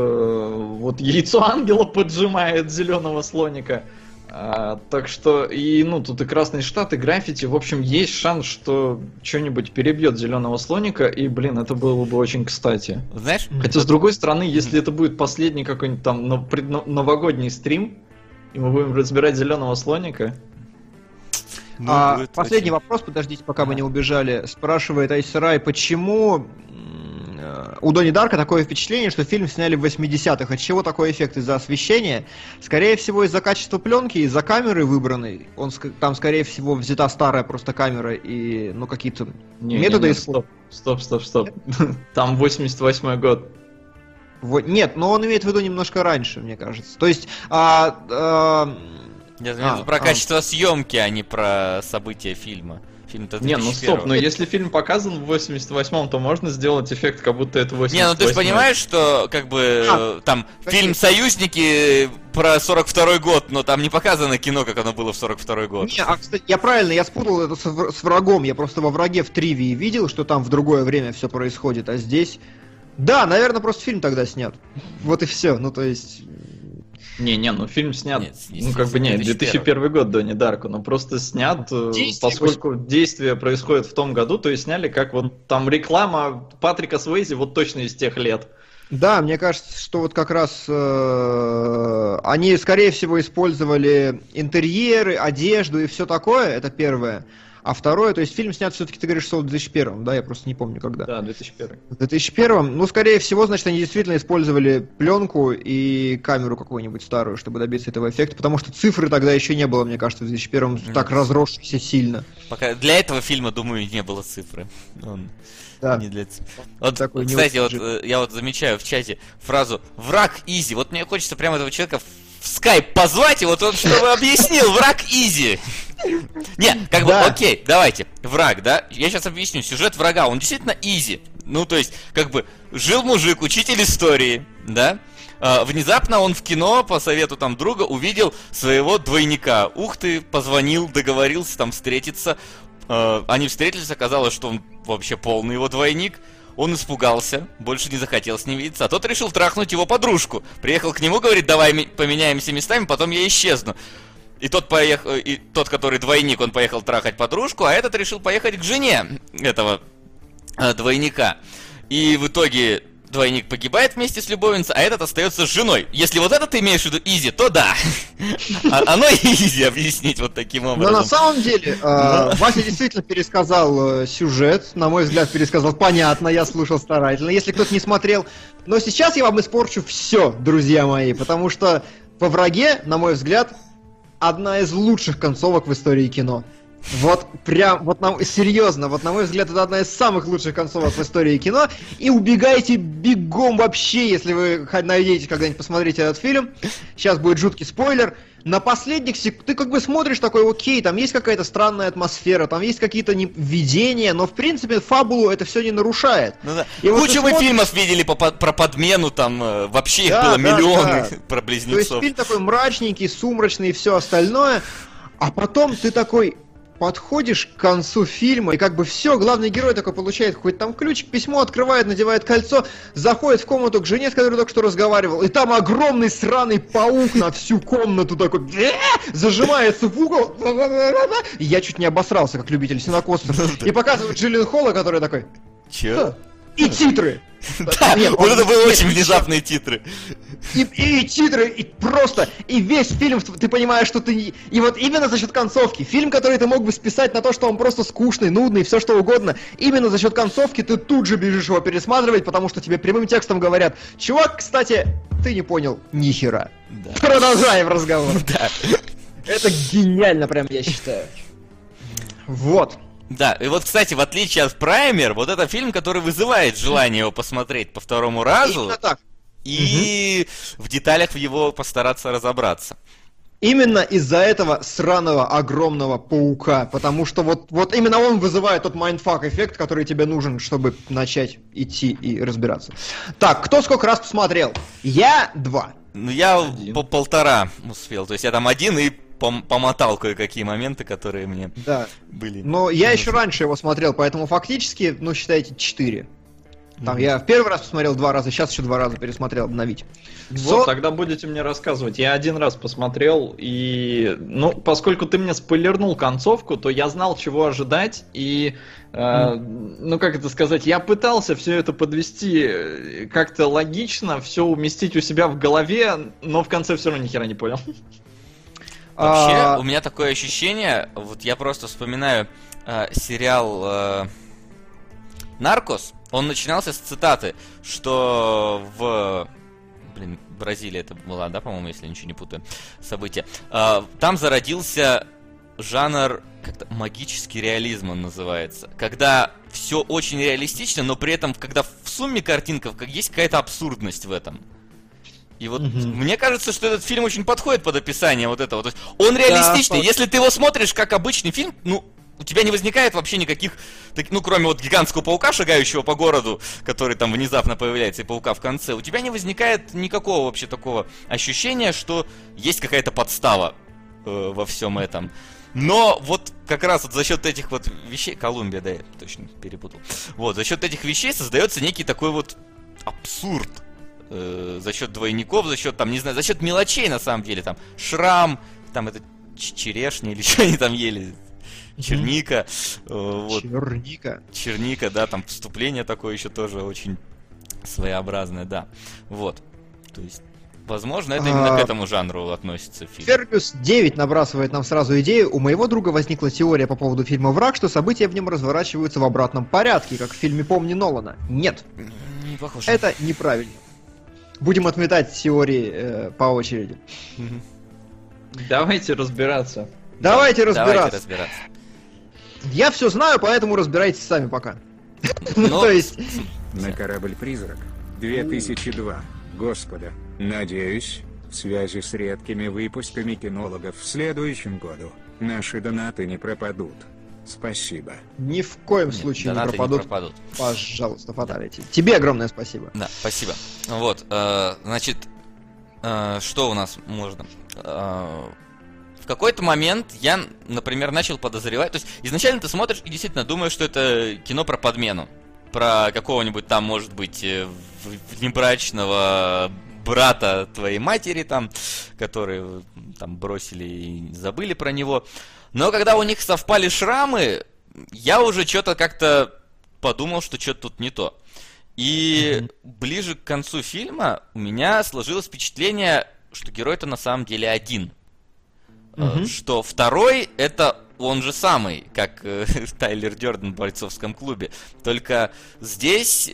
Вот яйцо ангела поджимает зеленого слоника. А, так что, и ну, тут и Красный Штат, и граффити. В общем, есть шанс, что что-нибудь перебьет зеленого слоника, и, блин, это было бы очень кстати. Знаешь, Хотя, с другой стороны, если это будет последний какой-нибудь там новогодний стрим, и мы будем разбирать зеленого слоника. ну, А, последний очень- вопрос, подождите, пока мы не убежали. Спрашивает Айсерай, почему у Дони Дарка такое впечатление, что фильм сняли в 80-х. От чего такой эффект? Из-за освещения? Скорее всего, из-за качества пленки, из-за камеры выбранной. Он, там, скорее всего, взята старая просто камера и, ну, какие-то Не, методы не, не. Стоп, стоп, стоп, стоп. Там 88 год. Вот, нет, но он имеет в виду немножко раньше, мне кажется. То есть, а, а, Я имею в виду А, про а. качество съемки, а не про события фильма. Фильм-то Не, ну 2001. стоп, но если фильм показан в 88-м, то можно сделать эффект, как будто это 88 Не, ну ты же понимаешь, что как бы А, там какие? фильм «Союзники» про 42 год, но там не показано кино, как оно было в 42 год. Не, а, кстати, я правильно, я спутал это с, с врагом. Я просто во враге в тривии видел, что там в другое время все происходит, а здесь. Да, наверное, просто фильм тогда снят. Вот и все. Ну, то есть. Не-не, ну фильм снят, Нет, ну как бы нет, 2001 год Донни Дарко, но просто снят, э, Действие поскольку действие происходит в том году, то и сняли как вот там реклама Патрика Свейзи вот точно из тех лет. Да, мне кажется, что вот как раз э, они, скорее всего, использовали интерьеры, одежду и все такое. Это первое. А второе, то есть фильм снят все-таки, ты говоришь, что в 2001, да, я просто не помню когда. Да, 2001. В 2001, ну, скорее всего, значит, они действительно использовали пленку и камеру какую-нибудь старую, чтобы добиться этого эффекта, потому что цифры тогда еще не было, мне кажется, в 2001 так разросшейся сильно. Пока для этого фильма, думаю, не было цифры. Он Да. не для Вот, Такой не кстати, вот э, я вот замечаю в чате фразу «враг easy». Вот мне хочется прямо этого человека в скайп позвать, и вот он чтобы объяснил «враг easy». Не, как бы, Да. окей, давайте, враг, да? Я сейчас объясню, сюжет врага, он действительно easy. Ну, то есть, как бы, жил мужик, учитель истории, да? А, внезапно он в кино по совету там друга увидел своего двойника. Ух ты, позвонил, договорился там встретиться. А, они встретились, оказалось, что он вообще полный его двойник. Он испугался, больше не захотел с ним видеться, а тот решил трахнуть его подружку. Приехал к нему, говорит, давай поменяемся местами, потом я исчезну. И тот поехал, и тот, который двойник, он поехал трахать подружку, а этот решил поехать к жене этого э, двойника. И в итоге двойник погибает вместе с любовницей, а этот остается с женой. Если вот это ты имеешь в виду изи, то да. А- Оно изи объяснить вот таким Но на образом. самом деле, э, Вася действительно пересказал э, сюжет, на мой взгляд, пересказал понятно, я слушал старательно, если кто-то не смотрел. Но сейчас я вам испорчу все, друзья мои, потому что во враге, на мой взгляд, одна из лучших концовок в истории кино. Вот прям, вот на, серьезно, вот на мой взгляд, это одна из самых лучших концовок в истории кино. И убегайте бегом вообще, если вы хоть надеетесь когда-нибудь посмотреть этот фильм. Сейчас будет жуткий спойлер. На последних сек... ты как бы смотришь такой, окей, там есть какая-то странная атмосфера, там есть какие-то не... видения, но в принципе фабулу это все не нарушает. Ну да. И вот Кучу ты мы смотришь- фильмов видели по- по- про подмену, там э, вообще их Да, было да, миллионы да. про То есть близнецов. фильм такой мрачненький, сумрачный и все остальное, а потом ты такой подходишь к концу фильма, и как бы все, главный герой такой получает какой-то там ключик, письмо открывает, надевает кольцо, заходит в комнату к жене, с которой только что разговаривал, и там огромный сраный паук на всю комнату такой «Э!» зажимается в угол, я чуть не обосрался, как любитель синокосов, и показывает Джиллин Холла, которая такой Чё? И титры. Да, Нет, вот он- это были очень внезапные титры. И, и титры, и просто, и весь фильм, ты понимаешь, что ты... не- И вот именно за счет концовки, фильм, который ты мог бы списать на то, что он просто скучный, нудный, все что угодно, именно за счет концовки ты тут же бежишь его пересматривать, потому что тебе прямым текстом говорят, чувак, кстати, ты не понял ни хера. Да. Продолжаем разговор. Да. Это гениально, прям, я считаю. Вот. Да, и вот, кстати, в отличие от Праймер, вот это фильм, который вызывает желание его посмотреть по второму разу Именно так. и в деталях в его постараться разобраться. Именно из-за этого сраного огромного паука, потому что вот, вот именно он вызывает тот mindfuck эффект, который тебе нужен, чтобы начать идти и разбираться. Так, кто сколько раз посмотрел? Я два. Ну, я Один. по полтора успел, то есть я там один и пом- помотал кое-какие моменты, которые мне Да. были. Но я еще раньше его смотрел, поэтому фактически, ну, считайте, четыре. Там я в первый раз посмотрел два раза, сейчас еще два раза пересмотрел обновить. Вот, Со- тогда будете мне рассказывать. Я один раз посмотрел, и, ну, поскольку ты мне спойлернул концовку, то я знал, чего ожидать, и, э, ну, как это сказать, я пытался все это подвести э, как-то логично, все уместить у себя в голове, но в конце все равно ни хера не понял. Вообще, А, у меня такое ощущение, вот я просто вспоминаю э, сериал э, Наркос, он начинался с цитаты, что в... Блин, Бразилия это была, да, по-моему, если я ничего не путаю, событие. Э, там зародился жанр как-то магический реализм он называется. Когда все очень реалистично, но при этом, когда в сумме картинков как есть какая-то абсурдность в этом. И вот Мгм. мне кажется, что этот фильм очень подходит под описание вот этого. То есть он реалистичный. под- Если ты его смотришь как обычный фильм, ну, у тебя не возникает вообще никаких, ну, кроме вот гигантского паука, шагающего по городу, который там внезапно появляется, и паука в конце, у тебя не возникает никакого вообще такого ощущения, что есть какая-то подстава э, во всем этом. Но вот как раз вот за счет этих вот вещей, Колумбия, да, я точно перепутал. Вот, за счет этих вещей создается некий такой вот абсурд. Э, за счет двойников, за счет там, не знаю, за счет мелочей на самом деле, там, шрам, там это ч- черешня или что они там ели, черника, э, вот, Черника. черника, да, там вступление такое еще тоже очень своеобразное, да. Вот. То есть Возможно, это именно А. к этому жанру относится фильм. Фергюс 9 набрасывает нам сразу идею. У моего друга возникла теория по поводу фильма «Враг», что события в нем разворачиваются в обратном порядке, как в фильме «Помни Нолана». Нет, Не похоже. это неправильно. Будем отметать теории э, по очереди. Давайте разбираться. Давайте разбираться. Давайте разбираться. Я все знаю, поэтому разбирайтесь сами пока. Ну, То есть, На корабль-призрак. 2002. Господа, надеюсь, в связи с редкими выпусками кинологов в следующем году, наши донаты не пропадут. Спасибо. ни в коем нет, случае не пропадут. пропадут. Пожалуйста, фаталити. Тебе огромное спасибо. Да, спасибо. Вот, э, значит, э, что у нас можно? Э, в какой-то момент я, например, начал подозревать. То есть изначально ты смотришь и действительно думаешь, что это кино про подмену. Про какого-нибудь там, может быть, э, внебрачного брата твоей матери там, который э, там бросили и забыли про него. Но когда у них совпали шрамы, я уже что-то как-то подумал, что что-то тут не то. И ближе к концу фильма у меня сложилось впечатление, что герой-то на самом деле один. Мгм. Что второй это он же самый, как э, Тайлер Дёрден в бойцовском клубе. Только здесь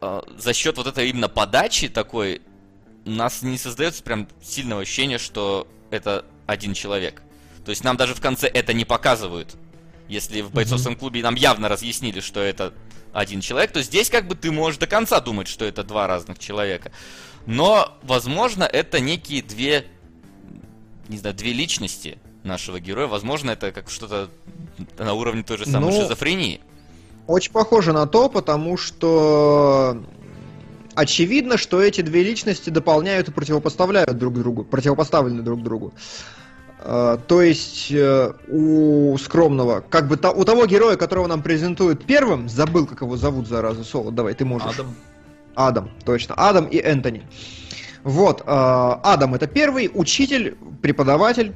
э, за счет вот этой именно подачи такой у нас не создается прям сильного ощущения, что это один человек. То есть нам даже в конце это не показывают. Если в бойцовском клубе нам явно разъяснили, что это один человек, то здесь как бы ты можешь до конца думать, что это два разных человека. Но, возможно, это некие две, не знаю, две личности нашего героя. Возможно, это как что-то на уровне той же самой Ну, шизофрении. Очень похоже на то, потому что очевидно, что эти две личности дополняют и противопоставляют друг другу, противопоставлены друг другу. Э, То есть э, у скромного, как бы у того героя, которого нам презентуют первым, забыл, как его зовут, зараза, Соло, давай, ты можешь. Адам. Адам, точно. Адам и Энтони. Вот, э, Адам это первый учитель, преподаватель.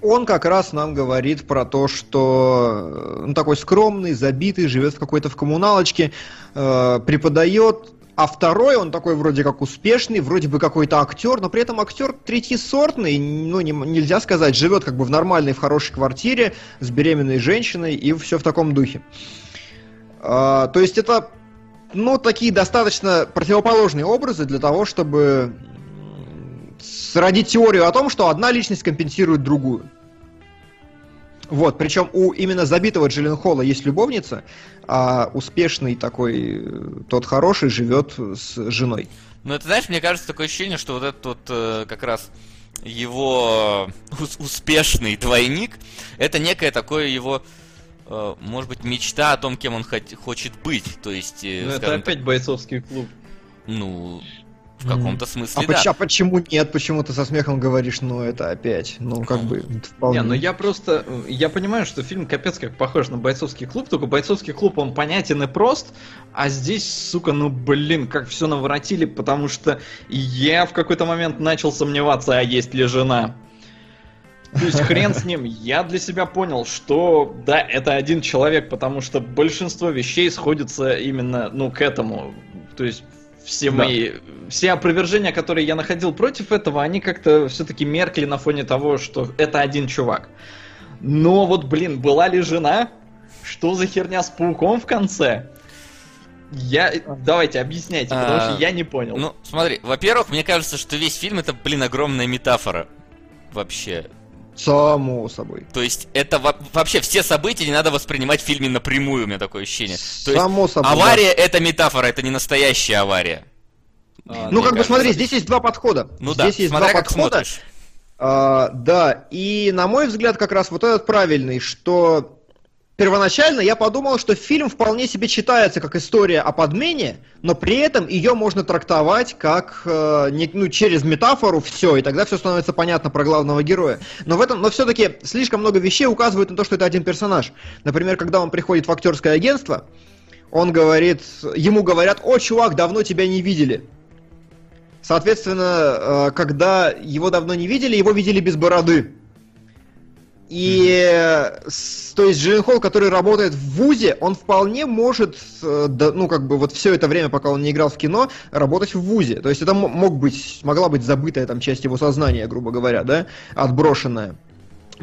Он как раз нам говорит про то, что он такой скромный, забитый, живет в какой-то в коммуналочке, преподает. А второй, он такой вроде как успешный, вроде бы какой-то актер, но при этом актер третьесортный, ну не- нельзя сказать, живет как бы в нормальной, в хорошей квартире с беременной женщиной и все в таком духе. А, то есть это ну, такие достаточно противоположные образы для того, чтобы м, сродить теорию о том, что одна личность компенсирует другую. Вот, причем у именно забитого Джилленхола есть любовница, а успешный такой, э, тот хороший, живет с женой. Ну, это, знаешь, мне кажется, такое ощущение, что вот этот вот э, как раз его ус- успешный двойник, это некое такое его, э, может быть, мечта о том, кем он хочет быть. То есть, э, Ну это опять бойцовский клуб. так, ну, в каком-то А, смысле, поч- да. а почему нет? Почему ты со смехом говоришь, ну это опять, ну как бы вполне. Не, ну я просто, я понимаю, что фильм капец как похож на бойцовский клуб, только бойцовский клуб он понятен и прост, а здесь, сука, ну блин, как все наворотили, потому что я в какой-то момент начал сомневаться, а есть ли жена. То есть хрен с ним, я для себя понял, что да, это один человек, потому что большинство вещей сходятся именно, ну, к этому. То есть все Да. мои, все опровержения, которые я находил против этого, они как-то все-таки меркли на фоне того, что это один чувак. Но вот, блин, была ли жена? Что за херня с пауком в конце? Я... Давайте, объясняйте, потому А, что я не понял. Ну, смотри, во-первых, мне кажется, что весь фильм это, блин, огромная метафора. Вообще. Само собой. То есть, это во- вообще все события не надо воспринимать в фильме напрямую, у меня такое ощущение. То есть, Само собой. да. авария это метафора, это не настоящая авария. А, Ну, как бы смотри, здесь есть два подхода. Ну да, здесь есть смотря два как подхода. смотришь. А, да, и на мой взгляд, как раз вот этот правильный, что первоначально я подумал, что фильм вполне себе читается как история о подмене, но при этом ее можно трактовать как э, не- ну, через метафору все, и тогда все становится понятно про главного героя. Но в этом, но все-таки слишком много вещей указывают на то, что это один персонаж. Например, когда он приходит в актерское агентство, он говорит, ему говорят, о, чувак, давно тебя не видели. Соответственно, э, когда его давно не видели, его видели без бороды. И, с- то есть Джилленхол, который работает в ВУЗе, он вполне может, э, ну, как бы вот все это время, пока он не играл в кино, работать в ВУЗе. То есть это мог быть, могла быть забытая там часть его сознания, грубо говоря, да, отброшенная.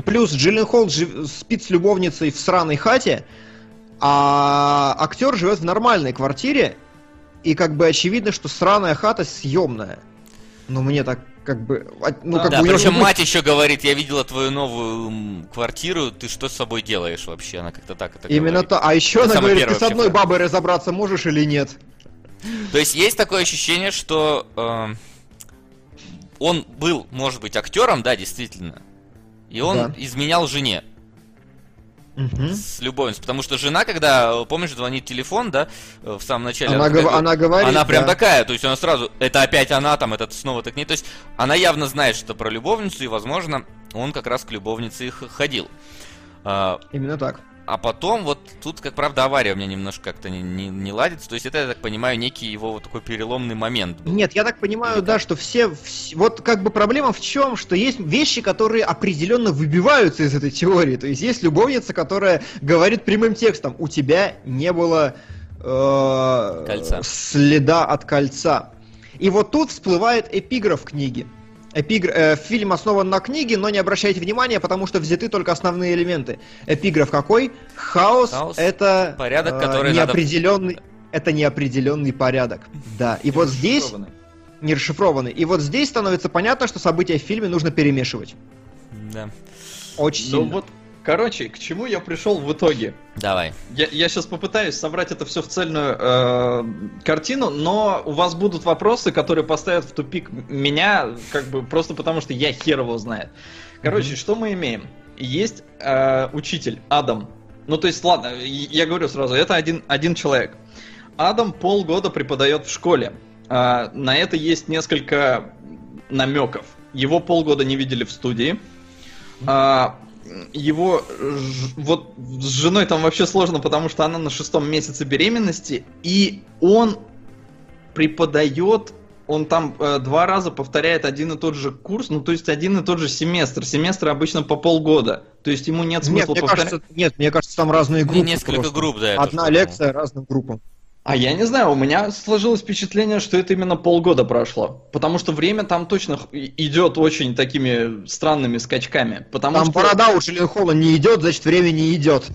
Плюс Джилленхол жив- спит с любовницей в сраной хате, а актер живет в нормальной квартире, и как бы очевидно, что сраная хата съемная. Ну, мне так как бы... а, Ну, Да, как да, бы причем не мать еще говорит, я видела твою новую квартиру, ты что с собой делаешь вообще? Она как-то так это Именно говорит. то. А еще Это она говорит, ты с одной вообще, бабой разобраться можешь или нет? То есть есть такое ощущение, что э, он был, может быть, актером, да, действительно. И он Да. изменял жене С любовницей. Потому что жена, когда, помнишь, звонит телефон, да, э, в самом начале. Она, гов- разговора, она говорит, Она прям да. такая, то есть она сразу, это опять она, там, это снова так не. То есть она явно знает что про любовницу, и, возможно, он как раз к любовнице и х- ходил. А, Именно так. А потом, вот тут, как правда, авария у меня немножко как-то не, не- не ладится. То есть это, я так понимаю, некий его вот такой переломный момент был. Нет, я так понимаю, да, что все, вс- Вот как бы проблема в чем, что есть вещи, которые определенно выбиваются из этой теории. То есть есть любовница, которая говорит прямым текстом, у тебя не было э, Кольца. следа от кольца. И вот тут всплывает эпиграф книги. Эпигр- э, фильм основан на книге, но не обращайте внимания, потому что взяты только основные элементы. Эпиграф какой? Хаос, Хаос, это порядок, э, который надо- неопределенный. Это неопределенный порядок. Да. И вот здесь не расшифрованы. И вот здесь становится понятно, что события в фильме нужно перемешивать. Да. Очень Ну сильно. вот, короче, к чему я пришел в итоге? Давай. Я, я сейчас попытаюсь собрать это все в цельную э, картину, но у вас будут вопросы, которые поставят в тупик меня, как бы просто потому, что я хер его знает. Короче, что мы имеем? Есть э, учитель Адам. Ну, то есть, ладно, я говорю сразу, это один, один человек. Адам полгода преподает в школе. А, на это есть несколько намеков. Его полгода не видели в студии. А, его ж- вот с женой там вообще сложно, потому что она на шестом месяце беременности, и он преподает, он там э, два раза повторяет один и тот же курс, ну то есть один и тот же семестр. Семестры обычно по полгода, то есть ему нет Нет, смысла мне повторять. кажется, нет, мне кажется, там разные группы. несколько просто. групп, да. Одна лекция разным группам. А я не знаю, у меня сложилось впечатление, что это именно полгода прошло. Потому что время там точно идет очень такими странными скачками. Потому Там что... борода у Джилленхола не идет, значит время не идет.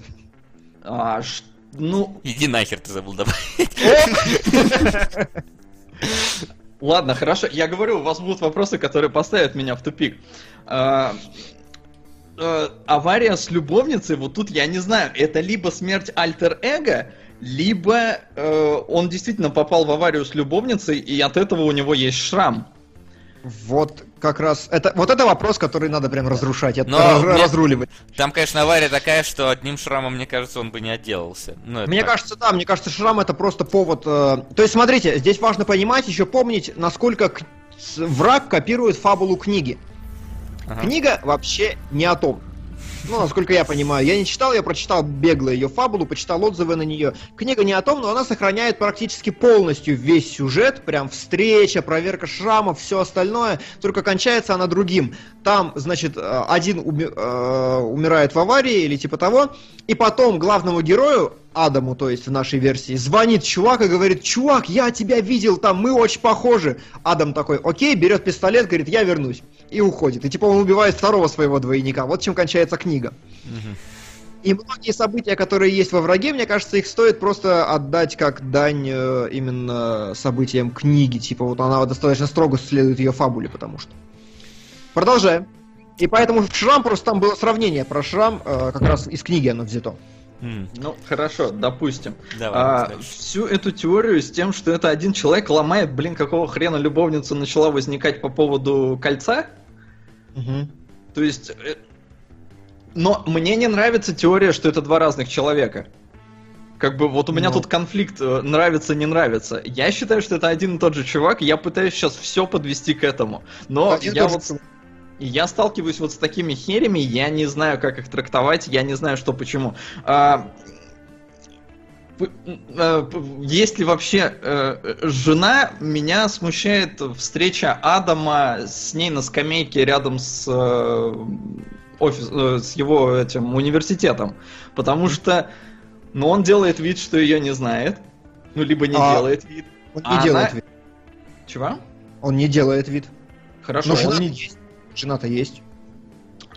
А, ш- Ну, Иди нахер, ты забыл добавить. ладно, хорошо. Я говорю, у вас будут вопросы, которые поставят меня в тупик. А, э, авария с любовницей, вот тут я не знаю, это либо смерть альтер-эго, либо э, он действительно попал в аварию с любовницей, и от этого у него есть шрам. Вот как раз это вот это вопрос, который надо прям разрушать, это раз- мне- разруливать. Там, конечно, авария такая, что одним шрамом, мне кажется, он бы не отделался. Ну, Мне так. кажется, да, мне кажется, шрам это просто повод. э, То есть, смотрите, здесь важно понимать, еще помнить, насколько к- враг копирует фабулу книги. Ага. Книга вообще не о том. Ну, насколько я понимаю. Я не читал, я прочитал бегло ее фабулу, почитал отзывы на нее. Книга не о том, но она сохраняет практически полностью весь сюжет. Прям встреча, проверка шрамов, все остальное. Только кончается она другим. Там, значит, э, один уми- э, умирает в аварии или типа того. И потом главному герою, Адаму, то есть в нашей версии, звонит чувак и говорит, чувак, я тебя видел там, мы очень похожи. Адам такой, окей, берет пистолет, говорит, я вернусь. И уходит. И типа он убивает второго своего двойника. Вот чем кончается книга. И многие события, которые есть во враге, мне кажется, их стоит просто отдать как дань э, именно событиям книги. Типа вот она достаточно строго следует ее фабуле, потому что. Продолжаем. И поэтому шрам просто там было сравнение про шрам, э, как раз из книги оно взято. Ну, хорошо, допустим. Давай, А, дальше. всю эту теорию с тем, что это один человек ломает, блин, какого хрена любовница начала возникать по поводу кольца. То есть... э, Но мне не нравится теория, что это два разных человека. Как бы вот у меня Ну. тут конфликт э, нравится, не нравится. Я считаю, что это один и тот же чувак, и я пытаюсь сейчас все подвести к этому. Но Один я вот чувак. И я сталкиваюсь вот с такими херями, я не знаю, как их трактовать, я не знаю, что почему. А, э, п- Если вообще э, жена, меня смущает встреча Адама с ней на скамейке рядом с э, офис, э, с его этим университетом. Потому что, ну, он делает вид, что ее не знает. Ну, либо не А, делает вид. Он не А делает она- вид. Чего? Он не делает вид. Хорошо, Но он жена не- есть. Жена-то есть.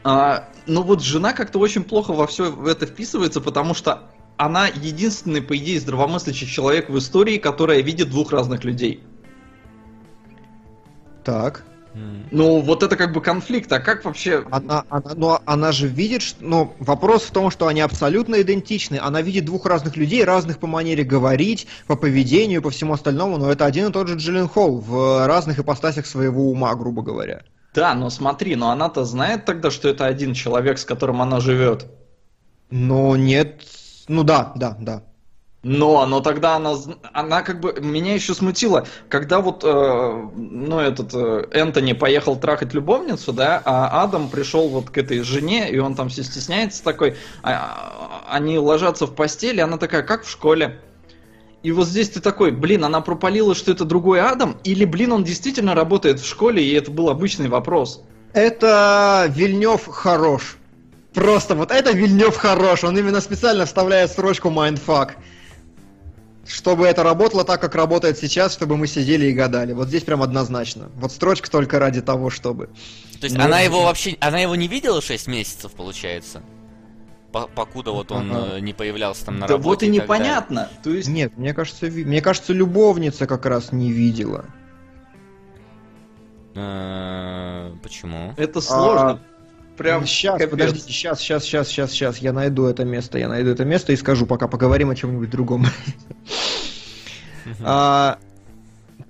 А, ну вот жена как-то очень плохо во все это вписывается, потому что она единственный, по идее, здравомыслящий человек в истории, которая видит двух разных людей. Так. Ну, вот это как бы конфликт, а как вообще... Она, она, но она же видит, что, но вопрос в том, что они абсолютно идентичны. Она видит двух разных людей, разных по манере говорить, по поведению, по всему остальному, но это один и тот же Джиллен Холл в разных ипостасях своего ума, грубо говоря. Да, но смотри, но она-то знает тогда, что это один человек, с которым она живет. Но нет, ну да, да, да. Но, но тогда она, она как бы меня еще смутила, когда вот, э, ну этот э, Энтони поехал трахать любовницу, да, а Адам пришел вот к этой жене и он там все стесняется такой, а- а- они ложатся в постели, она такая, как в школе. И вот здесь ты такой, блин, она пропалила, что это другой Адам, или, блин, он действительно работает в школе, и это был обычный вопрос. Это Вильнев хорош. Просто вот это Вильнев хорош. Он именно специально вставляет строчку mindfuck. Чтобы это работало так, как работает сейчас, чтобы мы сидели и гадали. Вот здесь прям однозначно. Вот строчка только ради того, чтобы. То есть Ну, она его вообще, она его не видела 6 месяцев, получается? По- покуда вот он Ага. э, не появлялся там на да работе вот и далее. непонятно. То есть, Нет, мне кажется, ви- мне кажется, любовница как раз не видела. Э, Почему? это сложно. Прям сейчас, капец. подождите, сейчас, сейчас, сейчас, сейчас, сейчас, я найду это место, я найду это место и скажу, пока поговорим о чем-нибудь другом. А,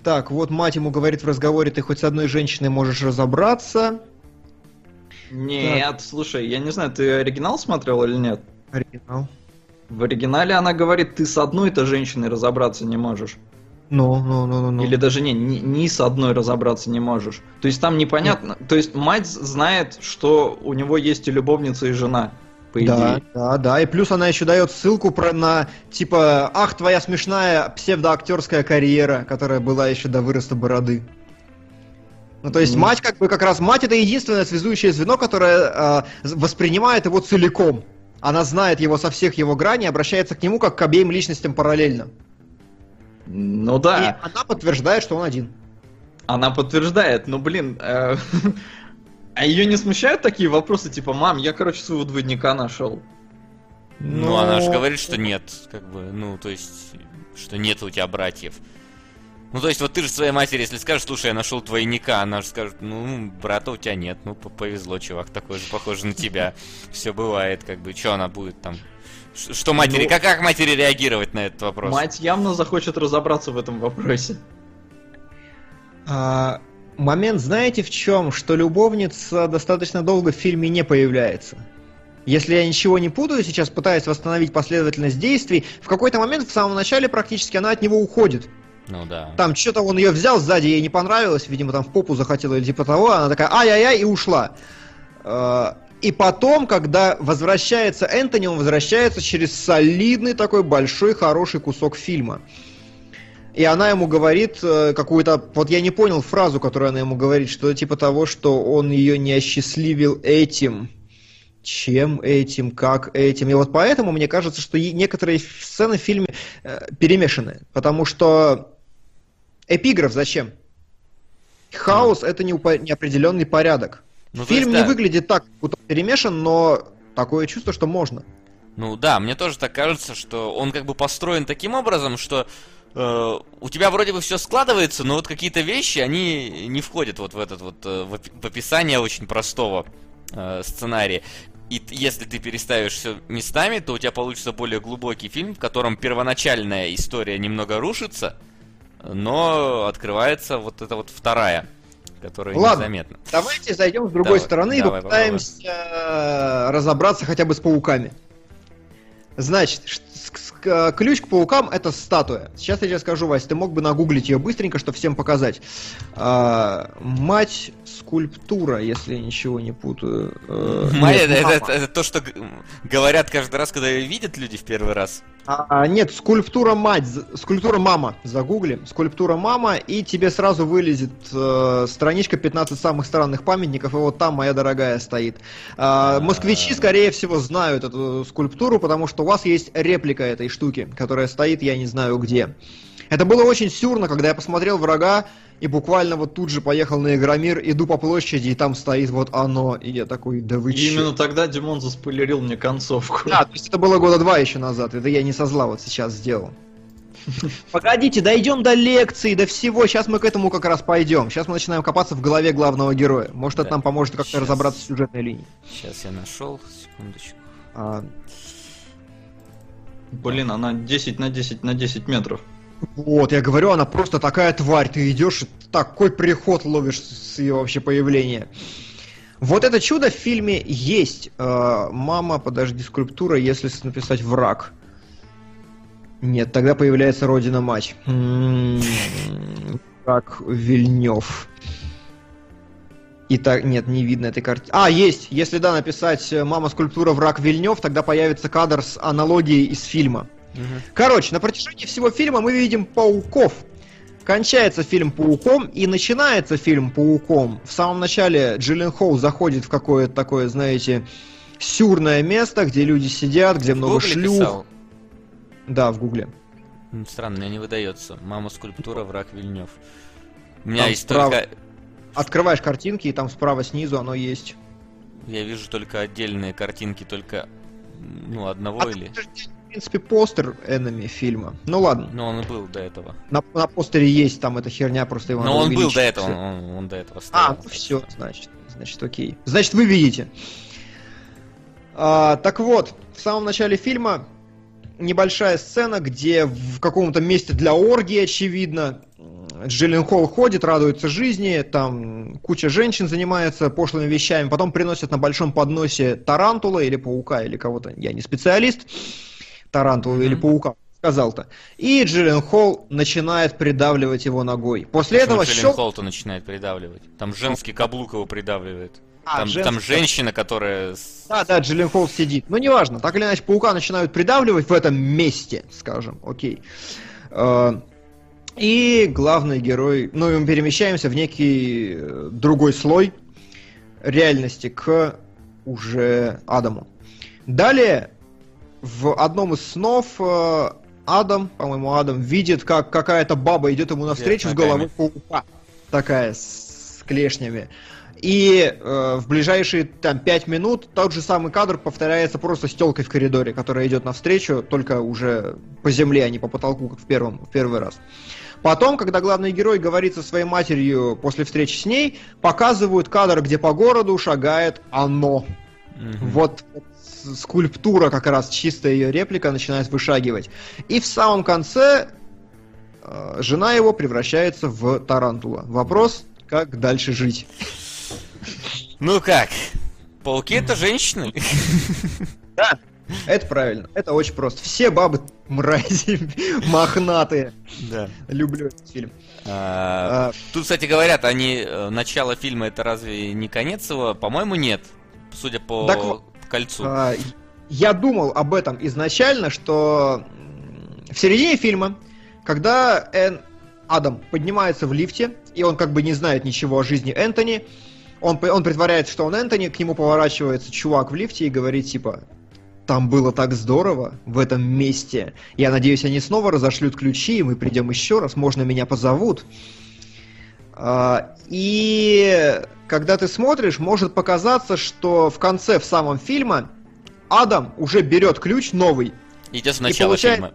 Так, вот мать ему говорит в разговоре, ты хоть с одной женщиной можешь разобраться. Нет, слушай, я не знаю, ты оригинал смотрел или нет? Оригинал. В оригинале она говорит, ты с одной-то женщиной разобраться не можешь. Ну, ну, ну, ну, ну. Или даже не, ни, ни с одной разобраться не можешь. То есть там непонятно. То есть мать знает, что у него есть и любовница, и жена. По Да, идее. да, да. И плюс она еще дает ссылку про на типа Ах, твоя смешная псевдоактерская карьера, которая была еще до выроста бороды. Ну, то есть Мгм. мать, как бы, как раз мать это единственное связующее звено, которое э, воспринимает его целиком. Она знает его со всех его граней, обращается к нему как к обеим личностям параллельно. Ну И да, она подтверждает, что он один. она подтверждает, но блин, э, а ее не смущают такие вопросы, типа, мам, я, короче, своего двойника нашел. Ну, она же говорит, что нет, как бы, ну, то есть, что нет у тебя братьев. Ну, то есть, вот ты же своей матери, если скажешь, слушай, я нашел двойника, она же скажет, ну, брата у тебя нет, ну, повезло, чувак, такой же похож на тебя. Все бывает, как бы, что она будет там? Что матери, Ну- как, как матери реагировать на этот вопрос? Мать явно захочет разобраться в этом вопросе. А, момент, знаете, в чем? Что любовница достаточно долго в фильме не появляется. Если я ничего не путаю, сейчас пытаюсь восстановить последовательность действий, в какой-то момент в самом начале практически она от него уходит. Ну да. Там что-то он ее взял сзади, ей не понравилось, видимо, там в попу захотела или типа того, она такая ай-яй-яй и ушла. Э, И потом, когда возвращается Энтони, он возвращается через солидный такой большой хороший кусок фильма. И она ему говорит э, какую-то, вот я не понял фразу, которую она ему говорит, что типа того, что он ее не осчастливил этим. Чем этим, как этим. И вот поэтому мне кажется, что некоторые сцены в фильме э, перемешаны. Потому что эпиграф зачем? Хаос это не упо- неопределенный порядок. Ну, Фильм есть, не да. выглядит так, будто перемешан, но такое чувство, что можно. Ну да, мне тоже так кажется, что он как бы построен таким образом, что э, у тебя вроде бы все складывается, но вот какие-то вещи, они не входят вот в этот вот э, в опи- в описание очень простого э, сценария. И если ты переставишь все местами, то у тебя получится более глубокий фильм, в котором первоначальная история немного рушится, но открывается вот эта вот вторая, которая Ладно. незаметна. Давайте зайдем с другой Давай, стороны давай, и попытаемся э, разобраться хотя бы с пауками. Значит, ключ к паукам это статуя. Сейчас я тебе скажу, Вась, ты мог бы нагуглить ее быстренько, чтобы всем показать. А, мать скульптура, если я ничего не путаю. Э, Майя, нет, это, это- это то, что говорят каждый раз, когда ее видят люди в первый раз. А, нет, скульптура мать, скульптура мама, загугли, скульптура мама, и тебе сразу вылезет э, страничка 15 самых странных памятников, и вот там моя дорогая стоит. А, москвичи, скорее всего, знают эту скульптуру, потому что у вас есть реплика этой штуки, которая стоит, я не знаю где. Это было очень сюрно, когда я посмотрел врага, и буквально вот тут же поехал на Игромир, иду по площади, и там стоит вот оно, и я такой, да вы И чё? именно тогда Димон заспойлерил мне концовку. Да, то есть это было года два еще назад. Это я не со зла вот сейчас сделал. Погодите, дойдем до лекции, до всего. Сейчас мы к этому как раз пойдем. Сейчас мы начинаем копаться в голове главного героя. Может, это Да. нам поможет как-то Щас. разобраться в сюжетной линии. Сейчас я нашел, секундочку. А, Блин, она 10 на 10 на 10 метров. Вот, я говорю, она просто такая тварь. Ты идешь, такой приход ловишь с ее вообще появления. Вот это чудо в фильме есть. Э, мама, подожди, скульптура, если написать враг. Нет, тогда появляется Родина Мать. Враг Вильнев. И так, нет, не видно этой картины. А, есть! Если да, написать «Мама скульптура враг Вильнев», тогда появится кадр с аналогией из фильма. Короче, на протяжении всего фильма мы видим пауков. Кончается фильм пауком и начинается фильм пауком. В самом начале Джиллен Холл заходит в какое-то такое, знаете, сюрное место, где люди сидят, где много Гугле шлюх. писал? Да, в гугле. Странно, мне не выдается. Мама скульптура, враг Вильнев. У меня Там есть справа. только... Открываешь картинки, и там справа снизу оно есть. Я вижу только отдельные картинки, только... Ну, одного А или... в принципе, постер Эннами фильма. Ну ладно, Ну, он был до этого. на, на постере есть там эта херня, просто его Но он был до этого, он, он- до этого А, стоял. ну все, значит, значит, окей. Значит, вы видите. А, так вот, в самом начале фильма небольшая сцена, где в каком-то месте для оргии, очевидно, Джиллен Холл ходит, радуется жизни, там куча женщин занимается пошлыми вещами, потом приносят на большом подносе тарантула или паука, или кого-то, я не специалист, тарантула Мгм. или паука, сказал-то. И Джиллен Холл начинает придавливать его ногой. После Почему этого Джиллен щелк- Холл-то начинает придавливать. Там женский каблук его придавливает. А, там, женский там женщина, которая... Да, да, Джиллен Холл сидит. Ну, неважно, так или иначе, паука начинают придавливать в этом месте, скажем, окей. Э, И главный герой, ну, и мы перемещаемся в некий э, другой слой реальности к уже Адаму. Далее, в одном из снов э, Адам, по-моему, Адам видит, как какая-то баба идет ему навстречу с головой паука. Такая, с, клешнями. И э, в ближайшие там 5 минут тот же самый кадр повторяется просто с телкой в коридоре, которая идет навстречу, только уже по земле, а не по потолку, как в, первом, в первый раз. Потом, когда главный герой говорит со своей матерью после встречи с ней, показывают кадр, где по городу шагает оно. Мгм. Вот с- скульптура, как раз чистая ее реплика, начинает вышагивать. И в самом конце э, жена его превращается в тарантула. Вопрос, как дальше жить? Ну как? Пауки это женщины? Это правильно, это очень просто. Все бабы мрази, мохнатые. Да. Люблю этот фильм. А, А, Тут, кстати, говорят, они э, начало фильма это разве не конец его? По-моему, нет. Судя по Так кольцу. А, Я думал об этом изначально, что в середине фильма, когда Эн Адам поднимается в лифте, и он как бы не знает ничего о жизни Энтони, он, он притворяется, что он Энтони, к нему поворачивается чувак в лифте и говорит типа там было так здорово в этом месте. Я надеюсь, они снова разошлют ключи, и мы придем еще раз, можно меня позовут. А, И когда ты смотришь, может показаться, что в конце, в самом фильме, Адам уже берет ключ новый. Идет с начала получает- фильма.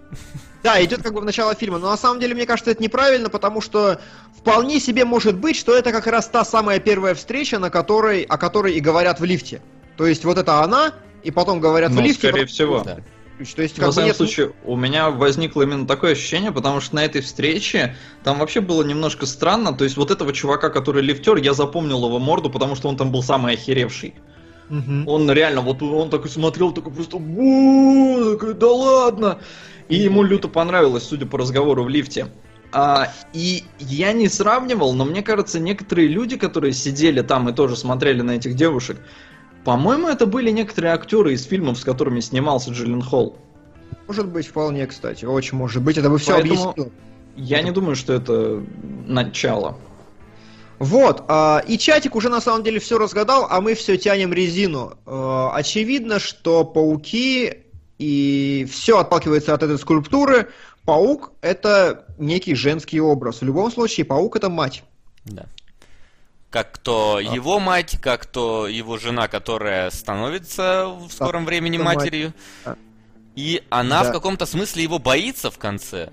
Да, идет как бы в начало фильма, но на самом деле, мне кажется, это неправильно, потому что вполне себе может быть, что это как раз та самая первая встреча, на которой, о которой и говорят в лифте. То есть вот это она, и потом говорят в Ну, лифте. скорее потом всего. Да. То есть, На как бы самом нет... случае, у меня возникло именно такое ощущение, потому что на этой встрече там вообще было немножко странно. То есть вот этого чувака, который лифтер, я запомнил его морду, потому что он там был самый охеревший. Мгм. Он реально, вот он такой смотрел, такой просто, такой, да ладно. И ему люто понравилось, судя по разговору в лифте. А, и я не сравнивал, но мне кажется, некоторые люди, которые сидели там и тоже смотрели на этих девушек, по-моему, это были некоторые актеры из фильмов, с которыми снимался Джиллен Холл. Может быть, вполне, кстати. Очень может быть. Это бы все Поэтому- объяснило. Я не думаю, что это начало. Вот, а, и чатик уже на самом деле все разгадал, а мы все тянем резину. Э, очевидно, что пауки и все отталкивается от этой скульптуры. Паук это некий женский образ. В любом случае, паук это мать. Да. Как то его мать, как то его жена, которая становится в скором времени матерью. Да. И она Да. в каком-то смысле его боится в конце.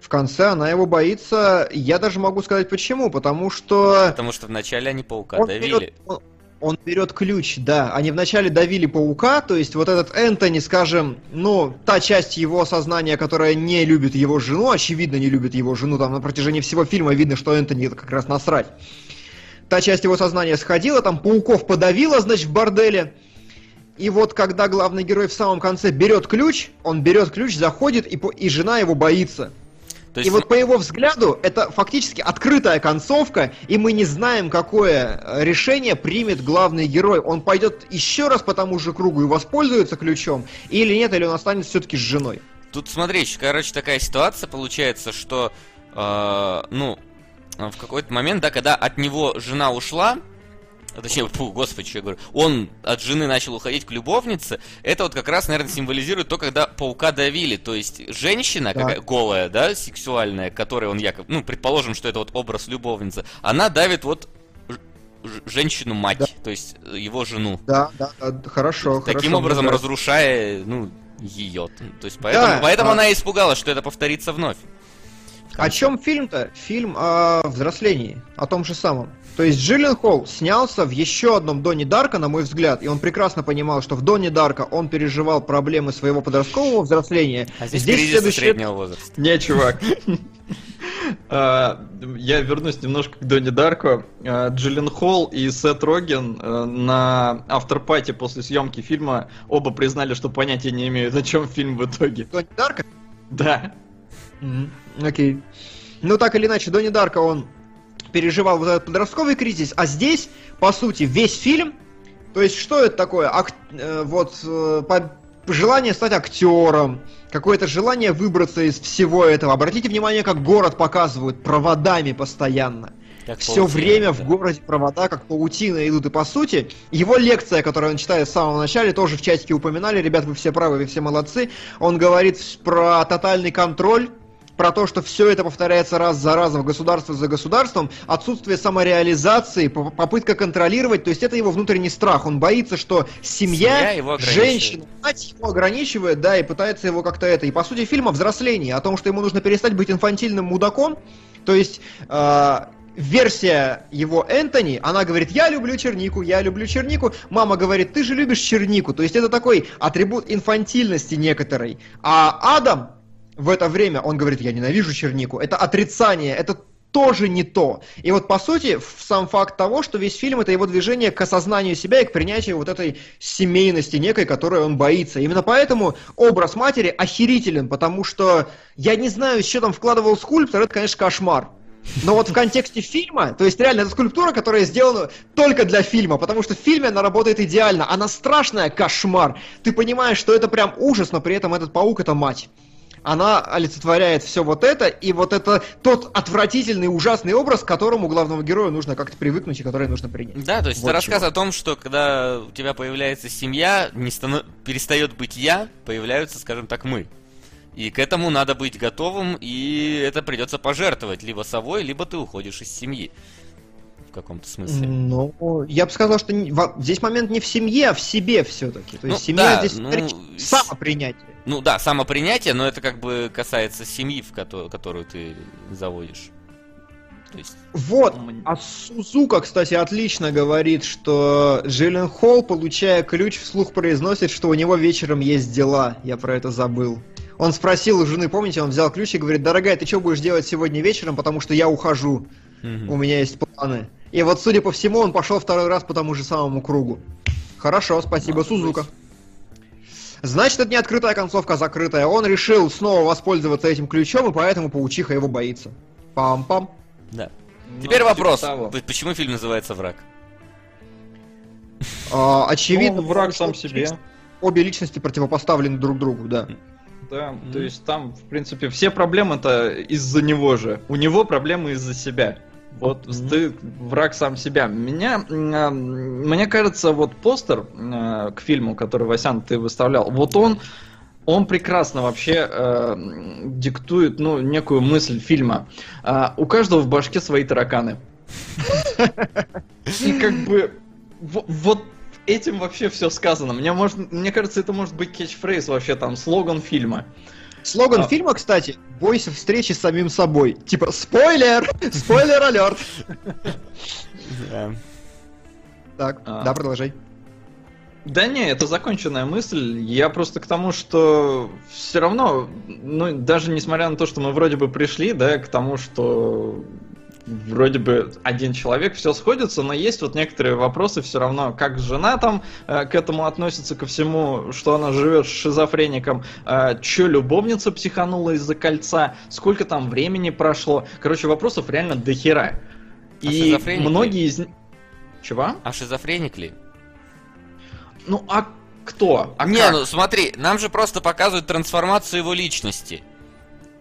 В конце она его боится. Я даже могу сказать почему. Потому что Потому что вначале они паука он давили. берет, он, он берет ключ, да. Они вначале давили паука, то есть вот этот Энтони, скажем, ну, та часть его сознания, которая не любит его жену, очевидно не любит его жену, там на протяжении всего фильма видно, что Энтони это как раз насрать. Та часть его сознания сходила, там пауков подавила, значит, в борделе. И вот когда главный герой в самом конце берет ключ, он берет ключ, заходит, и, по- и жена его боится. То И есть, вот по его взгляду, это фактически открытая концовка, и мы не знаем, какое э, решение примет главный герой. Он пойдет еще раз по тому же кругу и воспользуется ключом, или нет, или он останется все-таки с женой. Тут смотри, короче, такая ситуация получается, что, э, ну, в какой-то момент, да, когда от него жена ушла, а точнее, фу, господи, что я говорю, он от жены начал уходить к любовнице, это вот как раз, наверное, символизирует то, когда паука давили, то есть женщина, Да. какая, голая, да, сексуальная, которой он якобы, ну, предположим, что это вот образ любовницы, она давит вот женщину-мать, Да. то есть его жену. Да, да, да, хорошо, Таким хорошо, образом мне разрушая, ну, ее. То есть поэтому, Да, поэтому а- она и испугалась, что это повторится вновь. О чем фильм-то? Фильм о взрослении, о том же самом. То есть Джиллен Холл снялся в еще одном Доне Дарка, на мой взгляд, и он прекрасно понимал, что в Доне Дарка он переживал проблемы своего подросткового взросления. А здесь, Здесь следующий- среднего возраста. Не, чувак. А, Я вернусь немножко к Донни Дарку. А, Джиллен Холл и Сет Роген э, на авторпате после съемки фильма оба признали, что понятия не имеют, о чем фильм в итоге. Донни Дарка? Да. Мгм, Окей. Ну, так или иначе, Донни Дарка, он переживал вот этот подростковый кризис, а здесь, по сути, весь фильм, то есть, что это такое? Ак- э, вот, э, по- желание стать актером, какое-то желание выбраться из всего этого. Обратите внимание, как город показывают проводами постоянно. Как Все паутина, время в да. городе провода, как паутина идут. И по сути, его лекция, которую он читает с самого начала, тоже в чатике упоминали, ребят, вы все правы, вы все молодцы. Он говорит про тотальный контроль, про то, что все это повторяется раз за разом, государство за государством, отсутствие самореализации, по- попытка контролировать, то есть это его внутренний страх. Он боится, что семья, Семья женщина, мать его ограничивает, да, и пытается его как-то это. И по сути фильм о взрослении, о том, что ему нужно перестать быть инфантильным мудаком, то есть э, версия его Энтони, она говорит, я люблю чернику, я люблю чернику. Мама говорит, ты же любишь чернику. То есть это такой атрибут инфантильности некоторой. А Адам в это время, он говорит, я ненавижу чернику. Это отрицание, это тоже не то. И вот, по сути, сам факт того, что весь фильм это его движение к осознанию себя и к принятию вот этой семейности некой, которой он боится. Именно поэтому образ матери охерителен, потому что я не знаю, что там вкладывал скульптор, это, конечно, кошмар. Но вот в контексте фильма, то есть реально это скульптура, которая сделана только для фильма, потому что в фильме она работает идеально. Она страшная, кошмар. Ты понимаешь, что это прям ужас, но при этом этот паук это мать. Она олицетворяет все вот это, и вот это тот отвратительный, ужасный образ, к которому главному герою нужно как-то привыкнуть и который нужно принять. Да, то есть Вот это рассказ чего. о том, что когда у тебя появляется семья, не станов- перестает быть я, появляются, скажем так, мы. И к этому надо быть готовым, и это придется пожертвовать либо собой, либо ты уходишь из семьи. В каком-то смысле. Ну, я бы сказал, что здесь момент не в семье, а в себе все-таки. То есть Ну, семья да, здесь ну, самопринятие. Ну да, самопринятие, но это как бы касается семьи, в кото- которую ты заводишь. То есть, Вот, М. а Сузука, кстати, отлично говорит, что Джиллен Холл, получая ключ, вслух произносит, что у него вечером есть дела. Я про это забыл. Он спросил у жены, помните, он взял ключ и говорит, дорогая, ты что будешь делать сегодня вечером, потому что я ухожу, мгм. у меня есть планы. И вот, судя по всему, он пошел второй раз по тому же самому кругу. Хорошо, спасибо, Сузука. Значит, это не открытая концовка, а закрытая. Он решил снова воспользоваться этим ключом, и поэтому паучиха его боится. Пам-пам. Да. Ну, Теперь типа вопрос. того. Почему фильм называется «Враг»? А, очевидно, Ну, враг сам себе. Обе личности противопоставлены друг другу, да. Да, то есть там, в принципе, все проблемы-то из-за него же. У него проблемы из-за себя. Вот ты враг сам себя. Меня, а, мне кажется, вот постер э, к фильму, который Васян ты выставлял, вот он, он прекрасно вообще э, диктует, ну, некую мысль фильма. А, у каждого в башке свои тараканы. И как бы во- вот этим вообще все сказано. Мне, может, мне кажется, это может быть кетчфрейз вообще там, слоган фильма. Слоган А. фильма, кстати, бойся встречи с самим собой. Типа, спойлер! Спойлер алерт! Так, А. да, продолжай. Да не, это законченная мысль. Я просто к тому, что все равно, ну, даже несмотря на то, что мы вроде бы пришли, да, к тому, что вроде бы один человек, все сходится, но есть вот некоторые вопросы все равно, как жена там э, к этому относится, ко всему, что она живет с шизофреником, э, че любовница психанула из-за кольца, сколько там времени прошло. Короче, вопросов реально до хера. А И шизофреник ли? многие из... них- Чего? А шизофреник ли? Ну а кто? А не, как? ну смотри, нам же просто показывают трансформацию его личности.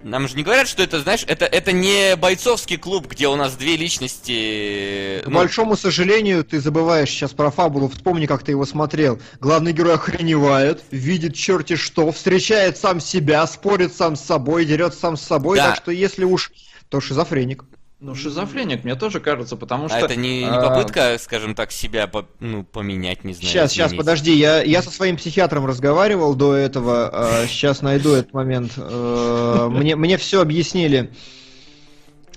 Нам же не говорят, что это, знаешь, это, это не бойцовский клуб, где у нас две личности. К ну, большому сожалению, ты забываешь сейчас про фабулу, вспомни, как ты его смотрел. Главный герой охреневает, видит черти что, встречает сам себя, спорит сам с собой, дерет сам с собой, Да. так что если уж, то шизофреник. Ну, шизофреник, мне тоже кажется, потому а что... это не, не а, попытка, скажем так, себя по- ну, поменять, не знаю. Сейчас, сейчас, подожди, я, я со своим психиатром разговаривал до этого, сейчас найду этот момент. Э, Мне, мне все объяснили.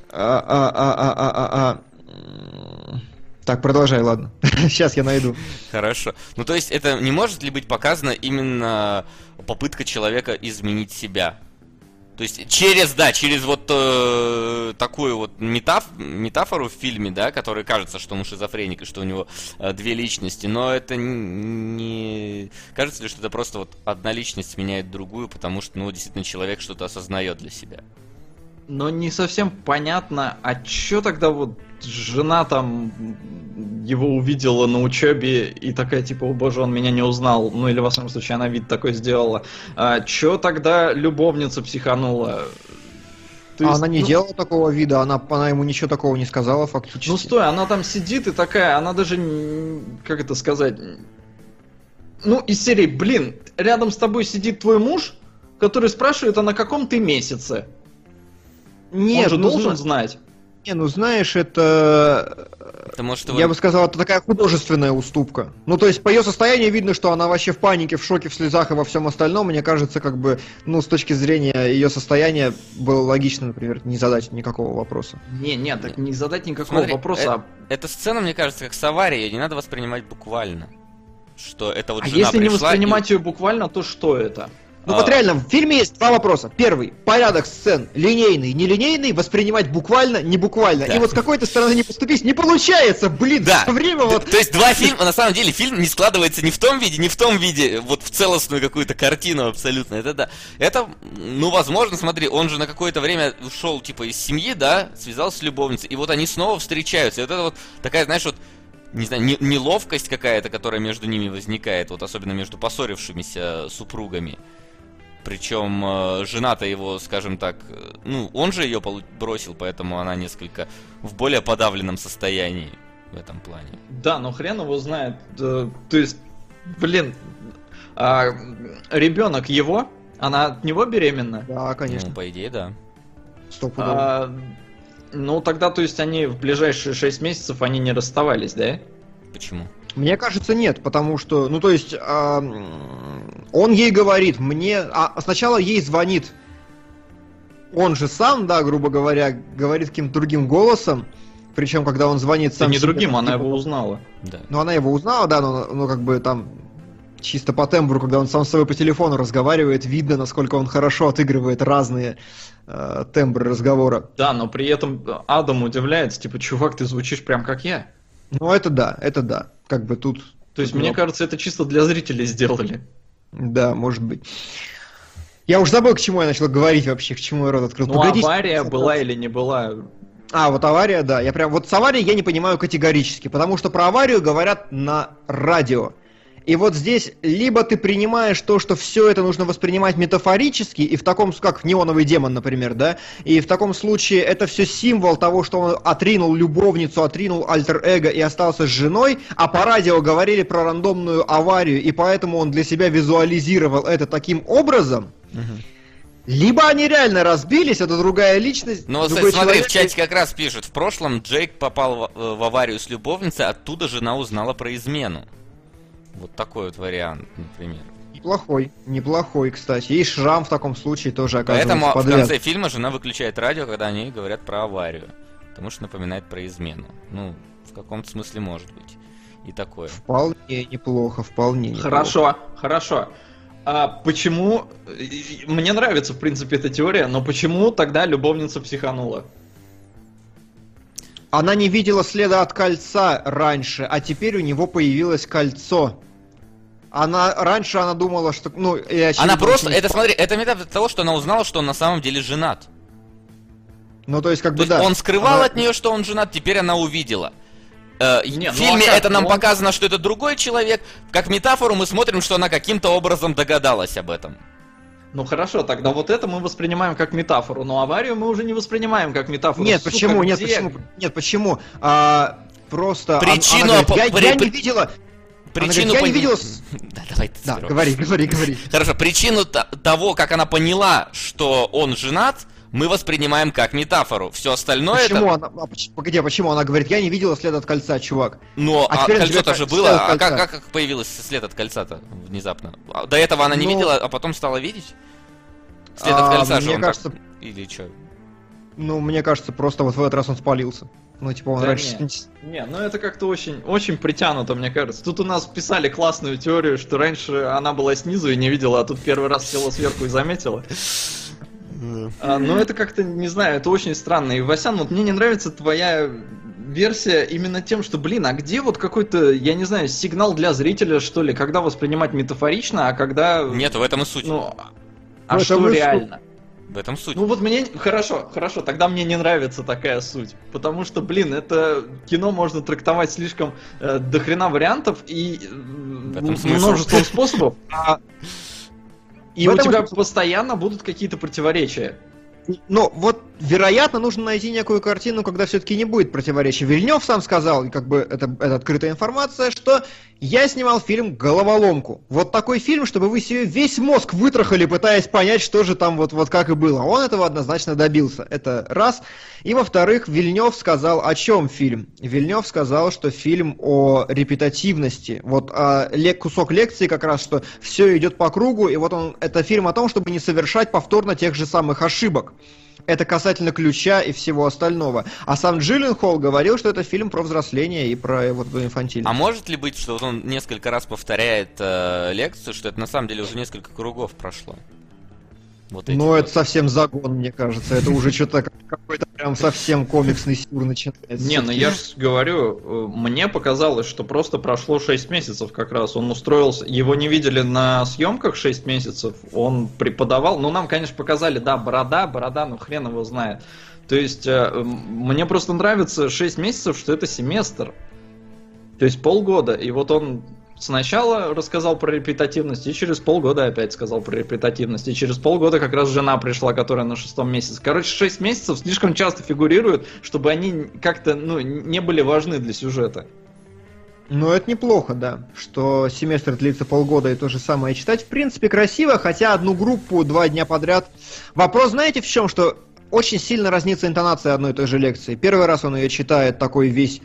А, а, а, а, а, а, а. Так, продолжай, ладно. Сейчас я найду. Хорошо. Ну, то есть, это не может ли быть показано именно попытка человека изменить себя? То есть, через, да, через вот э, такую вот метаф- метафору в фильме, да, которая кажется, что он шизофреник и что у него э, две личности, но это не... Кажется ли, что это просто вот одна личность меняет другую, потому что, ну, действительно, человек что-то осознает для себя? Но не совсем понятно, а чё тогда вот жена там его увидела на учебе и такая типа, о боже, он меня не узнал. Ну или во всяком случае она вид такой сделала. А чё тогда любовница психанула? То А есть, она не ну, делала такого вида, она, она ему ничего такого не сказала фактически. Ну стой, она там сидит и такая, она даже, как это сказать, ну из серии, блин, рядом с тобой сидит твой муж, который спрашивает, а на каком ты месяце? Нет, Он же ну, должен зна- знать. Не, ну знаешь, это... Может его... Я бы сказал, это такая художественная уступка. Ну, то есть, по ее состоянию видно, что она вообще в панике, в шоке, в слезах и во всем остальном. Мне кажется, как бы, ну, с точки зрения ее состояния, было логично, например, не задать никакого вопроса. Не, нет, так не задать никакого Смотри, вопроса. а- Эта сцена, мне кажется, как с аварией, ее не надо воспринимать буквально. Что это вот А жена если не пришла и- воспринимать ее буквально, то что это? Ну, А. вот реально, в фильме есть два вопроса. Первый, порядок сцен, линейный, нелинейный, воспринимать буквально, не буквально. Да. И вот с какой-то стороны не поступить не получается, блин, Да. всё время вот... То есть два фильма, на самом деле, фильм не складывается ни в том виде, ни в том виде, вот в целостную какую-то картину абсолютно. Это да. Это, ну, возможно, смотри, он же на какое-то время ушел, типа, из семьи, да, связался с любовницей, и вот они снова встречаются. И вот это вот такая, знаешь, вот не знаю, не- неловкость какая-то, которая между ними возникает, вот особенно между поссорившимися супругами. Причем э, жена-то его, скажем так, э, ну, он же ее бросил, поэтому она несколько в более подавленном состоянии в этом плане. Да, но хрен его знает. Да, То есть, блин, а, ребенок его, она от него беременна. Да, конечно, Ну, по идее, да. стопудово. А, ну тогда, то есть, они в ближайшие 6 месяцев они не расставались, да? Почему? Мне кажется, нет, потому что, ну то есть, м, он ей говорит, мне, а сначала ей звонит, он же сам, да, грубо говоря, говорит каким-то другим голосом, причем когда он звонит сам не себе, другим, она типа, его узнала. Да. Ну она его узнала, да, но, но как бы там чисто по тембру, когда он сам с собой по телефону разговаривает, видно, насколько он хорошо отыгрывает разные э, тембры разговора. Да, но при этом Адам удивляется, типа, чувак, ты звучишь прям как я. Ну это да, это да, как бы тут То есть, мне Ну. кажется, это чисто для зрителей сделали. Да, может быть. Я уже забыл, к чему я начал говорить вообще, к чему я рот открыл. Ну, Погодите. авария была или не была. А, вот авария, да. Я прям вот с аварией я не понимаю категорически, потому что про аварию говорят на радио. И вот здесь либо ты принимаешь то, что все это нужно воспринимать метафорически, и в таком, как неоновый демон, например, да, и в таком случае это все символ того, что он отринул любовницу, отринул альтер-эго и остался с женой, а по радио говорили про рандомную аварию, и поэтому он для себя визуализировал это таким образом, либо они реально разбились, это другая личность, Ну, вот, другой смотри, человек, в чате как раз пишут. В прошлом Джейк попал в, в аварию с любовницей, оттуда жена узнала про измену. Вот такой вот вариант, например. Неплохой, неплохой, кстати. И шрам в таком случае тоже оказывается Поэтому в подвязан. конце фильма жена выключает радио, когда они говорят про аварию. Потому что напоминает про измену. Ну, в каком-то смысле может быть. И такое. Вполне неплохо, вполне неплохо. Хорошо, хорошо. А почему... Мне нравится, в принципе, эта теория, но почему тогда любовница психанула? Она не видела следа от кольца раньше, а теперь у него появилось кольцо. Она раньше она думала, что ну очевидно, Она просто, это смотри, это метафора того, что она узнала, что он на самом деле женат. ну то есть как То бы есть да. он скрывал Она- от нее, что он женат, теперь она увидела. Э, Не, в ну фильме а как? это нам Ну он- показано, что это другой человек. Как метафору мы смотрим, что она каким-то образом догадалась об этом. Ну хорошо, тогда вот это мы воспринимаем как метафору, но аварию мы уже не воспринимаем как метафору. Нет, Сука, почему? Нет, где? почему? Нет, почему? А, просто Причину она говорит, опо- я, я при- не видела. Причину говорит, я не пон- видела с- Да, давай Да, сперва. говори, говори, говори. Хорошо, причину того, как она поняла, что он женат, мы воспринимаем как метафору. Все остальное Почему это... она, а, погоди, а почему она говорит, я не видела следа от кольца, чувак? Но А а кольцо-то же след было. А кольца. как, как появилось след от кольца-то внезапно? А До этого она не Ну, видела, а потом стала видеть? След А, от кольца же мне он кажется, так- Или что? Ну, мне кажется, просто вот в этот раз он спалился. Ну, типа, он Да раньше... не. Не, ну это как-то очень, очень притянуто, мне кажется. Тут у нас писали классную теорию, что раньше она была снизу и не видела, а тут первый раз села сверху и заметила. А, ну это как-то, не знаю, это очень странно. И, Васян, вот мне не нравится твоя версия именно тем, что, блин, а где вот какой-то, я не знаю, сигнал для зрителя, что ли, когда воспринимать метафорично, а когда... Нет, в этом и суть. Ну, Ну, а это что реально? В этом суть. Ну вот мне... Хорошо, хорошо, тогда мне не нравится такая суть. Потому что, блин, это кино можно трактовать слишком э, до хрена вариантов и э, множеством способов. а- И у тебя постоянно будут какие-то противоречия. Ну, вот, вероятно, нужно найти некую картину, когда все-таки не будет противоречий. Вильнев сам сказал, как бы это, это открытая информация, что я снимал фильм «Головоломку». Вот такой фильм, чтобы вы себе весь мозг вытрахали, пытаясь понять, что же там вот, вот как и было. Он этого однозначно добился. Это раз. И во-вторых, Вильнев сказал, о чем фильм. Вильнев сказал, что фильм о репетативности. Вот а, ле- кусок лекции как раз, что все идет по кругу, и вот он, это фильм о том, чтобы не совершать повторно тех же самых ошибок. Это касательно ключа и всего остального. А сам Джилленхол говорил, что это фильм про взросление и про вот инфантильность. А может ли быть, что вот он несколько раз повторяет э, лекцию, что это на самом деле уже несколько кругов прошло? Вот эти Ну, вот. это совсем загон, мне кажется. Это уже что-то как- какой-то прям совсем комиксный сюр начинается. Не, ну я же говорю, э, мне показалось, что просто прошло 6 месяцев как раз. Он устроился, его не видели на съемках 6 месяцев, он преподавал. Ну, нам, конечно, показали, да, борода, борода, ну хрен его знает. То есть, э, мне просто нравится 6 месяцев, что это семестр. То есть полгода. И вот он сначала рассказал про репетативность, и через полгода опять сказал про репетативность. И через полгода как раз жена пришла, которая на шестом месяце. Короче, 6 месяцев слишком часто фигурируют, чтобы они как-то ну, не были важны для сюжета. Ну, это неплохо, да, что семестр длится полгода и то же самое читать. В принципе, красиво, хотя одну группу два дня подряд. Вопрос, знаете, в чем? Что очень сильно разнится интонация одной и той же лекции. Первый раз он ее читает такой весь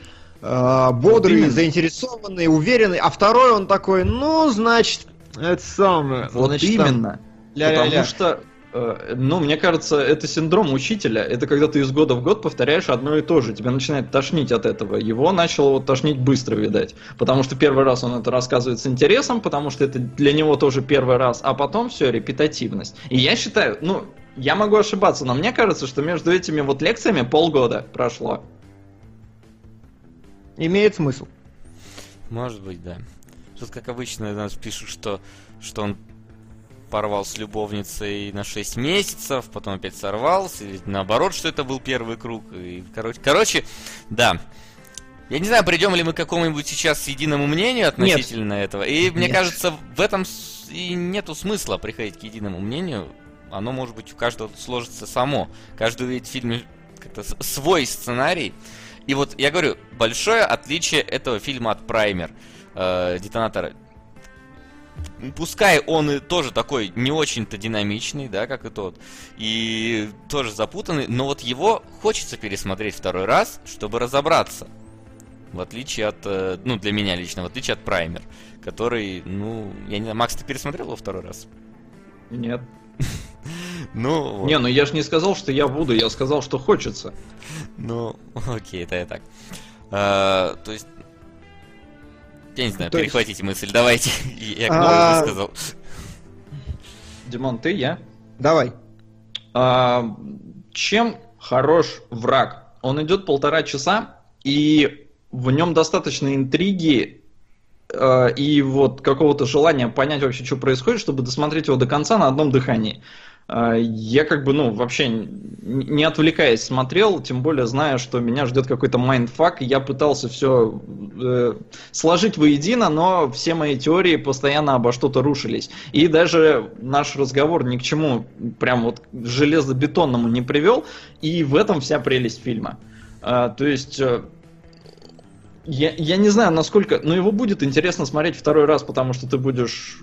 бодрый, именно. заинтересованный, уверенный, а второй он такой, ну, значит, это самое. Вот значит, там именно. ля-ля-ля. Потому что, э, ну, мне кажется, это синдром учителя. Это когда ты из года в год повторяешь одно и то же. Тебя начинает тошнить от этого. Его начало вот тошнить быстро, видать. Потому что первый раз он это рассказывает с интересом, потому что это для него тоже первый раз, а потом все, репетативность. И я считаю, ну, я могу ошибаться, но мне кажется, что между этими вот лекциями полгода прошло. Имеет смысл. Может быть, да. Тут, как обычно, нас пишут, что, что он порвал с любовницей на 6 месяцев, потом опять сорвался, или наоборот, что это был первый круг. И, короче, короче, да. Я не знаю, придем ли мы к какому-нибудь сейчас единому мнению относительно Нет. этого. И мне Нет. кажется, в этом и нету смысла приходить к единому мнению. Оно, может быть, у каждого сложится само. Каждый увидит в фильме как-то свой сценарий. И вот я говорю, большое отличие этого фильма от Праймер, э, детонатора. Пускай он и тоже такой не очень-то динамичный, да, как и тот, и тоже запутанный, но вот его хочется пересмотреть второй раз, чтобы разобраться. В отличие от, э, ну, для меня лично, в отличие от Праймер, который, ну, я не знаю, Макс, ты пересмотрел его второй раз? Нет. Ну, вот. Не, ну я же не сказал, что я буду, я сказал, что хочется. Ну, окей, это я так. А, то есть, я не знаю, то перехватите есть... мысль, давайте. Я а... сказал. Димон, ты, я? Давай. А, чем хорош враг? Он идет полтора часа, и в нем достаточно интриги э, и вот какого-то желания понять вообще, что происходит, чтобы досмотреть его до конца на одном дыхании. А, я как бы, ну, вообще не отвлекаясь смотрел, тем более зная, что меня ждет какой-то mindfuck, я пытался все э, сложить воедино, но все мои теории постоянно обо что-то рушились. И даже наш разговор ни к чему прям вот железобетонному не привел, и в этом вся прелесть фильма. А, то есть... Э, я, я не знаю, насколько... Но его будет интересно смотреть второй раз, потому что ты будешь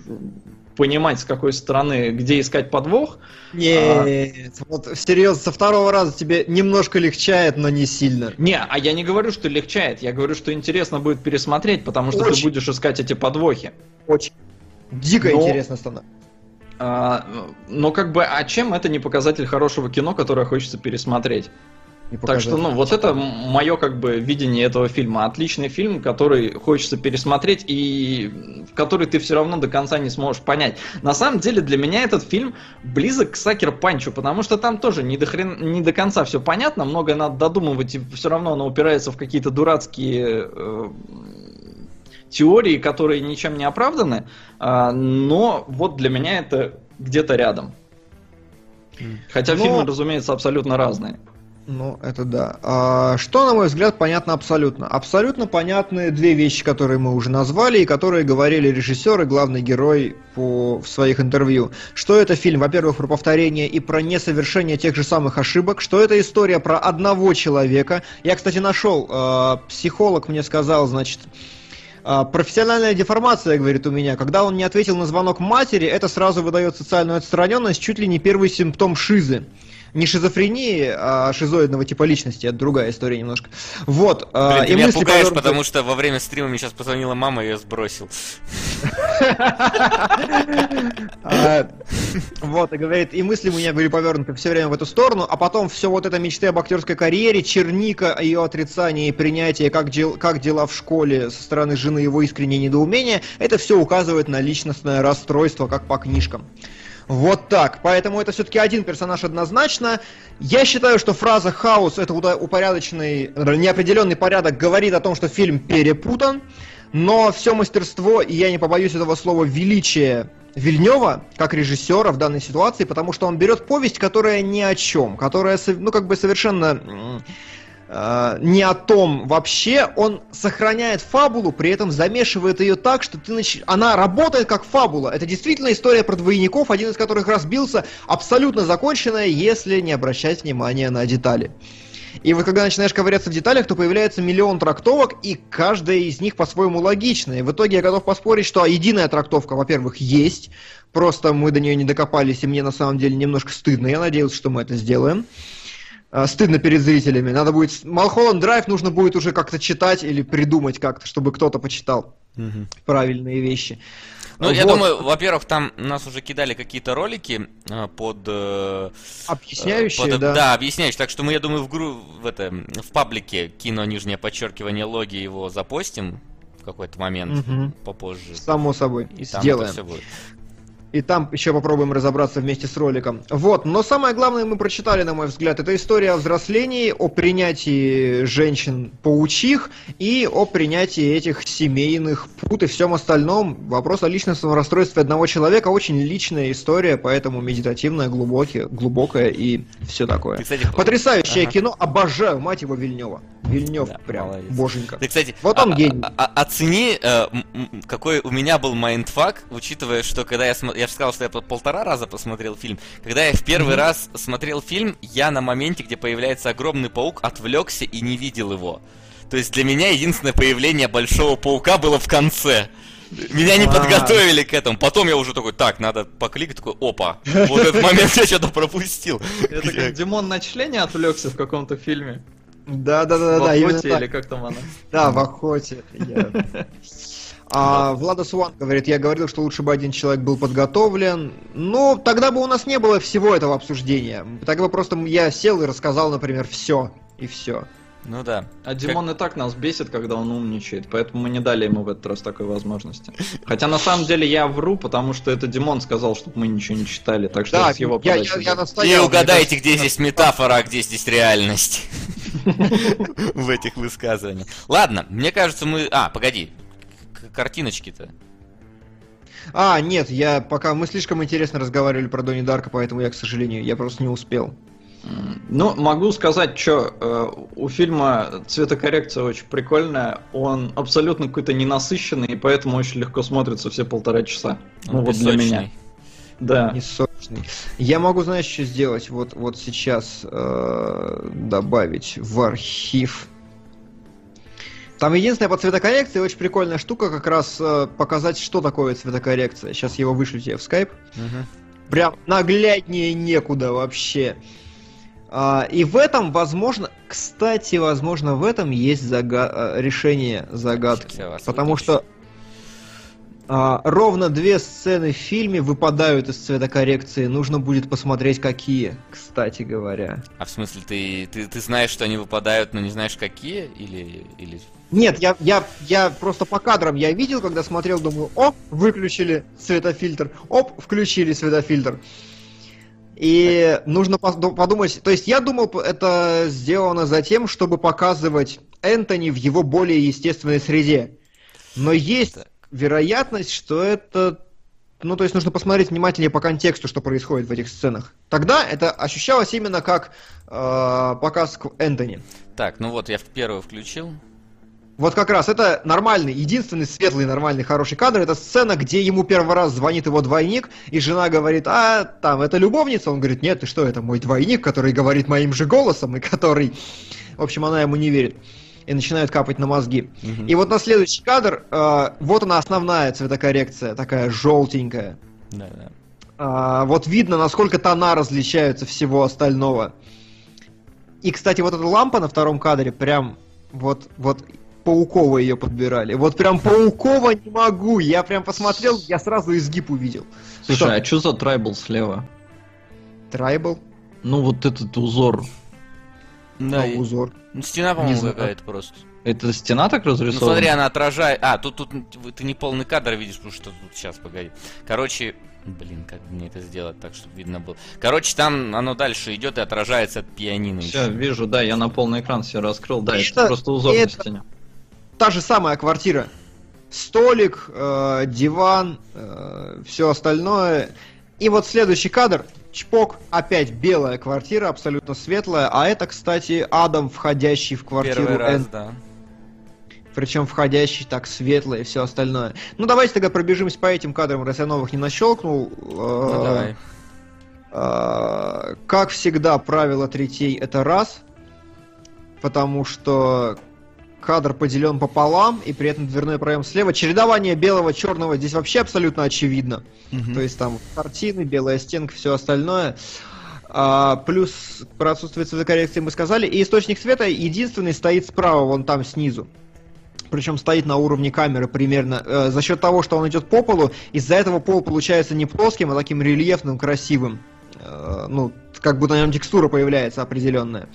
понимать, с какой стороны, где искать подвох. Нет, а... вот серьезно, со второго раза тебе немножко легчает, но не сильно. Не, а я не говорю, что легчает, я говорю, что интересно будет пересмотреть, потому что Очень. ты будешь искать эти подвохи. Очень. Дико но... интересно становится. А, но как бы, а чем это не показатель хорошего кино, которое хочется пересмотреть? Так что, ну, вот это мое как бы видение этого фильма. Отличный фильм, который хочется пересмотреть и в который ты все равно до конца не сможешь понять. На самом деле для меня этот фильм близок к Сакер Панчу, потому что там тоже не до, хрен, не до конца все понятно, многое надо додумывать, и все равно оно упирается в какие-то дурацкие э, теории, которые ничем не оправданы. Э, но вот для меня это где-то рядом. Хотя но... фильмы, разумеется, абсолютно разные. Ну, это да. А, что, на мой взгляд, понятно абсолютно? Абсолютно понятны две вещи, которые мы уже назвали и которые говорили режиссер и главный герой по, в своих интервью. Что это фильм, во-первых, про повторение и про несовершение тех же самых ошибок, что это история про одного человека. Я, кстати, нашел, э, психолог мне сказал, значит, а, Профессиональная деформация, говорит у меня, когда он не ответил на звонок матери, это сразу выдает социальную отстраненность, чуть ли не первый симптом шизы не шизофрении, а шизоидного типа личности. Это другая история немножко. Вот. А, Блин, ты меня пугаешь, повернуты... потому что во время стрима мне сейчас позвонила мама, и я сбросил. А, вот, и говорит, и мысли у меня были повернуты все время в эту сторону, а потом все вот это мечты об актерской карьере, черника, ее отрицание и принятие, как, дел, как дела в школе со стороны жены, его искреннее недоумение, это все указывает на личностное расстройство, как по книжкам. Вот так. Поэтому это все-таки один персонаж однозначно. Я считаю, что фраза «хаос» — это упорядоченный, неопределенный порядок, говорит о том, что фильм перепутан. Но все мастерство, и я не побоюсь этого слова, величие Вильнева как режиссера в данной ситуации, потому что он берет повесть, которая ни о чем, которая, ну, как бы совершенно э, не о том вообще, он сохраняет фабулу, при этом замешивает ее так, что ты нач... она работает как фабула. Это действительно история про двойников, один из которых разбился, абсолютно законченная, если не обращать внимания на детали. И вот когда начинаешь ковыряться в деталях, то появляется миллион трактовок, и каждая из них по-своему логичная. И в итоге я готов поспорить, что единая трактовка, во-первых, есть, просто мы до нее не докопались, и мне на самом деле немножко стыдно. Я надеялся, что мы это сделаем. А, стыдно перед зрителями. Надо будет... Малхолланд Драйв нужно будет уже как-то читать или придумать как-то, чтобы кто-то почитал угу. правильные вещи. Ну, вот. я думаю, во-первых, там нас уже кидали какие-то ролики э, под... Э, объясняющие, под, да. Да, объясняющие. Так что мы, я думаю, в, гру... в, это, в паблике кино нижнее подчеркивание логи его запостим в какой-то момент угу. попозже. Само собой. И Сделаем. Там это все будет. И там еще попробуем разобраться вместе с роликом. Вот, но самое главное мы прочитали, на мой взгляд, это история о взрослении, о принятии женщин-паучих и о принятии этих семейных пут и всем остальном. Вопрос о личностном расстройстве одного человека очень личная история, поэтому медитативная, глубокая, глубокая и все такое. Ты, кстати, Потрясающее Ага. кино, обожаю, мать его, Вильнева. Вильнев Да, прям, молодец. боженька. Ты, кстати, Вот он а- гений. а- а- оцени, э, какой у меня был mindfuck, учитывая, что когда я смотрел, я же сказал, что я по- полтора раза посмотрел фильм. Когда я в первый раз смотрел фильм, я на моменте, где появляется огромный паук, отвлекся и не видел его. То есть для меня единственное появление большого паука было в конце. Меня не А. подготовили к этому. Потом я уже такой, так, надо покликать, такой, опа. Вот этот момент я что-то пропустил. Это как Димон на члене отвлекся в каком-то фильме. Да, да, да, В да, именно охоте или как там она. Да, в охоте. А, Влада Суан говорит, я говорил, что лучше бы один человек был подготовлен. Ну, тогда бы у нас не было всего этого обсуждения. Тогда бы просто я сел и рассказал, например, все. И все. Ну да. А Димон и так нас бесит, когда он умничает, поэтому мы не дали ему в этот раз такой возможности. Хотя на самом деле я вру, потому что это Димон сказал, чтобы мы ничего не читали, так что Да, с его я, я, я было. И настоял. угадайте, где здесь метафора, а где здесь реальность. В этих высказываниях. Ладно, мне кажется, мы... А, погоди. Картиночки-то. А, нет, я пока мы слишком интересно разговаривали про Донни Дарка, поэтому я, к сожалению, я просто не успел. Ну, могу сказать, что у фильма цветокоррекция очень прикольная, он абсолютно какой-то ненасыщенный, и поэтому очень легко смотрится все полтора часа. Ну вот для меня. Да. Не сочный. Я могу, знаешь, что сделать? Вот, вот сейчас э, добавить в архив. Там единственная по цветокоррекции очень прикольная штука, как раз э, показать, что такое цветокоррекция. Сейчас его вышлю тебе в скайп. Мгм. Прям нагляднее некуда вообще. А, и в этом, возможно, кстати, возможно, в этом есть зага- э, решение загадки. Потому что а, ровно две сцены в фильме выпадают из цветокоррекции. Нужно будет посмотреть, какие, кстати говоря. А в смысле, ты, ты, ты знаешь, что они выпадают, но не знаешь, какие? Или... или... Нет, я, я, я просто по кадрам я видел, когда смотрел, думаю, оп, выключили цветофильтр, оп, включили цветофильтр. И нужно подумать, то есть я думал, это сделано за тем, чтобы показывать Энтони в его более естественной среде. Но есть Так. вероятность, что это... Ну, то есть нужно посмотреть внимательнее по контексту, что происходит в этих сценах. Тогда это ощущалось именно как э, показ к Энтони. Так, ну вот, я в первую включил. Вот как раз это нормальный, единственный светлый, нормальный, хороший кадр. Это сцена, где ему первый раз звонит его двойник, и жена говорит, а там это любовница. Он говорит, нет, ты что, это мой двойник, который говорит моим же голосом, и который... В общем, она ему не верит. И начинает капать на мозги. Мгм. И вот на следующий кадр, э, вот она основная цветокоррекция, такая желтенькая. Да, да. А, вот видно, насколько тона различаются всего остального. И, кстати, вот эта лампа на втором кадре, прям вот, вот пауково ее подбирали. Вот прям пауково не могу. Я прям посмотрел, я сразу изгиб увидел. Слушай, а что за трайбл слева? Трайбл, Ну вот этот узор. Да, и- узор. ну, стена, по-моему, какая-то просто. Это стена так Ну разрисована? смотри, она отражает... А, тут, тут ты не полный кадр видишь, потому что тут сейчас, погоди. Короче, блин, как мне это сделать так, чтобы видно было. Короче, там оно дальше идет и отражается от пианино. Все, ещё. вижу, да, я на полный экран все раскрыл. Да, это, Это- просто узор это- на стене. Та же самая квартира. Столик, э, диван, все остальное. И вот следующий кадр. Чпок, опять белая квартира, абсолютно светлая. А это, кстати, Адам, входящий в квартиру Первый раз, Энн. да. Причем входящий так светло и все остальное. Ну давайте тогда пробежимся по этим кадрам, раз я новых не нащелкнул. Ну, Э, давай. э, Как всегда, правило третей это раз. Потому что кадр поделен пополам, и при этом дверной проем слева. Чередование белого черного здесь вообще абсолютно очевидно. Мгм. То есть там картины, белая стенка, все остальное. А, плюс про отсутствие цветокоррекции мы сказали. И источник света единственный стоит справа, вон там снизу. Причем стоит на уровне камеры примерно. Э, за счет того, что он идет по полу, из-за этого пол получается не плоским, а таким рельефным, красивым. Э, ну, как будто на нем текстура появляется определенная.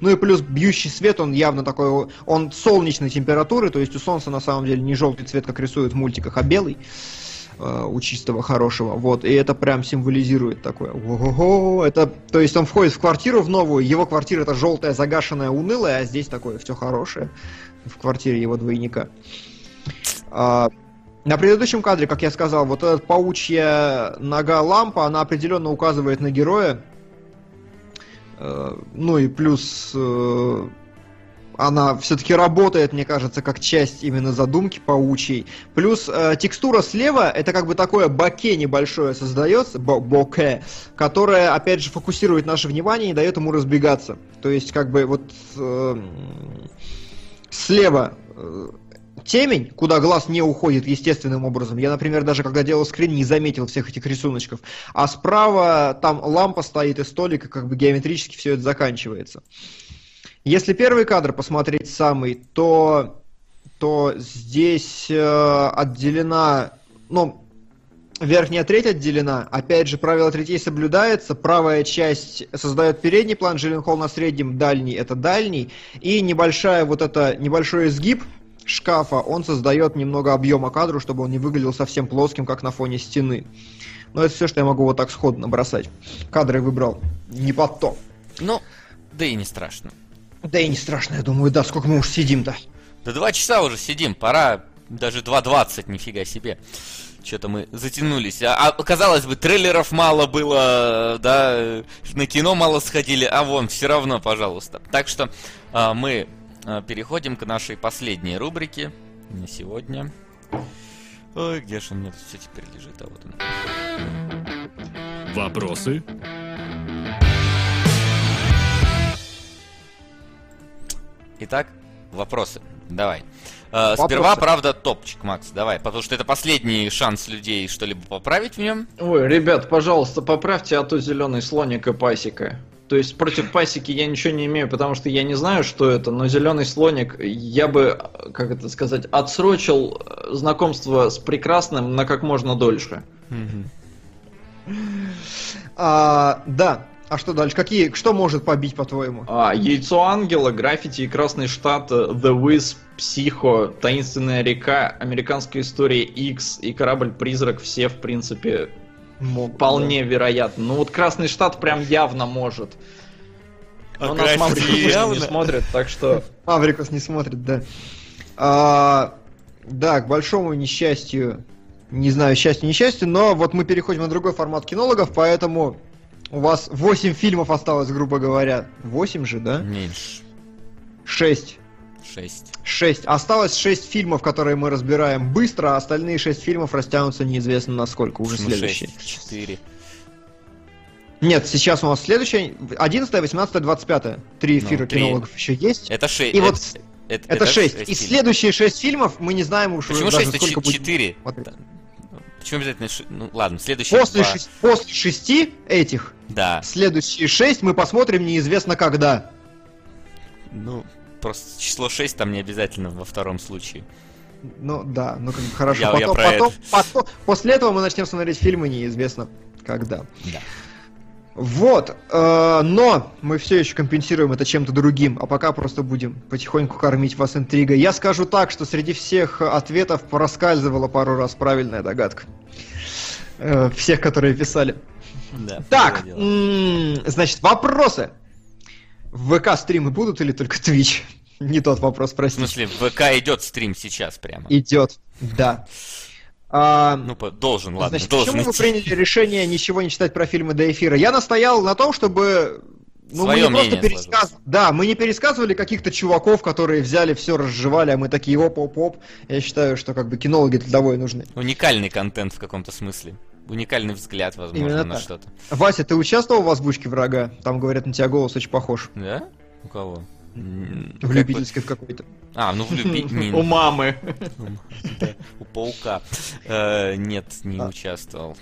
Ну и плюс бьющий свет, он явно такой, он солнечной температуры, то есть у солнца на самом деле не желтый цвет, как рисуют в мультиках, а белый. э, у чистого хорошего. Вот, и это прям символизирует такое. Ого-го, это, то есть он входит в квартиру в новую, его квартира это желтая, загашенная, унылая, а здесь такое все хорошее в квартире его двойника. А, на предыдущем кадре, как я сказал, вот эта паучья нога лампа, она определенно указывает на героя. Э, ну и плюс э, она все-таки работает, мне кажется, как часть именно задумки паучьей. Плюс э, текстура слева, это как бы такое боке небольшое создается, бо боке, которое, опять же, фокусирует наше внимание и дает ему разбегаться. То есть, как бы вот э, слева э, темень, куда глаз не уходит естественным образом. Я, например, даже когда делал скрин, не заметил всех этих рисуночков. А справа там лампа стоит и столик, и как бы геометрически все это заканчивается. Если первый кадр посмотреть самый, то, то здесь э, отделена, ну, верхняя треть отделена. Опять же, правило третей соблюдается. Правая часть создает передний план, Джилленхол на среднем, дальний это дальний. И небольшая вот это, небольшой изгиб шкафа, он создает немного объема кадру, чтобы он не выглядел совсем плоским, как на фоне стены. Но это все, что я могу вот так сходу набросать. Кадры выбрал не под то. Ну, да и не страшно. Да и не страшно, я думаю, да, сколько мы уж сидим-то. Да два часа уже сидим, пора даже 2.20, нифига себе. Что-то мы затянулись. А, а казалось бы, трейлеров мало было, да, на кино мало сходили, а вон, все равно, пожалуйста. Так что а, мы переходим к нашей последней рубрике на сегодня. Ой, где же он мне тут все теперь лежит? А вот он. Вопросы? Итак, вопросы. Давай. Э, Сперва, правда, топчик, Макс, давай, потому что это последний шанс людей что-либо поправить в нем. Ой, ребят, пожалуйста, поправьте, а то зеленый слоник и пасека. То есть против пасеки я ничего не имею, потому что я не знаю, что это, но зеленый слоник я бы, как это сказать, отсрочил знакомство с прекрасным на как можно дольше. А, да, а что дальше? Какие, что может побить, по-твоему? А, Яйцо Ангела, Граффити и Красный Штат, э, The Wiz, Психо, Таинственная река, Американская история X и Корабль-призрак все, в принципе, Мог, вполне да. вероятно. Ну вот Красный Штат прям явно может. А Но нас Маврикус явно? не смотрит, так что... Маврикус не смотрит, да. А, да, к большому несчастью, не знаю, счастью, несчастью, но вот мы переходим на другой формат кинологов, поэтому у вас 8 фильмов осталось, грубо говоря. 8 же, да? Меньше. 6. 6. 6. Осталось 6 фильмов, которые мы разбираем быстро, а остальные 6 фильмов растянутся неизвестно насколько, уже следующие. 4. Нет, сейчас у нас следующее. 11, 18, 25. Три Ну, эфира три. кинологов еще есть. Это 6. И вот это, Это 6. шесть И фильмов. следующие 6 фильмов мы не знаем уж Почему даже 6? сколько будет. 4. смотреть. Почему обязательно... Ну, ладно, следующий. После, шесть- после 6 этих, Да. следующие 6 мы посмотрим неизвестно когда. Ну, просто число 6 там не обязательно во втором случае. Ну да, ну как бы хорошо. Я- я потом, про потом, это. потом- после этого мы начнем смотреть фильмы неизвестно когда. Да. Вот, э, но мы все еще компенсируем это чем-то другим, а пока просто будем потихоньку кормить вас интригой. Я скажу так, что среди всех ответов проскальзывала пару раз правильная догадка. Э, всех, которые писали. Да. Так, м, значит, вопросы. В ВК стримы будут или только Twitch? Не тот вопрос, В простите. смысле, в ВК идет стрим сейчас прямо. Идет, да. А, Ну, должен, ладно, Значит, должен почему вы идти. приняли решение ничего не читать про фильмы до эфира? Я настоял на том, чтобы ну, Своё мы не просто пересказ... Да, мы не пересказывали каких-то чуваков, которые взяли все, разжевали, а мы такие оп-оп-оп. Я считаю, что как бы кинологи для того и нужны. Уникальный контент в каком-то смысле. Уникальный взгляд, возможно, Именно на так. что-то. Вася, ты участвовал в озвучке врага? Там говорят, на тебя голос очень похож. Да? У кого? В любительской в какой-то. А, ну в люби... не- У мамы. У паука. Э, Нет, не А. участвовал.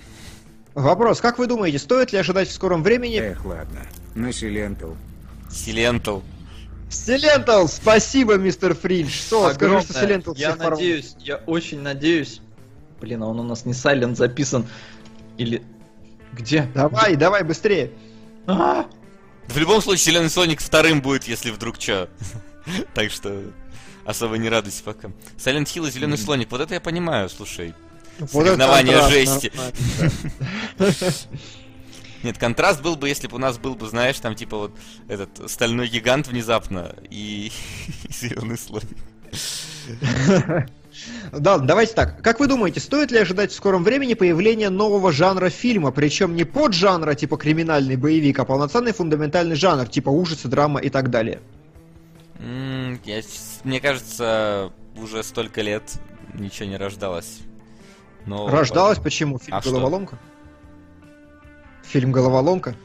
Вопрос, как вы думаете, стоит ли ожидать в скором времени? Эх, ладно. На Силентал. Силентал. Силентал, спасибо, мистер Фриндж. Со, скажи, что. Силентал Я надеюсь, я очень надеюсь. Блин, а он у нас не Silent записан. Или... Где? Давай, давай, быстрее. А! В любом случае, Зеленый Соник вторым будет, если вдруг что. Так что особо не радуйся пока. Silent Hill и Зеленый Слоник, вот это я понимаю, слушай. Вот Соревнования контраст, жести. Нет, контраст был бы, если бы у нас был бы, знаешь, там типа вот этот стальной гигант внезапно и зеленый слоник. Да, давайте так. Как вы думаете, стоит ли ожидать в скором времени появления нового жанра фильма, причем не поджанра типа криминальный боевик, а полноценный фундаментальный жанр, типа ужасы, драма и так далее? М, я мне кажется, уже столько лет ничего не рождалось. Но Рождалась почему? Фильм А что? «Головоломка»? Фильм «Головоломка»?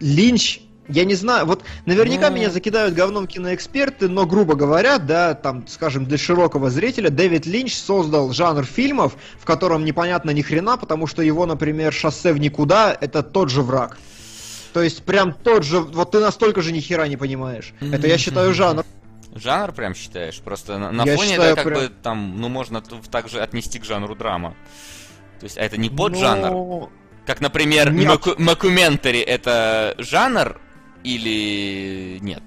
Линч? Я не знаю, вот наверняка Ну. меня закидают говном киноэксперты, но, грубо говоря, да, там, скажем, для широкого зрителя Дэвид Линч создал жанр фильмов, в котором непонятно ни хрена, потому что его, например, «Шоссе в никуда» — это тот же враг. То есть прям тот же, вот ты настолько же ни хера не понимаешь. Это я считаю жанр. Жанр прям считаешь? Просто на, на Я фоне считаю, это как прям- бы там, ну можно также отнести к жанру драма. То есть, а это не поджанр. Ну, Как, например, Нет. моку- мокьюментари это жанр или нет?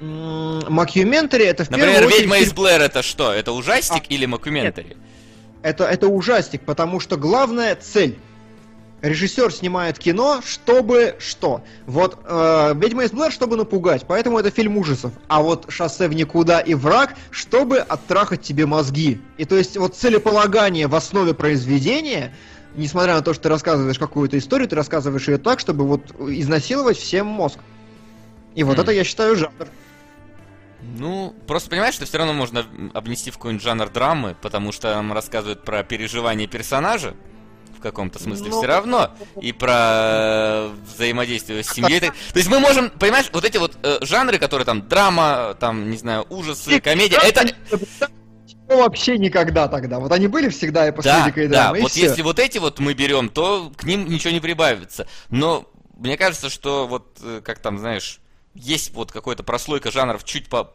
м, Мокьюментари это в первую Например, очередь Ведьма из Блэр это что? Это ужастик А, или мокьюментари? Это, это ужастик, потому что главная цель. Режиссер снимает кино, чтобы что? Вот э, «Ведьма из Блэр», чтобы напугать, поэтому это фильм ужасов. А вот «Шоссе в никуда» и «Враг», чтобы оттрахать тебе мозги. И то есть вот целеполагание в основе произведения, несмотря на то, что ты рассказываешь какую-то историю, ты рассказываешь ее так, чтобы вот изнасиловать всем мозг. И вот М. это я считаю жанр. Ну, просто понимаешь, что все равно можно обнести в какой-нибудь жанр драмы, потому что нам рассказывают про переживания персонажа в каком-то смысле Ну, все равно, и про взаимодействие с семьей. То есть мы можем, понимаешь, вот эти вот э, жанры, которые там драма, там, не знаю, ужасы, комедия, это... Ну, вообще никогда тогда. Вот они были всегда и после Да, «Дикой да, драмы», и вот всё. если вот эти вот мы берем, то к ним ничего не прибавится. Но мне кажется, что вот, э, как там, знаешь, есть вот какая-то прослойка жанров чуть по,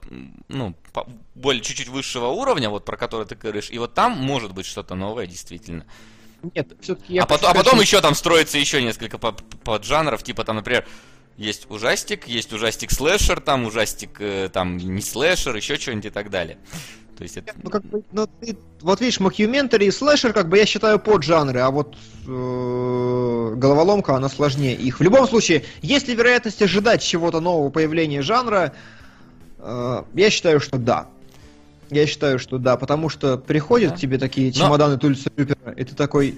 ну, по- более чуть-чуть высшего уровня, вот про который ты говоришь, и вот там может быть что-то новое, действительно. Нет, все-таки я а, потом, хочу а потом сказать, еще там строится еще несколько по- поджанров, типа там, например, есть ужастик, есть ужастик слэшер, там ужастик э, там не слэшер, еще что-нибудь и так далее. То есть это... Ну, как бы, ну, ты- вот видишь, мокьюментари и слэшер, как бы я считаю поджанры, а вот э, головоломка, она сложнее их. В любом случае, есть ли вероятность ожидать чего-то нового появления жанра? Э, я считаю, что да. Я считаю, что да, потому что приходят Да. тебе такие Но- чемоданы Тульса Люпера, и ты такой...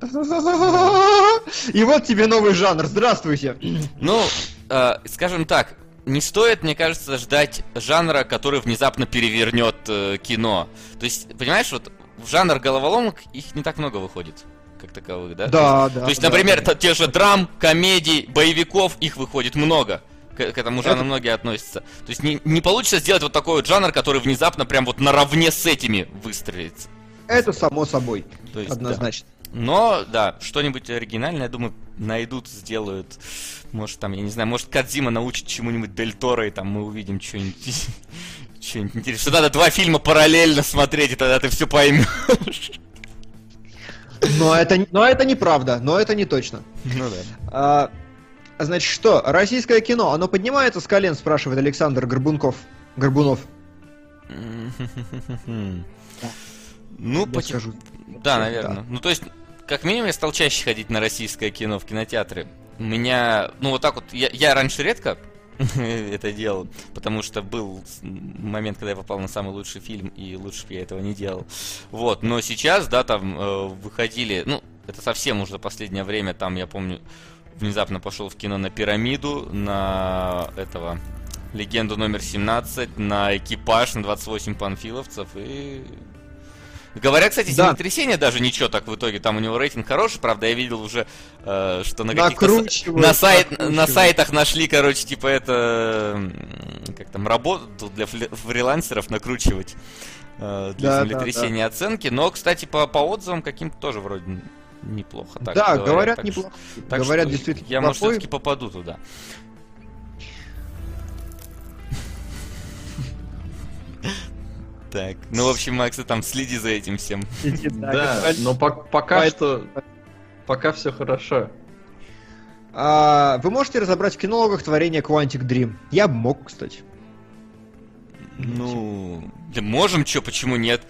И вот тебе новый жанр, здравствуйте. Ну, э, скажем так, не стоит, мне кажется, ждать жанра, который внезапно перевернет э, кино. То есть, понимаешь, вот в жанр головоломок их не так много выходит, как таковых, да? Да, То да. то есть, да, например, да. те же драм, комедий, боевиков, их выходит много. К, к этому жанру Это- многие относятся. То есть не, не получится сделать вот такой вот жанр, который внезапно прям вот наравне с этими выстрелится. Это само собой, То есть, да. однозначно. Но, да, что-нибудь оригинальное, я думаю, найдут, сделают. Может, там, я не знаю, может, Кадзима научит чему-нибудь Дель Торо, и там мы увидим что-нибудь... Что-нибудь интересное. Что надо два фильма параллельно смотреть, и тогда ты все поймешь. Но это, но это неправда, но это не точно. Ну да. А, значит, что, российское кино, оно поднимается с колен, спрашивает Александр Горбунков. Горбунов. Ну, скажу. Да, наверное. Ну, то есть, как минимум, я стал чаще ходить на российское кино в кинотеатры. У меня, ну, вот так вот, я, я раньше редко это делал, потому что был момент, когда я попал на самый лучший фильм, и лучше бы я этого не делал. Вот, но сейчас, да, там э, выходили, ну, это совсем уже последнее время, там, я помню, внезапно пошел в кино на «Пирамиду», на этого «Легенду номер 17», на «Экипаж», на 28 панфиловцев, и Говорят, кстати, Да. землетрясение даже ничего так в итоге. Там у него рейтинг хороший, правда, я видел уже, э, что на каких-то на, сайт, на сайтах нашли, короче, типа это как там работу для фрилансеров накручивать э, для Да, да, землетрясения оценки. Но, кстати, по, по отзывам каким-то тоже вроде неплохо. Так да, говорят, так что- неплохо. так говорят, что действительно Я, может, неплохой. все-таки попаду туда. Так, ну, в общем, Макс, там следи за этим всем. Да, но пок- пока что... Пока все хорошо. А, вы можете разобрать в кинологах творение Quantic Dream? Я бы мог, кстати. Ну, да можем, чё, почему нет?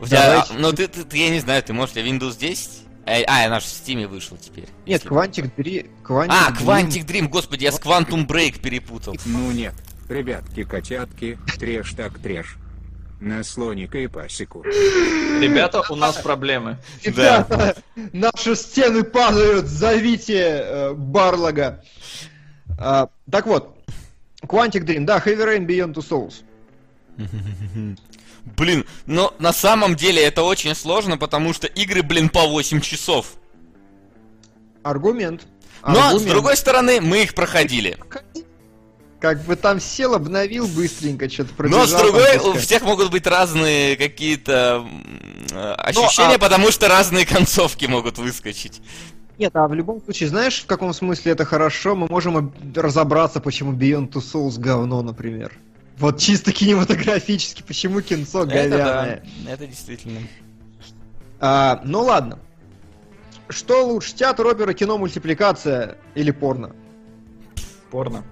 У тебя, ну ты, ты- ты- я не знаю, ты можешь, у тебя Windows 10? Э, А, наш в Steam вышел теперь. Нет, Quantic Dream... Quantic А, Dream- Quantic Dream, господи, я с Quantum Break перепутал. Ну нет, ребятки, котятки, трешь так трешь. На слоника и пасеку. Ребята, у нас проблемы. Ребята, наши стены падают, зовите э, Барлога. А, так вот, Quantic Dream, да, Heavy Rain Beyond Two Souls. Блин, но на самом деле это очень сложно, потому что игры, блин, по 8 часов. Аргумент. Но, с Аргумент. другой стороны, мы их проходили. Как бы там сел, обновил быстренько, что-то Но с другой, у всех могут быть разные какие-то э, ощущения, а- потому что разные концовки могут выскочить. Нет, а в любом случае, знаешь, в каком смысле это хорошо? Мы можем об- разобраться, почему Beyond Two Souls говно, например. Вот чисто кинематографически, почему кинцо Это говяное. да, это действительно. А, ну ладно. Что лучше, театр, опера, кино, мультипликация или порно? Порно.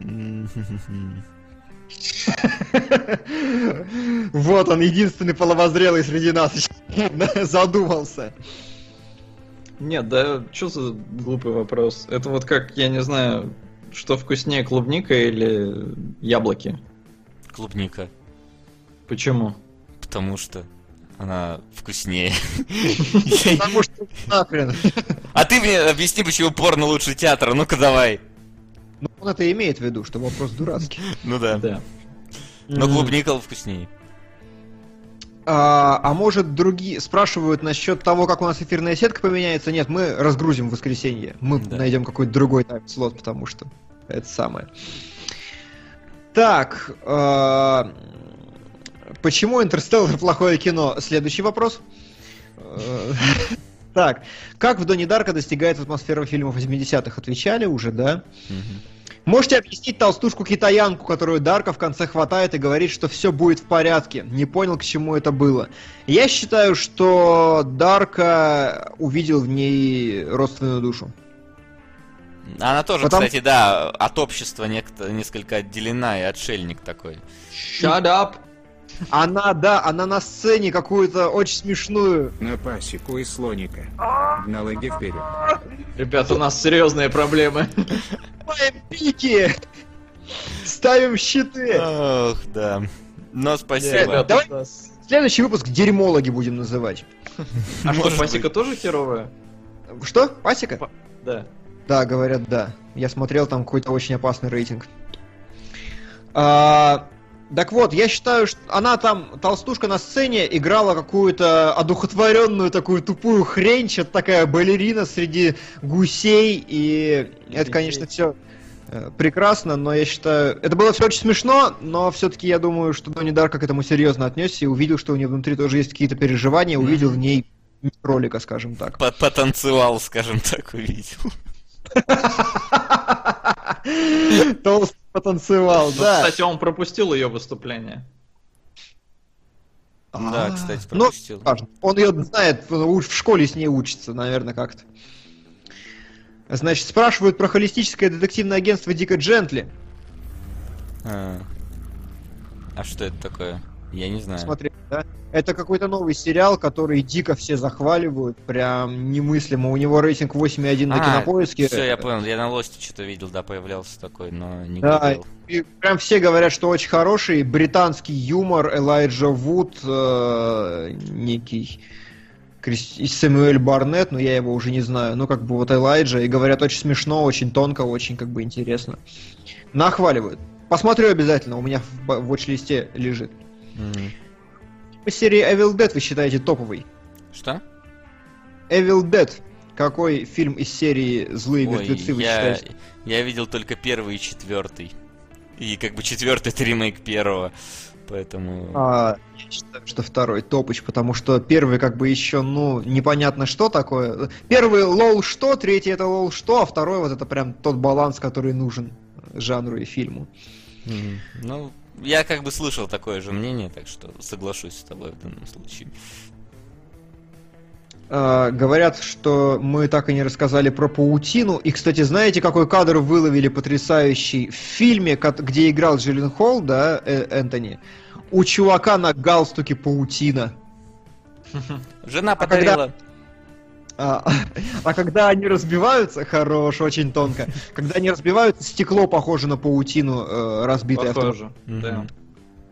Вот он, единственный половозрелый среди нас. Задумался. Нет, да что за глупый вопрос? Это вот как, я не знаю, что вкуснее, клубника или яблоки? Клубника. Почему? Потому что она вкуснее. Потому что нахрен. А ты мне объясни, почему порно лучше театра. Ну-ка давай. Ну, он это имеет в виду, что вопрос дурацкий. Ну да. Да. Но клубника вкуснее. А, а может другие спрашивают насчет того, как у нас эфирная сетка поменяется? Нет, мы разгрузим в воскресенье. Мы Да. найдем какой-то другой тайм-слот, потому что это самое. Так, а, почему Интерстеллар плохое кино? Следующий вопрос. Так, как в Доне Дарка достигается атмосфера фильмов 80-х? Отвечали уже, да? Мгм. Можете объяснить толстушку-китаянку, которую Дарка в конце хватает и говорит, что все будет в порядке. Не понял, к чему это было. Я считаю, что Дарка увидел в ней родственную душу. Она тоже, Потому- кстати, да, от общества некто- несколько отделена и отшельник такой. Shut up! Она, да, она на сцене какую-то очень смешную. На пасеку и слоника. На лаге вперед. Ребят, у нас серьезные проблемы. Ставим пики! Ставим щиты! Ох, да. Но спасибо. Ребят, Давай- у нас- Следующий выпуск дерьмологи будем называть. А что, пасека быть. тоже херовая? Что? Пасека? Па- Да. Да, говорят, да. Я смотрел там какой-то очень опасный рейтинг. А, так вот, я считаю, что она там, толстушка на сцене, играла какую-то одухотворенную такую тупую хрень, что-то такая балерина среди гусей, и это, конечно, все прекрасно, но я считаю... Это было все очень смешно, но все-таки я думаю, что Донни Дарка к этому серьезно отнесся и увидел, что у нее внутри тоже есть какие-то переживания, увидел в ней кролика, скажем так. По- Потанцевал, скажем так, увидел. Толстый потанцевал, Ну, да. Кстати, он пропустил ее выступление. Да, А, кстати, ну, пропустил. Он ее знает, в школе с ней учится, наверное, как-то. Значит, спрашивают про холистическое детективное агентство Дика Джентли. А. А что это такое? Я не знаю. Смотри, да? Это какой-то новый сериал, который дико все захваливают, прям немыслимо. У него рейтинг 8,1 на А, кинопоиске. Все, я понял. Я на лосте что-то видел, да, появлялся такой, но не Да, и прям все говорят, что очень хороший британский юмор, Элайджа Вуд, э, некий Крис- и Сэмюэль Барнетт, но я его уже не знаю, ну как бы вот Элайджа, и говорят очень смешно, очень тонко, очень как бы интересно. Нахваливают. Посмотрю обязательно, у меня в, в watch-листе лежит. М. По серии Evil Dead вы считаете топовый? Что? Evil Dead. Какой фильм из серии Злые Ой, мертвецы вы я, считаете? я видел только первый и четвертый. И как бы четвертый это ремейк первого. Поэтому. А, я считаю, что второй топыч, потому что первый как бы еще, ну, непонятно что такое. Первый лол что, третий это лол что, а второй вот это прям тот баланс, который нужен жанру и фильму. Мгм. Ну, я как бы слышал такое же мнение, так что соглашусь с тобой в данном случае. А, говорят, что мы так и не рассказали про паутину. И, кстати, знаете, какой кадр выловили потрясающий в фильме, где играл Джилленхол, да, э, Энтони? у чувака на галстуке паутина. Жена когда- подарила. А, а когда они разбиваются, хорош, очень тонко. Когда они разбиваются, стекло похоже на паутину э, разбитое. авто- Похоже, Мгм. да.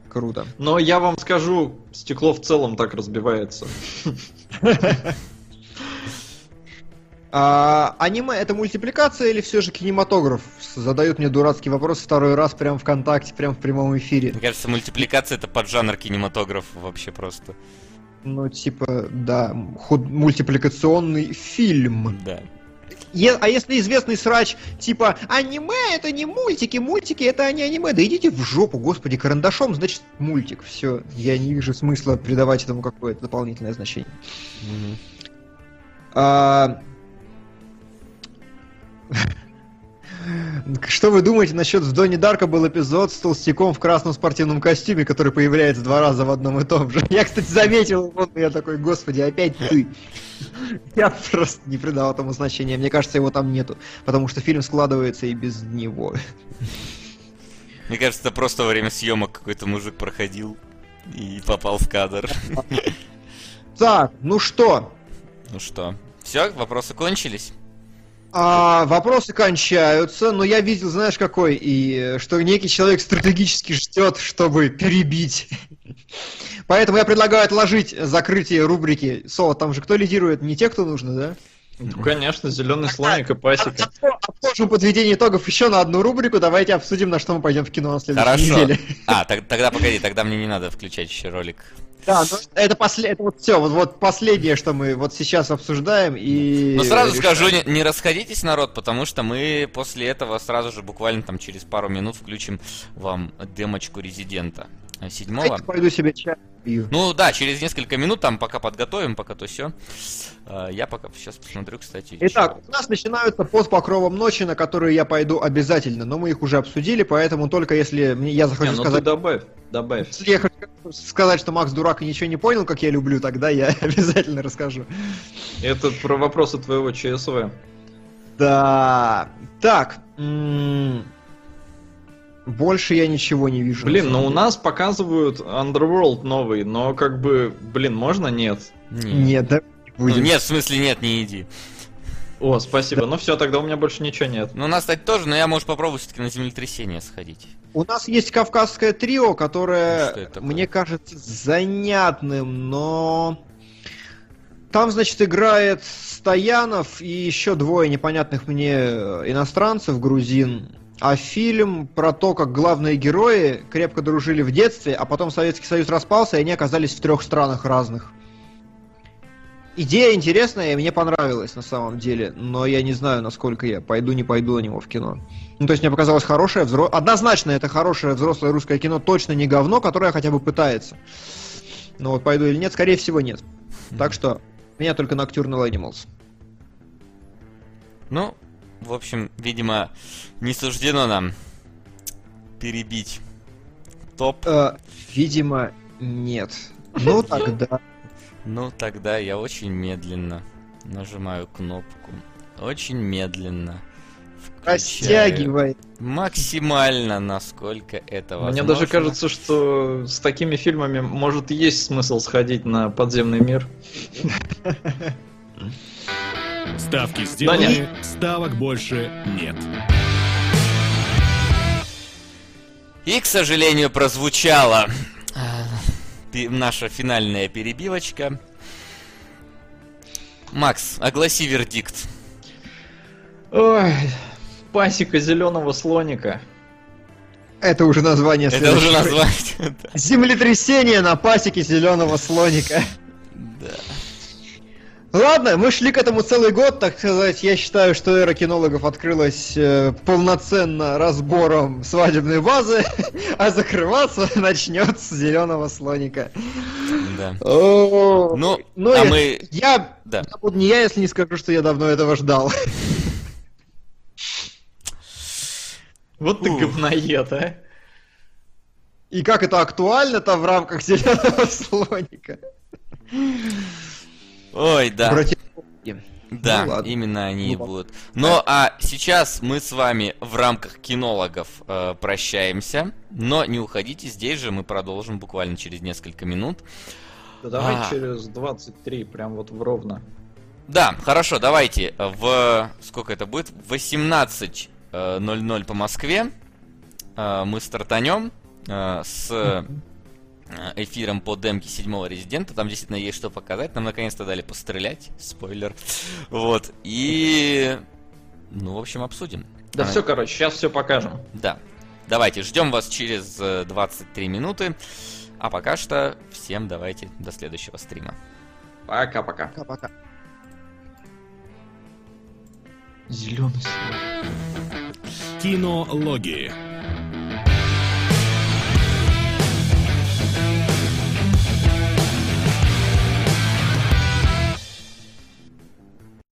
Круто. Но я вам скажу, стекло в целом так разбивается. А, аниме это мультипликация или все же кинематограф? Задают мне дурацкий вопрос второй раз прям ВКонтакте, прям в прямом эфире. Мне кажется, мультипликация это поджанр кинематографа вообще просто. Ну, типа, да, худ- мультипликационный фильм. Да. Е- а если известный срач, типа, аниме это не мультики, мультики это не аниме, да идите в жопу, господи, карандашом, значит мультик. Все, я не вижу смысла придавать этому какое-то дополнительное значение. Мгм. А, Что вы думаете насчет в Доне Дарка был эпизод с толстяком в красном спортивном костюме, который появляется два раза в одном и том же? Я, кстати, заметил но я такой, господи, опять ты. Я просто не придал этому значения. Мне кажется, его там нету, потому что фильм складывается и без него. Мне кажется, это просто во время съемок какой-то мужик проходил и попал в кадр. Так, ну что, Ну что, все, вопросы кончились? А, вопросы кончаются, но я видел, знаешь, какой, и э, что некий человек стратегически ждет, чтобы перебить. Поэтому я предлагаю отложить закрытие рубрики. Соло, там же кто лидирует? Не те, кто нужно, да? Ну, конечно, зеленый слоник и пасека. Отlo- Отложим подведение итогов еще на одну рубрику. Давайте обсудим, на что мы пойдем в кино на следующей Хорошо. неделе. А, так- тогда погоди, тогда мне не надо включать еще ролик. Да, ну, это, после... это вот все, вот, вот последнее, что мы вот сейчас обсуждаем. И Но Ну, сразу решаем. скажу, не, не расходитесь, народ, потому что мы после этого сразу же, буквально там через пару минут, включим вам демочку Резидента седьмого. Дайте пойду себе чай пью. Ну да, через несколько минут, там пока подготовим, пока то все. Я пока сейчас посмотрю, кстати. Итак, чё. у нас начинаются под покровом ночи, на которые я пойду обязательно, но мы их уже обсудили, поэтому только если мне- я Не, захочу ну ты сказать, добавь, добавь. если я хочу сказать, что Макс дурак и ничего не понял, как я люблю, тогда я обязательно расскажу. Это про вопросы твоего ЧСВ. Да. Так. м, Больше я ничего не вижу. Блин, на ну у нас показывают Underworld новый, но как бы, блин, можно нет? Не. Нет, да? не Ну, будем. нет, в смысле нет, не иди. О, спасибо. Ну все, тогда у меня больше ничего нет. Ну, у нас, кстати, тоже, но я, может, попробую все-таки на землетрясение сходить. У нас есть кавказское трио, Ну, которое, такое? мне кажется, занятным, но... Там, значит, играет Стоянов и еще двое непонятных мне э, иностранцев, грузин. А фильм про то, как главные герои крепко дружили в детстве, а потом Советский Союз распался, и они оказались в трех странах разных. Идея интересная, и мне понравилась на самом деле, но я не знаю, насколько я пойду, не пойду на него в кино. Ну, то есть мне показалось хорошее, взро... однозначно это хорошее взрослое русское кино, точно не говно, которое хотя бы пытается. Но вот пойду или нет, скорее всего нет. Так что, меня только Nocturnal Animals. Ну, в общем, видимо, не суждено нам перебить топ. Э, видимо, нет. Ну, тогда... Ну, тогда я очень медленно нажимаю кнопку. Очень медленно. Растягивай. Максимально, насколько это возможно. Мне даже кажется, что с такими фильмами может есть смысл сходить на подземный мир. Ставки сделаны, нет. ставок больше нет. И, к сожалению, прозвучала э, наша финальная перебивочка. Макс, огласи вердикт. Ой, пасека зеленого слоника. Это уже название Это уже следующего. название. да. Землетрясение на пасеке зеленого слоника. Да. Ладно, мы шли к этому целый год, так сказать. Я считаю, что эра кинологов открылась э, полноценно разбором свадебной базы, а закрываться начнет с зеленого слоника. Да. О, Ну, ну, а я- мы... Я, Да. я буду не я, если не скажу, что я давно этого ждал. Вот ты говноед, а. И как это актуально-то в рамках зеленого слоника? Ой, да. Братья. Да, Ну ладно. именно они Ну, будут. Ну а сейчас мы с вами в рамках кинологов э, прощаемся, но не уходите, здесь же мы продолжим буквально через несколько минут. Да давай А. через 23, прям вот в ровно. Да, хорошо, давайте э, в сколько это будет? В 18.00 по Москве э, мы стартанем э, с э, эфиром по демке седьмого резидента. Там действительно есть что показать. Нам наконец-то дали пострелять. Спойлер. Вот. И... Ну, в общем, обсудим. Да А, все, короче, сейчас все покажем. Да. Давайте, ждем вас через э, 23 минуты. А пока что всем давайте до следующего стрима. Пока-пока. Пока-пока. Зеленый Кинологии.